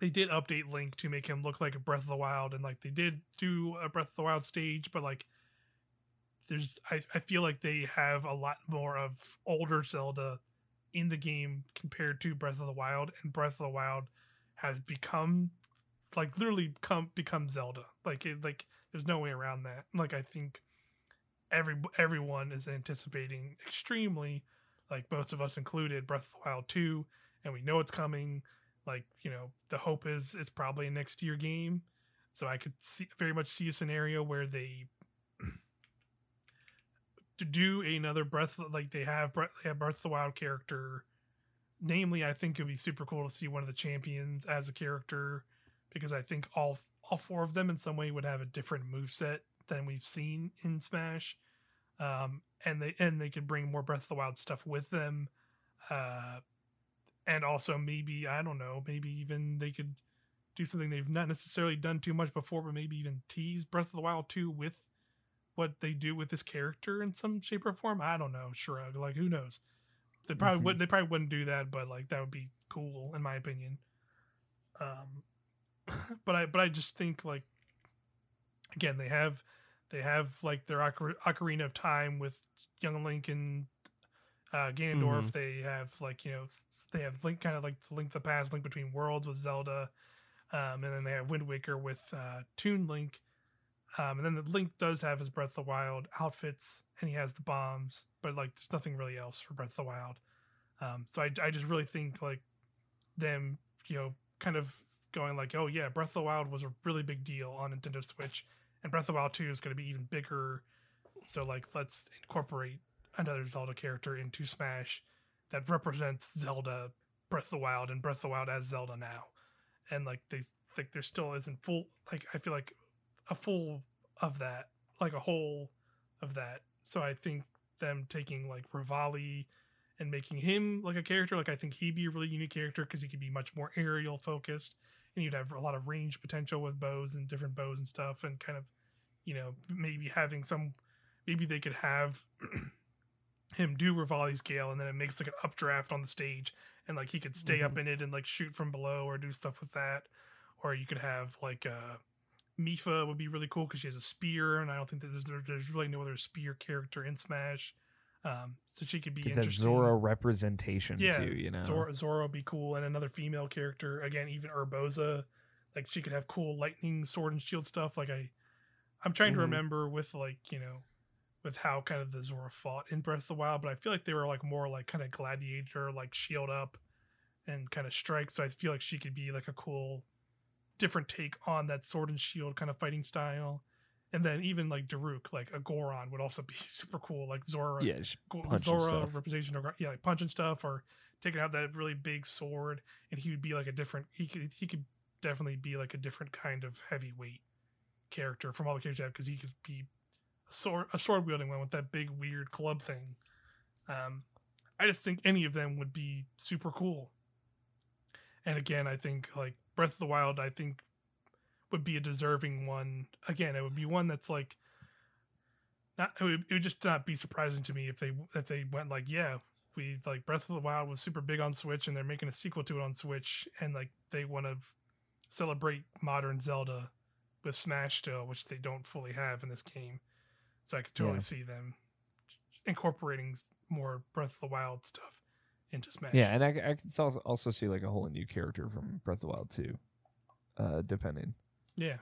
they did update Link to make him look like a Breath of the Wild, and like they did do a Breath of the Wild stage, but like there's I, I feel like they have a lot more of older Zelda in the game compared to Breath of the Wild, and Breath of the Wild has become like literally come become Zelda. Like it, like there's no way around that. Like I think every everyone is anticipating extremely, like both of us included, Breath of the Wild two, and we know it's coming. Like you know, the hope is it's probably a next year game. So I could see very much see a scenario where they do another Breath like they have Breath, they have Breath of the Wild character. Namely, I think it'd be super cool to see one of the champions as a character because I think all all four of them in some way would have a different move set than we've seen in Smash. Um, and they and they could bring more Breath of the Wild stuff with them. Uh, and also maybe I don't know, maybe even they could do something they've not necessarily done too much before, but maybe even tease Breath of the Wild 2 with what they do with this character in some shape or form. I don't know. Shrug. Like who knows? They probably Mhm. would. They probably wouldn't do that, but like that would be cool in my opinion. Um, but I but I just think like again they have they have like their Ocar- Ocarina of Time with young Link and uh, Ganondorf. Mhm. They have like you know they have Link kind of like Link the Past, Link Between Worlds with Zelda, um, and then they have Wind Waker with uh, Toon Link. Um, and then the Link does have his Breath of the Wild outfits, and he has the bombs, but like there's nothing really else for Breath of the Wild. Um, so I, I just really think like them, you know, kind of going like, oh yeah, Breath of the Wild was a really big deal on Nintendo Switch, and Breath of the Wild Two is going to be even bigger. So like, let's incorporate another Zelda character into Smash that represents Zelda Breath of the Wild and Breath of the Wild as Zelda now, and like they like there still isn't full like I feel like a full of that like a whole of that. So I think them taking like Revali and making him like a character like I think he'd be a really unique character because he could be much more aerial focused and you'd have a lot of range potential with bows and different bows and stuff and kind of you know maybe having some maybe they could have him do Revali's Gale and then it makes like an updraft on the stage and like he could stay up in it and like shoot from below or do stuff with that or you could have like uh Mipha would be really cool because she has a spear and I don't think that there's, there's really no other spear character in Smash um so she could be Get that Zora representation yeah, too, you know. Zora, Zora would be cool, and another female character. Again, even Urbosa, like she could have cool lightning sword and shield stuff. Like I, I'm trying to Mhm. remember with like you know, with how kind of the Zora fought in Breath of the Wild, but I feel like they were like more like kind of gladiator, like shield up, and kind of strike. So I feel like she could be like a cool, different take on that sword and shield kind of fighting style. And then even like Daruk, like a Goron would also be super cool. Like Zora, yeah, she Go- punch and Zora representation of yeah, like punching stuff or taking out that really big sword, and he would be like a different. He could he could definitely be like a different kind of heavyweight character from all the characters you have because he could be sword a sword wielding one with that big weird club thing. Um, I just think any of them would be super cool. And again, I think like Breath of the Wild, I think would be a deserving one. Again, it would be one that's like not it would, it would just not be surprising to me if they if they went like yeah we like Breath of the Wild was super big on Switch and they're making a sequel to it on Switch and like they want to celebrate modern Zelda with Smash still, which they don't fully have in this game. So I could totally Yeah. see them incorporating more Breath of the Wild stuff into Smash. Yeah, and I can also also see like a whole new character from Breath of the Wild too, uh, depending. yeah,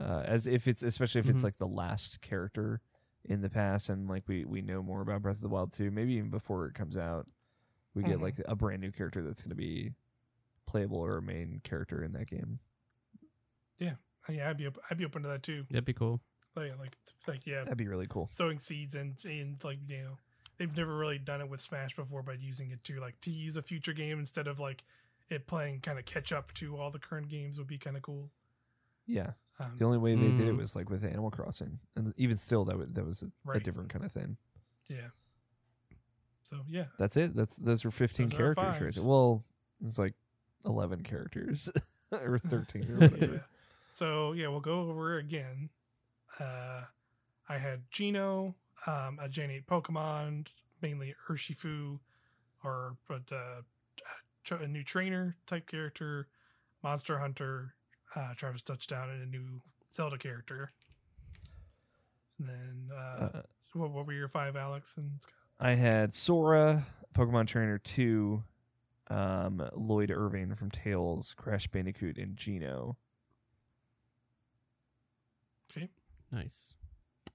Uh, as if it's especially if it's like the last character in the past, and like we we know more about Breath of the Wild too. Maybe even before it comes out, we get Mhm. like a brand new character that's going to be playable or a main character in that game. yeah, I'd be op- I'd be open to that too. That'd be cool. Like like like yeah, That'd be really cool. sowing seeds and and like you know they've never really done it with Smash before by using it to like tease a future game instead of like it playing kind of catch up to all the current games would be kind of cool. Yeah, Um, the only way they did it Mm. was like with Animal Crossing, and even still, that was that was a, a different kind of thing. yeah. So yeah, That's it. That's those are fifteen Those are characters right there. Well, it's like eleven characters or thirteen or Yeah. whatever. So yeah, we'll go over again. Uh, I had Gino, um, a Gen 8 Pokemon, mainly Urshifu, or but uh, a new trainer type character, Monster Hunter, uh, Travis Touchdown, and a new Zelda character. And then, uh, Uh, what, what were your five, Alex and Scott? I had Sora, Pokemon Trainer 2, um, Lloyd Irving from Tales, Crash Bandicoot, and Geno. Okay, Nice.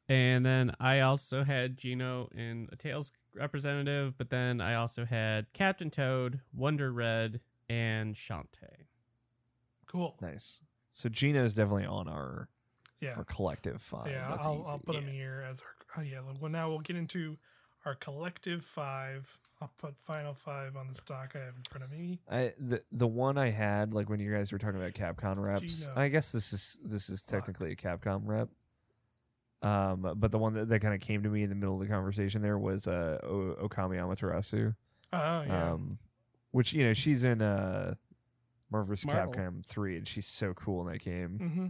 And then I also had Gino in a Tales representative, but then I also had Captain Toad, Wonder Red, and Shantae. cool. Nice. So Gino is definitely on our, Yeah, our collective five. yeah. That's I'll, easy. I'll put them Yeah. here as our. Oh yeah. Well, now we'll get into our collective five. I'll put final five on the stock I have in front of me. I the the one I had like when you guys were talking about Capcom reps. Geno. I guess this is this is technically a Capcom rep. Um, but the one that, that kind of came to me in the middle of the conversation there was uh o- Okami Amaterasu. Oh yeah. Um, which you know she's in uh Marvel's Marvel. Capcom three, and she's so cool in that game. mm-hmm.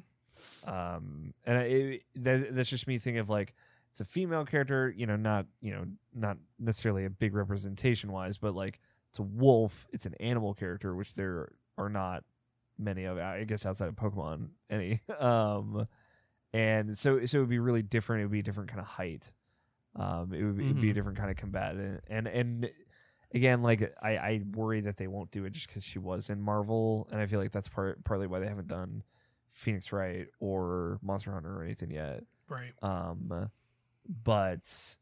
Um, and I, it, that, that's just me thinking of like it's a female character, you know, not you know not necessarily a big representation wise, but like it's a wolf, it's an animal character, which there are not many of. I guess outside of Pokemon, any. Um, and so so it would be really different. It would be a different kind of height. Um, it would be, it'd be a Mhm. different kind of combatant, and and again, like I, I worry that they won't do it just because she was in Marvel, and I feel like that's part partly why they haven't done Phoenix Wright or Monster Hunter or anything yet. Right. Um, but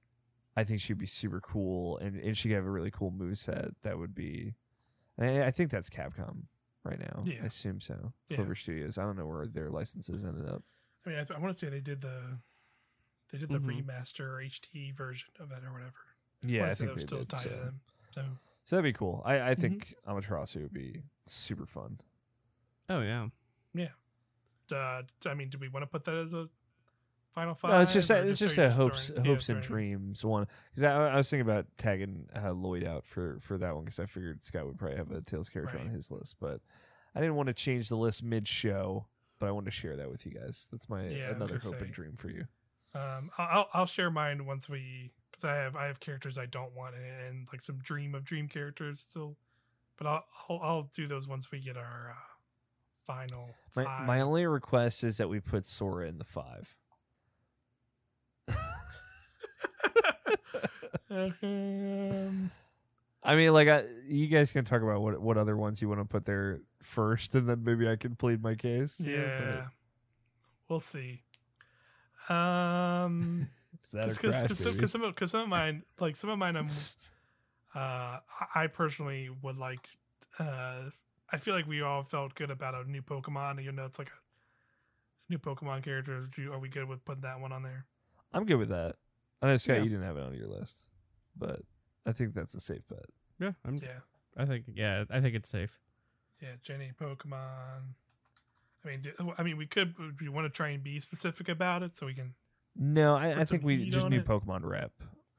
I think she'd be super cool, and, and she could have a really cool moveset that would be. I, I think that's Capcom right now. Yeah. I assume so. Yeah. Clover Studios. I don't know where their licenses ended up. I mean, I, th- I want to say they did the they did the Mhm. remaster or HD version of it or whatever. Yeah, wanna I think that was they still did, tied so. to them. So so that'd be cool. I, I think Amaterasu would be super fun. Oh yeah. uh, I mean, do we want to put that as a final five? No, it's just or a, it's just a hopes throwing- yeah, hopes and throwing- dreams one because I, I was thinking about tagging uh, Lloyd out for for that one because I figured Scott would probably have a Tales character on his list, but I didn't want to change the list mid show. But I want to share that with you guys. That's my Yeah, another hope say. and dream for you. Um, I'll I'll- share mine once we because I have I have characters I don't want and, and like some dream of dream characters still, but I'll I'll, I'll do those once we get our uh, final. My five. my only request is that we put Sora in the five. um, I mean, like, I, you guys can talk about what what other ones you want to put there first, and then maybe I can plead my case. yeah, we'll see. Um. But is that a because because some of because some of mine like some of mine I'm uh I- I personally would like uh I feel like we all felt good about a new Pokemon You know, it's like a new Pokemon character are we good with putting that one on there I'm good with that. I know Scott, Yeah. you didn't have it on your list, but I think that's a safe bet. Yeah. I'm, yeah I think yeah. I think it's safe. yeah Jenny Pokemon I mean, do- I mean, we could. We want to try and be specific about it so we can. No, I, I think we just need it. Pokemon rep.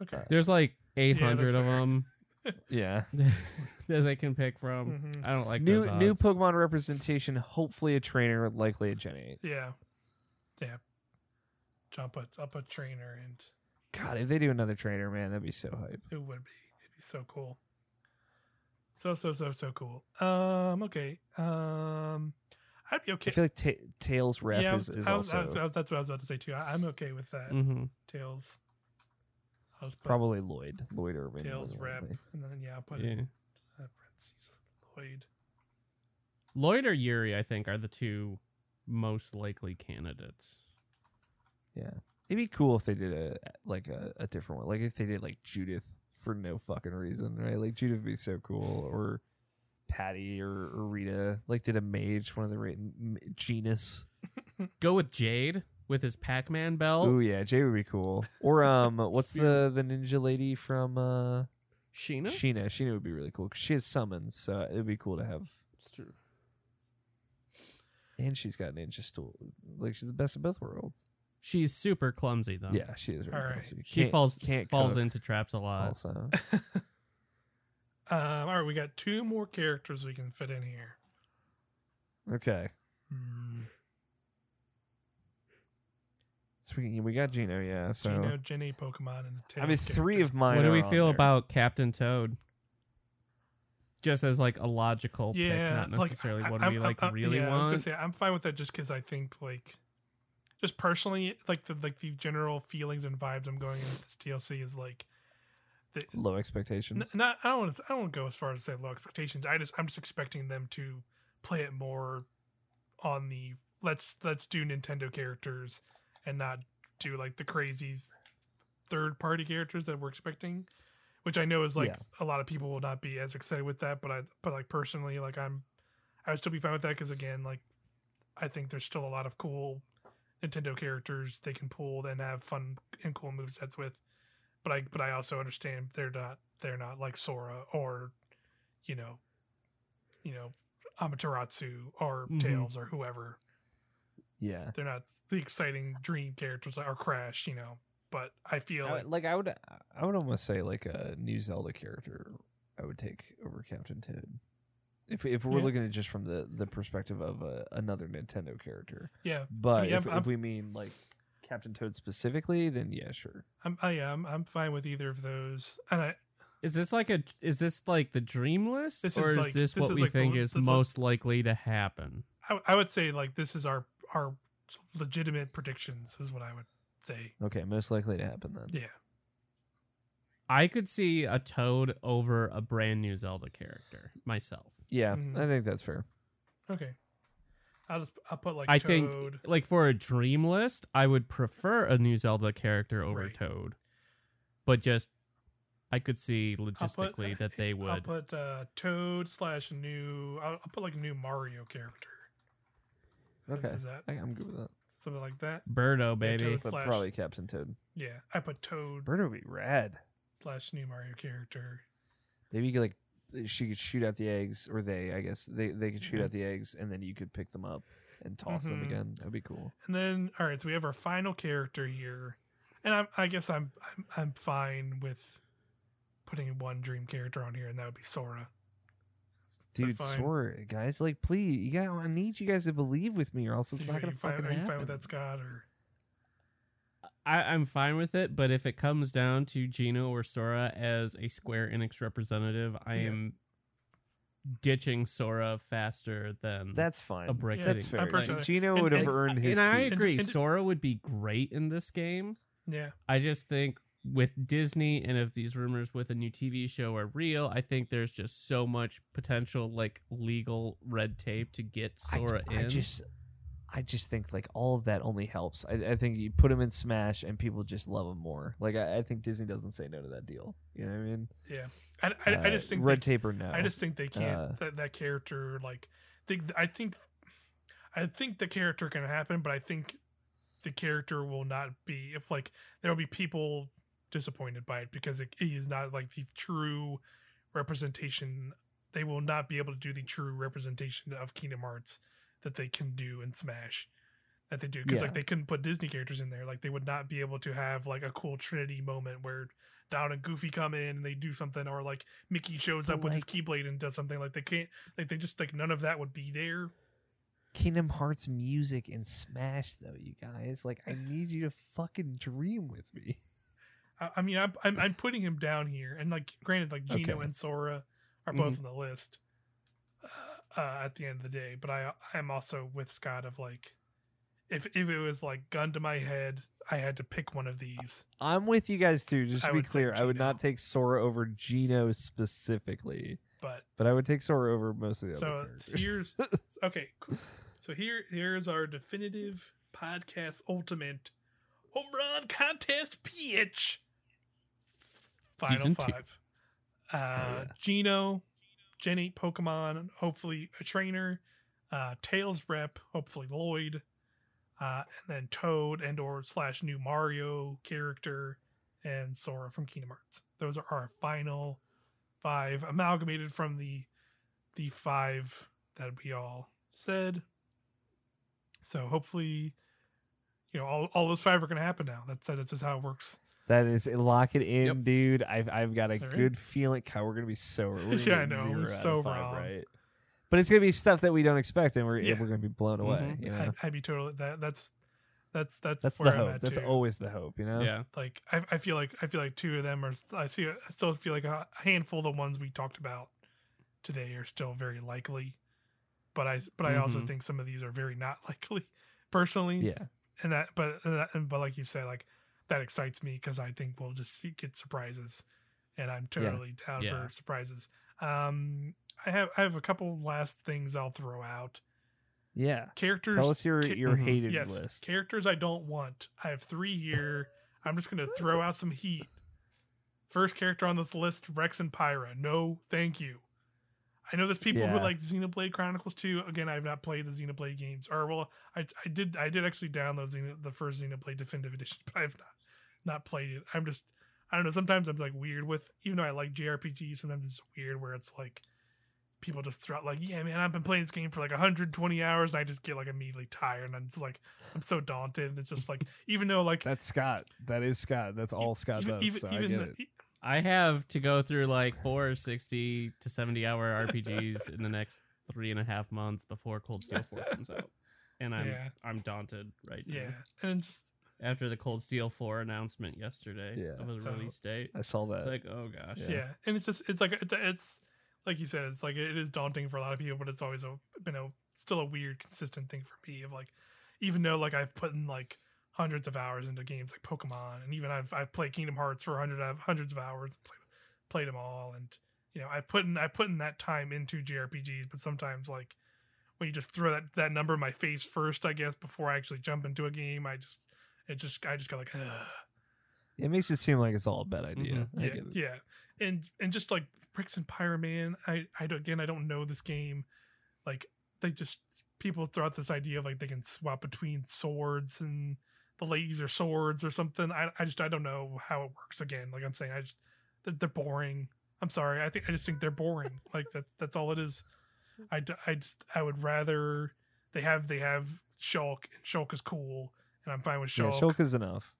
Okay. Uh, There's like that's 800 of fair. them Yeah. that they can pick from. Mhm. I don't like new those new. Pokemon representation. Hopefully a trainer, likely a Gen eight. Yeah. Yeah. So I'll put I'll put trainer and God, if they do another trainer, man, that'd be so hype. it would be it'd be so cool. So so so so cool. Um. Okay. Um. I'd be okay. I feel like ta- Tales rep yeah, I is, is I was, also I was, I was- that's what I was about to say too. I, I'm okay with that. hmm Tales. I was probably Lloyd. Lloyd Irving. Tales more than rep, and then yeah, I'll put Yeah. uh, parentheses Lloyd. Lloyd or Yuri, I think, are the two most likely candidates. Yeah, it'd be cool if they did a like a, a different one. Like if they did like Judith for no fucking reason, right? Like Judith would be so cool, or Patty or, or Rita. Like did a mage one of the ra- m- Genis. Go with Jade with his Pac-Man belt. Oh yeah, Jay would be cool. Or um, what's the the ninja lady from uh Sheena. Sheena? Sheena would be really cool because she has summons, so it would be cool to have. It's true. And she's got ninja stool. Like she's the best of both worlds. She's super clumsy though. Yeah, she is. Very All right. clumsy. She Can't- falls can't falls cook into traps a lot. Also, Um, all right, we got two more characters we can fit in here. okay. Hmm. So we, we got Gino, yeah. So Gino, Jenny, Pokemon, and a Tales I mean, three of mine. what do are we on feel there. about Captain Toad? Just as like a logical yeah, pick, not like necessarily I- what I'm- we like I'm- really yeah, I was gonna want. say I'm fine with that just because I think like, just personally, like the like the general feelings and vibes I'm going into this DLC is like, the, low n- expectations? not I don't want to I don't want to go as far as to say low expectations. I just I'm just expecting them to play it more on the let's let's do Nintendo characters and not do like the crazy third party characters that we're expecting. Which I know is like Yeah. a lot of people will not be as excited with that, but I but like personally like I'm I would still be fine with that because again like I think there's still a lot of cool Nintendo characters they can pull and have fun and cool movesets with. But I but I also understand they're not they're not like Sora or you know you know Amaterasu or Mhm. Tales or whoever. Yeah. They're not the exciting dream characters like or Crash, you know. But I feel I like like I would, I would almost say like a new Zelda character. I would take over Captain Toad. If if we're Yeah. looking at just from the the perspective of a, another Nintendo character, yeah, but mean, if, I'm- I'm- if we mean like Captain Toad specifically, then yeah, sure. I'm I am I'm fine with either of those. And I Is this like a is this like the dream list, This or is is this this what is we like think l- is the- the- most likely to happen? I, I would say like this is our our legitimate predictions is what I would say. Okay, most likely to happen then. Yeah. I could see a Toad over a brand new Zelda character myself. Yeah, Mhm. I think that's fair. Okay. I'll just I'll put like I Toad. think like for a dream list, I would prefer a new Zelda character over Right. Toad. But just I could see I'll put- logistically that they I'll would. put uh, Toad slash new. I'll, I'll put like a new Mario character. Is- Okay, Is that I, I'm good with that. something like that? Birdo, baby. Toad. But Slash- probably Captain Toad. Yeah, I put Toad Bird would be rad. Slash new Mario character. Maybe you could like she could shoot out the eggs, or they, I guess they they could shoot Mhm. out the eggs, and then you could pick them up and toss them Mhm. again. That'd be cool. And then all right, so we have our final character here, and I'm, I guess I'm, I'm I'm fine with putting one dream character on here, and that would be Sora. Dude. Sora, guys, like, please, you got. I need you guys to believe with me, or else it's not gonna fine, fucking are you happen. fine with that, Scott? Or I, I'm fine with it, but if it comes down to Gino or Sora as a Square Enix representative, I Yeah. am ditching Sora faster than That's fine. a brick. Yeah, That's fair. I'm Brick. Gino and- would have and- earned his. and I keep. agree, and- Sora would be great in this game. yeah, I just think with Disney and if these rumors with a new TV show are real, I think there's just so much potential like legal red tape to get Sora I, in. just, I just think like all of that only helps. I, I think you put him in Smash, and people just love him more. Like I, I think Disney doesn't say no to that deal. You know what I mean? yeah. I, I, I Uh, just think red they, tape or no. I just think they can't. Uh, that, that character, like, they, I think, I think the character can happen, but I think the character will not be. If like there will be people disappointed by it because it, it is not like the true representation. They will not be able to do the true representation of Kingdom Hearts that they can do in Smash that they do because Yeah. like they couldn't put Disney characters in there. Like they would not be able to have like a cool Trinity moment where Donald and Goofy come in and they do something, or like Mickey shows But, up with his Keyblade and does something. Like they can't, like they just like none of that would be there. Kingdom Hearts music in Smash, though, you guys. Like, I need you to fucking dream with me. I, I mean, I'm, I'm I'm putting him down here, and like granted, like Gino Okay. and Sora are both mm-hmm. on the list uh, at the end of the day. But I I'm also with Scott of like, if if it was like gun to my head, I had to pick one of these. I'm with you guys, too. Just I to be clear, I would not take Sora over Gino specifically, But but I would take Sora over most of the so other characters. here's okay. Cool. So here here's our definitive podcast ultimate home run contest pitch. Final Season two. five. Uh, yeah. Gino, Gen 8 Pokemon, hopefully a trainer, uh, Tales rep, hopefully Lloyd, uh, and then Toad and or slash new Mario character, and Sora from Kingdom Hearts. Those are our final five, amalgamated from the the five that we all said. So hopefully, you know, all, all those five are to happen now. That's that's just how it works. That is lock it in, Yep. dude. I've I've got a good feeling. God, we're gonna be so Yeah, I know, we're so five, wrong. right? But it's gonna be stuff that we don't expect, and we're Yeah. we're gonna be blown away. Mhm. You know, I'd, I'd be totally that. That's that's that's that's where the I'm hope. at That's too. always the hope. You know. Yeah. like I, I feel like I feel like two of them are. I see. I still feel like a handful of the ones we talked about today are still very likely, but I but I also Mhm. think some of these are very not likely, personally. Yeah. and that but and that, but like you say, like that excites me because I think we'll just see, get surprises, and I'm totally down Yeah. for surprises. Um, I have I have a couple last things I'll throw out. Yeah. Characters. Tell us your your Mhm. hated yes, list. characters I don't want. I have three here. I'm just gonna throw out some heat. First character on this list, Rex and Pyra. No, thank you. I know there's people who Yeah. like Xenoblade Chronicles 2. Again, I have not played the Xenoblade games. Or well, I, I did I did actually download Xeno, the first Xenoblade Definitive Edition, but I've not not played it. I'm just I don't know. Sometimes I'm like weird with even though I like JRPGs. Sometimes it's weird where it's like people just throw out like, yeah, man, I've been playing this game for like 120 hours. And I just get like immediately tired, and I'm just like I'm so daunted. It's just like even though like That's Scott. That is Scott. That's all Scott even does. even, so I get the, it. I have to go through like four 60 to 70 hour RPGs in the next three and a half months before Cold Steel 4 comes out. And I'm Yeah. I'm daunted right now. yeah, and it's just After the Cold Steel 4 announcement yesterday Yeah. of the So- release date. I saw It's that. like, oh gosh. Yeah. yeah. and it's just it's like it's, it's like you said it's like it is daunting for a lot of people but it's always a been a still a weird consistent thing for me of like even though like i've put in like hundreds of hours into games like pokemon and even i've i've played kingdom hearts for hundred of hundreds of hours and played, played them all and you know i've put in i put in that time into jrpgs but sometimes like when you just throw that that number in my face first i guess before i actually jump into a game i just it just i just got like Ugh. It makes it seem like it's all a bad idea. Mhm. Yeah, yeah, and and just like Rex and Pyroman, I I don't- again I don't know this game. Like they just people throw out this idea of like they can swap between swords and the ladies are swords or something. I I just I don't know how it works. Again, like I'm saying, I just they're, they're boring. I'm sorry. I think I just think they're boring. like that's that's all it is. I, I just I would rather they have they have Shulk and Shulk is cool and I'm fine with Yeah, Shulk. Shulk is enough.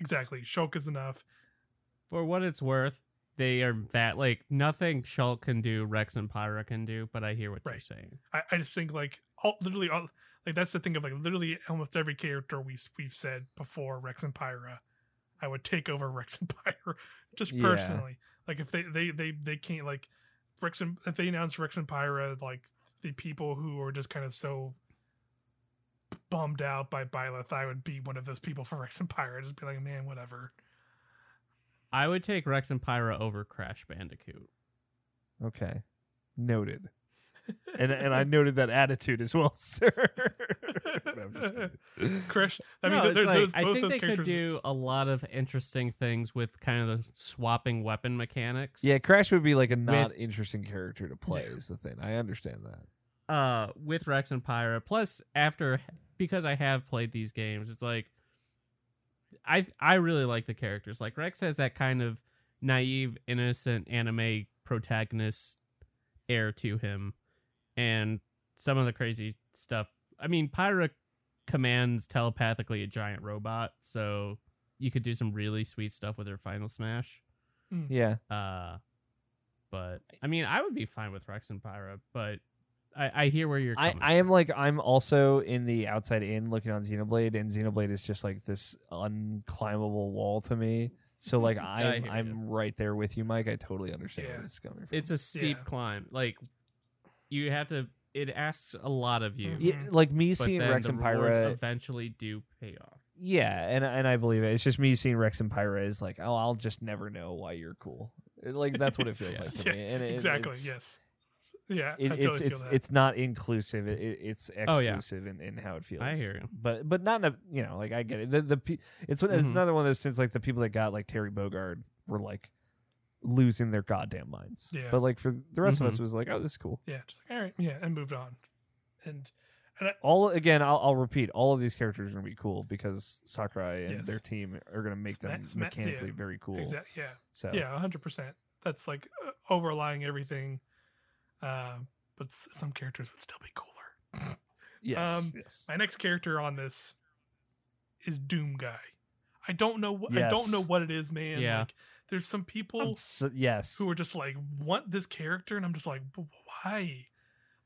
Exactly, Shulk is enough. For what it's worth, they are that like nothing Shulk can do, Rex and Pyra can do, but I hear what you're saying. I, I just think like all literally all like that's the thing of like literally almost every character we we've said before Rex and Pyra, I would take over Rex and Pyra just Yeah. personally. Like if they they they they can't like Rex and if they announce Rex and Pyra like the people who are just kind of so bummed out by Byleth, I would be one of those people for Rex and Pyra. Just be like, man, whatever. I would take Rex and Pyra over Crash Bandicoot. Okay. Noted. and and I noted that attitude as well, sir. No, I'm just kidding. Crash. I mean, no, they're, like, those, I think those they characters. could do a lot of interesting things with kind of the swapping weapon mechanics. yeah, Crash would be like a not With- interesting character to play. Yeah. Is the thing. I understand that. uh with Rex and Pyra. Plus after because I have played these games, it's like I I really like the characters. Like Rex has that kind of naive, innocent anime protagonist air to him. And some of the crazy stuff I mean, Pyra commands telepathically a giant robot, so you could do some really sweet stuff with her final smash. Yeah. Uh, but I mean, I would be fine with Rex and Pyra, but I, I hear where you're I, coming. I am like I'm also in the outside in looking on Xenoblade, and Xenoblade is just like this unclimbable wall to me. So like I'm I'm right there with you, Mike. I totally understand Yeah. where this is coming from. It's a steep Yeah. climb. Like you have to. It asks a lot of you. Yeah, mm-hmm. like me But seeing then Rex the and Pyra. eventually do pay off. Yeah, and and I believe it. It's just me seeing Rex and Pyra is like, oh, I'll just never know why you're cool. Like that's what it feels like to Yeah, me. And it- exactly. it's- Yes. Yeah. It, I it's totally it's feel that. it's not inclusive. It, it, it's Oh, yeah. exclusive in, in how it feels. I hear you. but but not in a you know like I get it. The the pe- it's one- it's another one of those things like the people that got like Terry Bogard were like losing their goddamn minds. Yeah. But like for the rest of us, Mhm. it was like, oh, this is cool. yeah. Just like all right. Yeah, and moved on. And and I, All again, I'll, I'll repeat, all of these characters are gonna be cool because Sakurai and Yes. their team are gonna make Sma- them sma- mechanically yeah. very cool. exactly. Yeah. So Yeah. hundred percent. That's like uh, overlying everything. Uh, but s- some characters would still be cooler. yes, Um, yes. My next character on this is Doom Guy. I don't know. What, I don't know what it is, man. Yeah. Like, there's some people so- yes. who are just like want this character, and I'm just like, why?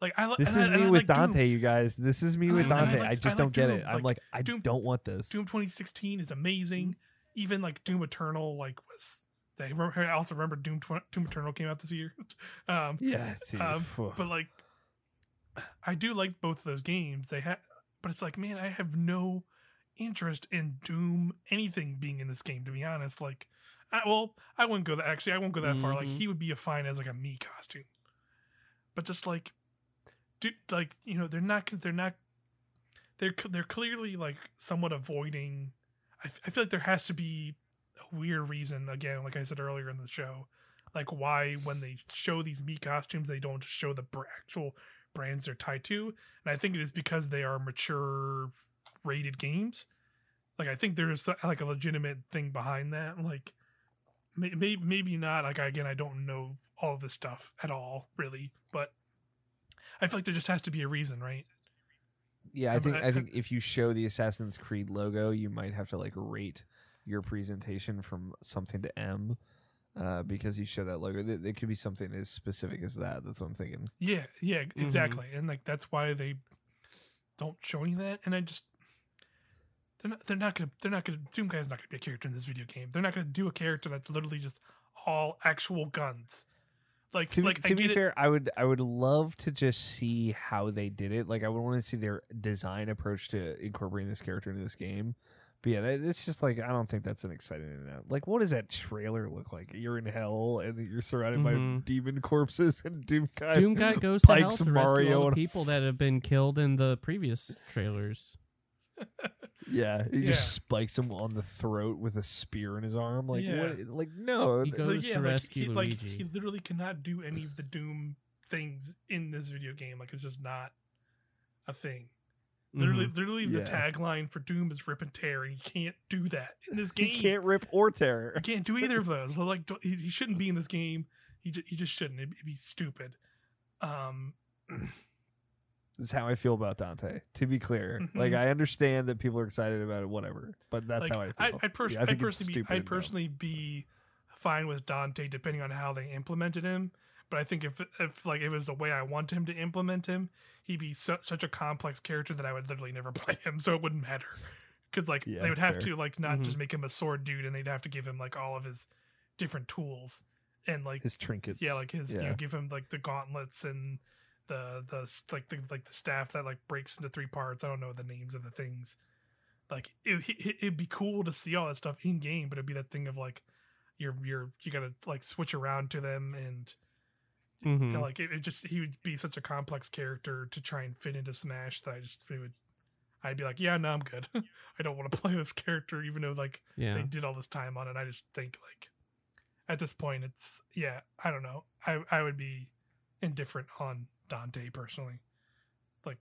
Like I. this is I, me I with like Doom. Dante, you guys. This is me with like- and I Dante. like- I I just like don't get Doom. it. I'm Like, like, I Doom- don't want this. Doom 2016 is amazing. Even like Doom Eternal, like was. I I also remember Doom tw- Doom Eternal came out this year. um, yeah, dude. Um, but like, I do like both of those games. They have, but it's like, man, I have no interest in Doom anything being in this game. To be honest, like, I, well, I wouldn't go that. Actually, I won't go that far. Like, Mhm. he would be a fine as like a Mii costume, but just like, do like you know, they're not. They're not. They're they're clearly like somewhat avoiding. I, f- I feel like there has to be a weird reason. Again, like I said earlier in the show, like why when they show these Mii costumes they don't show the actual brands they're tied to. And i think it is because they are mature rated games. Like i think there's like a legitimate thing behind that. Like may, may, maybe not. Like again i don't know all of this stuff at all really. But i feel like there just has to be a reason right? Yeah, I think I- I think if you show the Assassin's Creed logo, you might have to like rate your presentation from something to M, uh, because you show that logo. It, there could be something as specific as that. That's what I'm thinking. yeah yeah exactly and like that's why they don't show you that and i just they're not they're not gonna they're not gonna doom guy's not gonna be a character in this video game they're not gonna do a character that's literally just all actual guns like To, be- like to be get it- fair, I would I would love to just see how they did it. Like I would want to see their design approach to incorporating this character into this game. But yeah, it's just like I don't think that's an exciting enough. Like, what does that trailer look like? You're in hell and you're surrounded by Mhm. demon corpses and Doom guy. Doom Guy goes to hell Pikes to rescue Mario all and the people that have been killed in the previous trailers. Yeah, he Yeah. just spikes him on the throat with a spear in his arm. Like, Yeah. what? Like, no. He goes Like, yeah, to like, rescue he, like Luigi. he literally cannot do any of the Doom things in this video game. Like it's just not a thing. Literally, Mhm. literally, the tagline for Doom is "Rip and Tear," and you can't do that in this game. he can't rip or tear. You can't do either of those. So, like, don't- he, he shouldn't be in this game. He just, he just shouldn't. It'd, it'd be stupid. Um, This is how I feel about Dante. To be clear, Mhm. like I understand that people are excited about it, whatever. But that's like, how I feel. I, I'd, pers- Yeah, I I'd personally, be, I'd personally be fine with Dante depending on how they implemented him. But I think if, if like it was the way I want him to implement him, he'd be su- such a complex character that I would literally never play him, so it wouldn't matter. Because like Yeah, they would have fair. Mm-hmm. to like not Mhm. just make him a sword dude, and they'd have to give him like all of his different tools and like his trinkets. yeah, like his you yeah. know, give him like the gauntlets and the the like the like the staff that like breaks into three parts. I don't know the names of the things. Like it, it, it'd be cool to see all that stuff in game, but it'd be that thing of like you're you're you gotta like switch around to them and Mhm. you know, like it, it just he would be such a complex character to try and fit into Smash that I just it would I'd be like yeah no I'm good I don't want to play this character even though like yeah. they did all this time on it. I just think like at this point it's yeah, I don't know. I I would be indifferent on Dante personally. Like,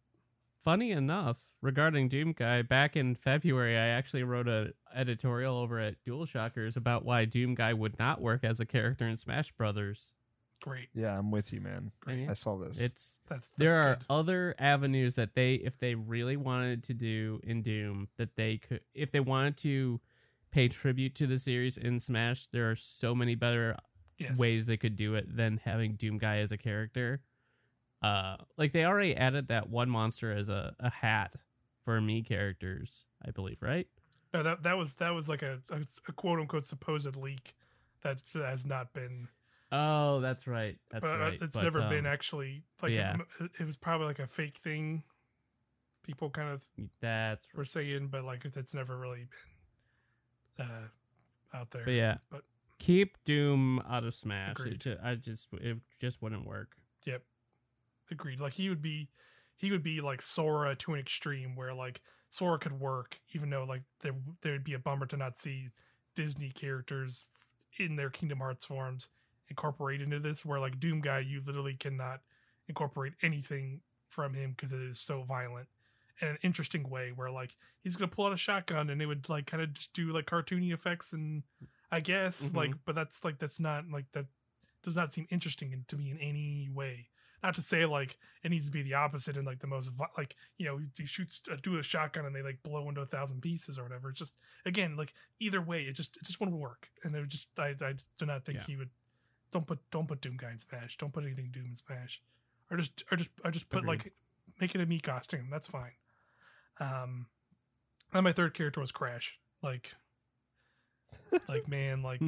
funny enough, regarding Doom Guy, back in February, I actually wrote a editorial over at DualShockers about why Doom Guy would not work as a character in Smash Brothers. Great. Yeah, I'm with you, man. And yeah, I saw this. it's That's, that's there are good. other avenues that they if they really wanted to do in doom that they could if they wanted to pay tribute to the series in smash there are so many better yes. ways they could do it than having doom guy as a character uh like they already added that one monster as a, a hat for Mii characters i believe right No, that that was that was like a, a, a quote unquote supposed leak that has not been. Oh that's right that's but uh, right it's But, never been um, actually like. yeah. It, it was probably like a fake thing. People kind of that's were saying, but like it's never really been uh, out there. but yeah But keep doom out of smash Agreed. it ju- i just it just wouldn't work Yep. Agreed. Like he would be he would be like Sora to an extreme where like Sora could work even though like there there'd be a bummer to not see Disney characters in their Kingdom Hearts forms incorporated into this where like Doom Guy you literally cannot incorporate anything from him because it is so violent in an interesting way where like he's gonna pull out a shotgun and it would like kind of just do like cartoony effects and I guess Mhm. like but that's like that's not like that does not seem interesting to me in any way. Not to say like it needs to be the opposite and like the most like you know he shoots uh, do a shotgun and they like blow into a thousand pieces or whatever. It's just again like either way it just it just wouldn't work and it just I I just do not think Yeah. he would. Don't put don't put Doom guy in Smash. Don't put anything Doom in Smash, or just or just or just put Agreed. like make it a Mii costume. That's fine. Um, and my third character was Crash. Like, like man, like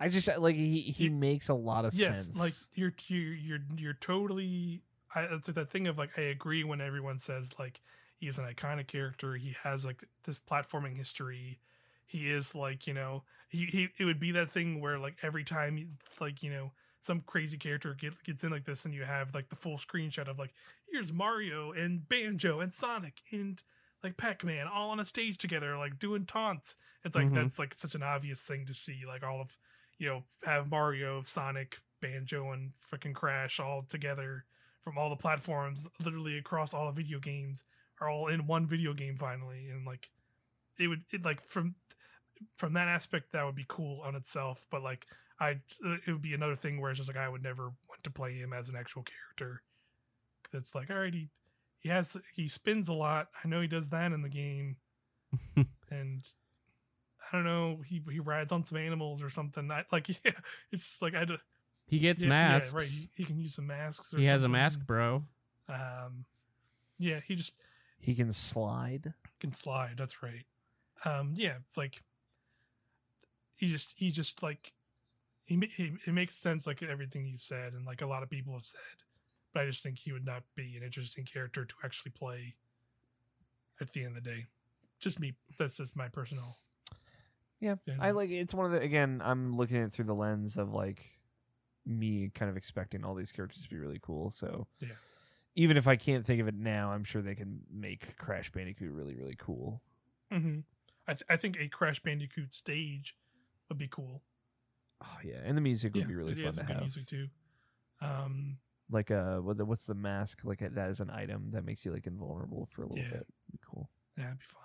I just like he he You- makes a lot of yes, sense. like you're you're you're you're totally. I, it's like that thing of like I agree when everyone says like he's an iconic character. He has like this platforming history. He is like you know he, he it would be that thing where like every time like you know some crazy character get, gets in like this and you have like the full screenshot of like here's Mario and Banjo and Sonic and like Pac-Man all on a stage together like doing taunts. It's like Mhm. that's like such an obvious thing to see like all of you know have Mario, Sonic, Banjo and freaking Crash all together from all the platforms literally across all the video games are all in one video game finally and like it would it like from from that aspect that would be cool on itself but like i it would be another thing where it's just like i would never want to play him as an actual character it's like all right he he has he spins a lot i know he does that in the game and i don't know he he rides on some animals or something I, like yeah it's just like i d- he gets yeah, masks yeah, right he, he can use some masks or he has a mask bro um yeah he just he can slide. can slide. That's right. Um, yeah, it's like he just he just like he, he it makes sense like everything you've said and like a lot of people have said, but I just think he would not be an interesting character to actually play. At the end of the day, just me. That's just my personal. Yeah. I like it's one of the again. I'm looking at it through the lens of like me kind of expecting all these characters to be really cool. So Yeah. even if I can't think of it now, I'm sure they can make Crash Bandicoot really really cool. hmm I th- I think a Crash Bandicoot stage would be cool. Oh yeah, and the music would be really fun to have. music too. Um, Like uh, what the, what's the mask? Like that is an item that makes you like invulnerable for a little Yeah. bit. Be cool. yeah, it'd be fun.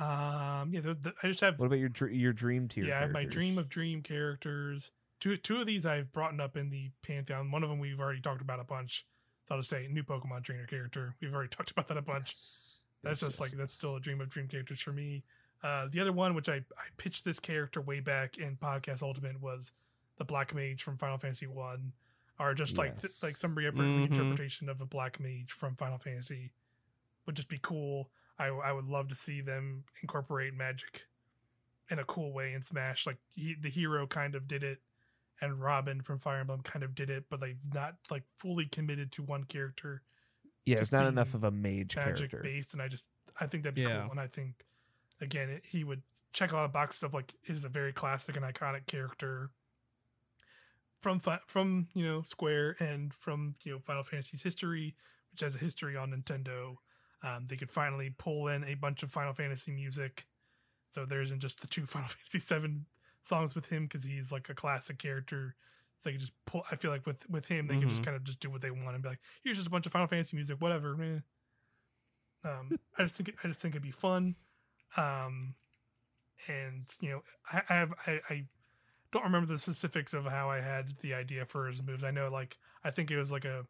Um, yeah, the, the, I just have What about your your dream tier? yeah, my dream of dream characters. Two two of these I've brought up in the pantheon. One of them we've already talked about a bunch. So I'll just say new Pokemon trainer character. We've already talked about that a bunch. Yes. That's Yes, just yes, like that's still a dream of dream characters for me. Uh, the other one, which I, I pitched this character way back in Podcast Ultimate, was the Black Mage from Final Fantasy One, or just like th- like some re- Mhm. reinterpretation of a Black Mage from Final Fantasy would just be cool. I I would love to see them incorporate magic in a cool way in Smash. Like he, the hero kind of did it, and Robin from Fire Emblem kind of did it, but they've not like fully committed to one character Yeah, it's not enough of a mage magic character. based, and I just I think that'd be Yeah. cool. And I think again it, he would check a lot of boxes of like it is a very classic and iconic character from from you know Square and from you know Final Fantasy's history, which has a history on Nintendo. Um, they could finally pull in a bunch of Final Fantasy music, so there isn't just the two Final Fantasy Seven songs with him because he's like a classic character. So they could just pull. I feel like with with him, they could just Mhm. kind of just do what they want and be like, here's just a bunch of Final Fantasy music, whatever. Um, I just think I just think it'd be fun. Um, and you know, I, I have I, I don't remember the specifics of how I had the idea for his moves. I know like I think it was like a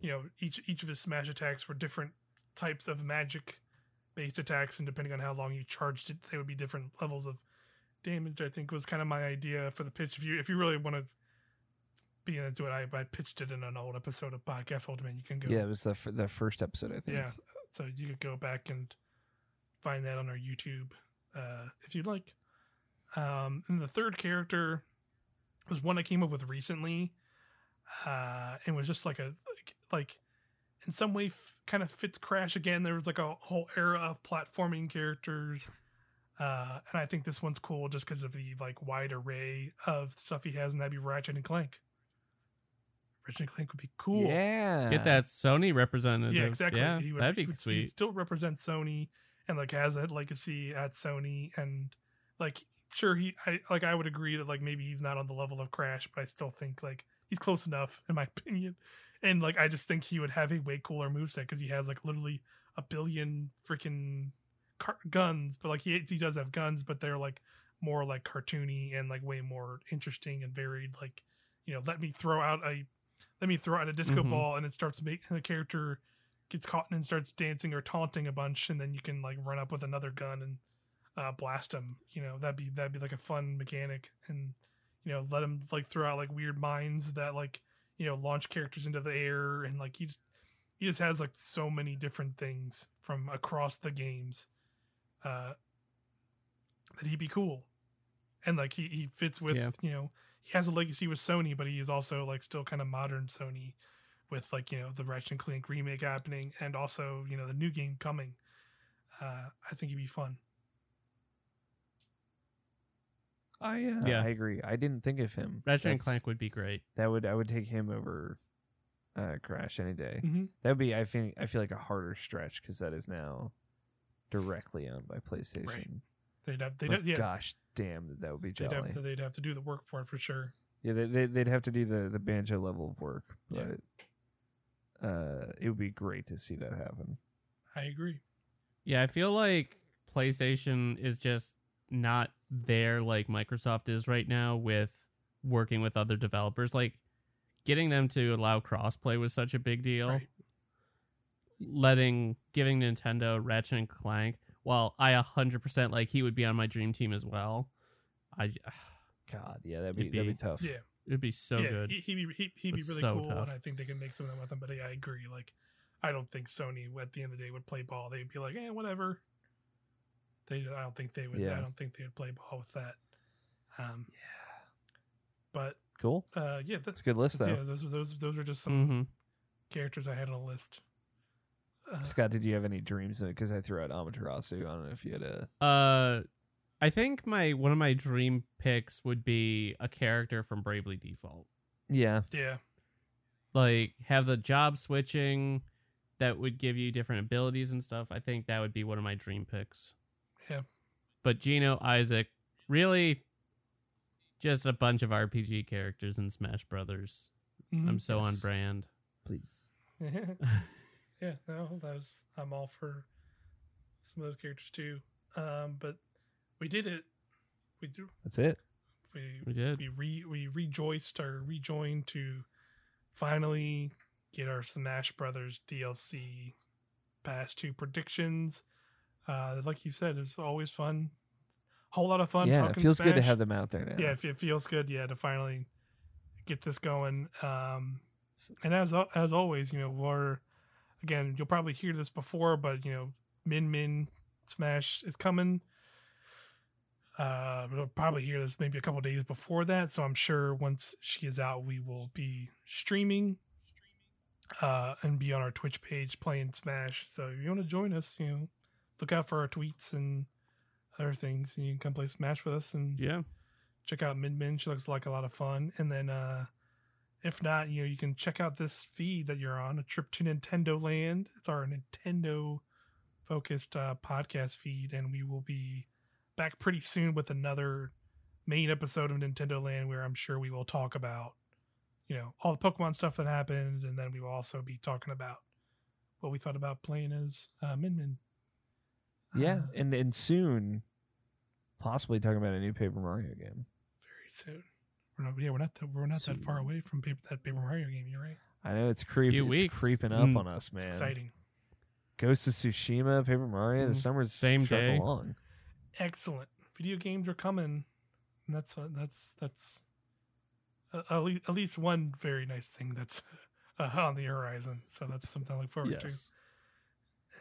you know each each of his smash attacks were different types of magic based attacks, and depending on how long you charged it, they would be different levels of damage. I think was kind of my idea for the pitch. If you if you really want to be into it, I, I pitched it in an old episode of Podcast Ultimate. You can go Yeah, it was the f- the first episode, I think. yeah, so you could go back and find that on our YouTube uh, if you'd like. Um, and the third character was one I came up with recently, uh, and was just like a like, like in some way f- kind of fits Crash again. There was like a whole era of platforming characters. Uh, and I think this one's cool just because of the like wide array of stuff he has, and that'd be Ratchet and Clank. Ratchet and Clank would be cool. Yeah. Get that Sony representative. Yeah, exactly. Yeah, he would, that'd he be would sweet. Still represent Sony and like has that legacy at Sony and like sure he I like I would agree that like maybe he's not on the level of Crash, but I still think like he's close enough in my opinion. And like I just think he would have a way cooler moveset because he has like literally a billion freaking car- guns, but like he he does have guns, but they're like more like cartoony and like way more interesting and varied. Like you know, let me throw out a let me throw out a disco Mhm. ball and it starts making the character gets caught and starts dancing or taunting a bunch, and then you can like run up with another gun and uh, blast him. You know, that'd be that'd be like a fun mechanic, and you know, let him like throw out like weird mines that like you know launch characters into the air, and like he just he just has like so many different things from across the games uh, that he'd be cool, and like he he fits with Yeah. you know he has a legacy with Sony, but he is also like still kind of modern Sony with like you know the Ratchet and Clank remake happening and also you know the new game coming. Uh, I think he'd be fun. I uh, Yeah. I agree. I didn't think of him. Ratchet and That's- Clank would be great. That would I would take him over uh, Crash any day. Mm-hmm. That would be I think I feel like a harder stretch because that is now directly owned by PlayStation. They'd have they'd But have, yeah gosh damn, that would be they'd jolly. have, to, they'd have to do the work for it for sure. Yeah, they, they they'd have to do the the banjo level of work, Yeah. But uh, it would be great to see that happen. I agree. Yeah, I feel like PlayStation is just not there like Microsoft is right now with working with other developers. Like getting them to allow crossplay was such a big deal. Right. Letting giving Nintendo Ratchet and Clank, while I hundred percent like he would be on my dream team as well. I God, yeah, that'd be, It'd that'd be be- tough. Yeah, it'd be so yeah, good. He, he'd be he, he'd be really so cool, tough. and I think they can make something with him. But yeah, I agree. Like, I don't think Sony at the end of the day would play ball. They'd be like, eh, whatever. They, I don't think they would. Yeah. I don't think they would play ball with that. Um, yeah. but Cool. uh, yeah, that's That's a good list though. yeah. Those those those are just some hmm characters I had on a list. Uh, Scott, did you have any dreams? Because I threw out Amaterasu. I don't know if you had a. Uh, I think my one of my dream picks would be a character from Bravely Default. Yeah, yeah, like have the job switching that would give you different abilities and stuff. I think that would be one of my dream picks. Yeah. But Gino Isaac, really just a bunch of RPG characters in Smash Brothers. Mhm. I'm so on brand. please. yeah, no, that was I'm all for some of those characters too. Um, but we did it. We do. That's it. We We did. we re we rejoiced or rejoined to finally get our Smash Brothers DLC past two predictions. Uh, like you said, it's always fun. Whole lot of fun. yeah, it talking feels good to have them out there now. yeah it, it feels good yeah to finally get this going um and as as always you know we're again you'll probably hear this before but you know min min smash is coming uh we'll probably hear this maybe a couple days before that so i'm sure once she is out we will be streaming uh and be on our twitch page playing smash so if you want to join us you know look out for our tweets and other things and you can come play smash with us and Yeah. check out Min Min. She looks like a lot of fun. And then uh if not, you know, you can check out this feed that you're on, a trip to Nintendo Land. It's our Nintendo focused uh podcast feed, and we will be back pretty soon with another main episode of Nintendo Land where I'm sure we will talk about, you know, all the Pokemon stuff that happened, and then we will also be talking about what we thought about playing as uh Min Min. Yeah, Uh, and and soon, possibly talking about a new Paper Mario game. very soon. We're not, yeah, we're not. That, we're not that far away from paper, that Paper Mario game. You're right. I know it's creeping. It's weeks. creeping up Mm. on us, man. It's exciting. Ghost of Tsushima, Paper Mario. The Mm. summer's Same trucking day. along. Excellent. Video games are coming. And that's uh, that's that's uh, at, least, at least one very nice thing that's uh, on the horizon. So that's something I look forward to.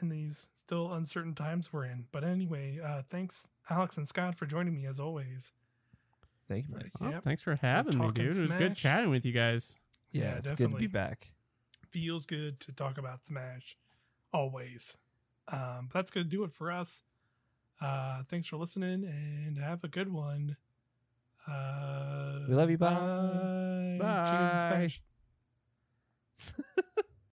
in these still uncertain times we're in. But anyway, uh, thanks Alex and Scott for joining me as always. Thank you, Mike. Well, Yep. thanks for having me, talking dude. It was good chatting with you guys. Yeah, Yeah, it's good to be back. Feels good to talk about Smash, always. Um, but that's gonna do it for us. Uh, thanks for listening and have a good one. Uh, We love you. Bye. Bye. Bye. Cheers and Smash.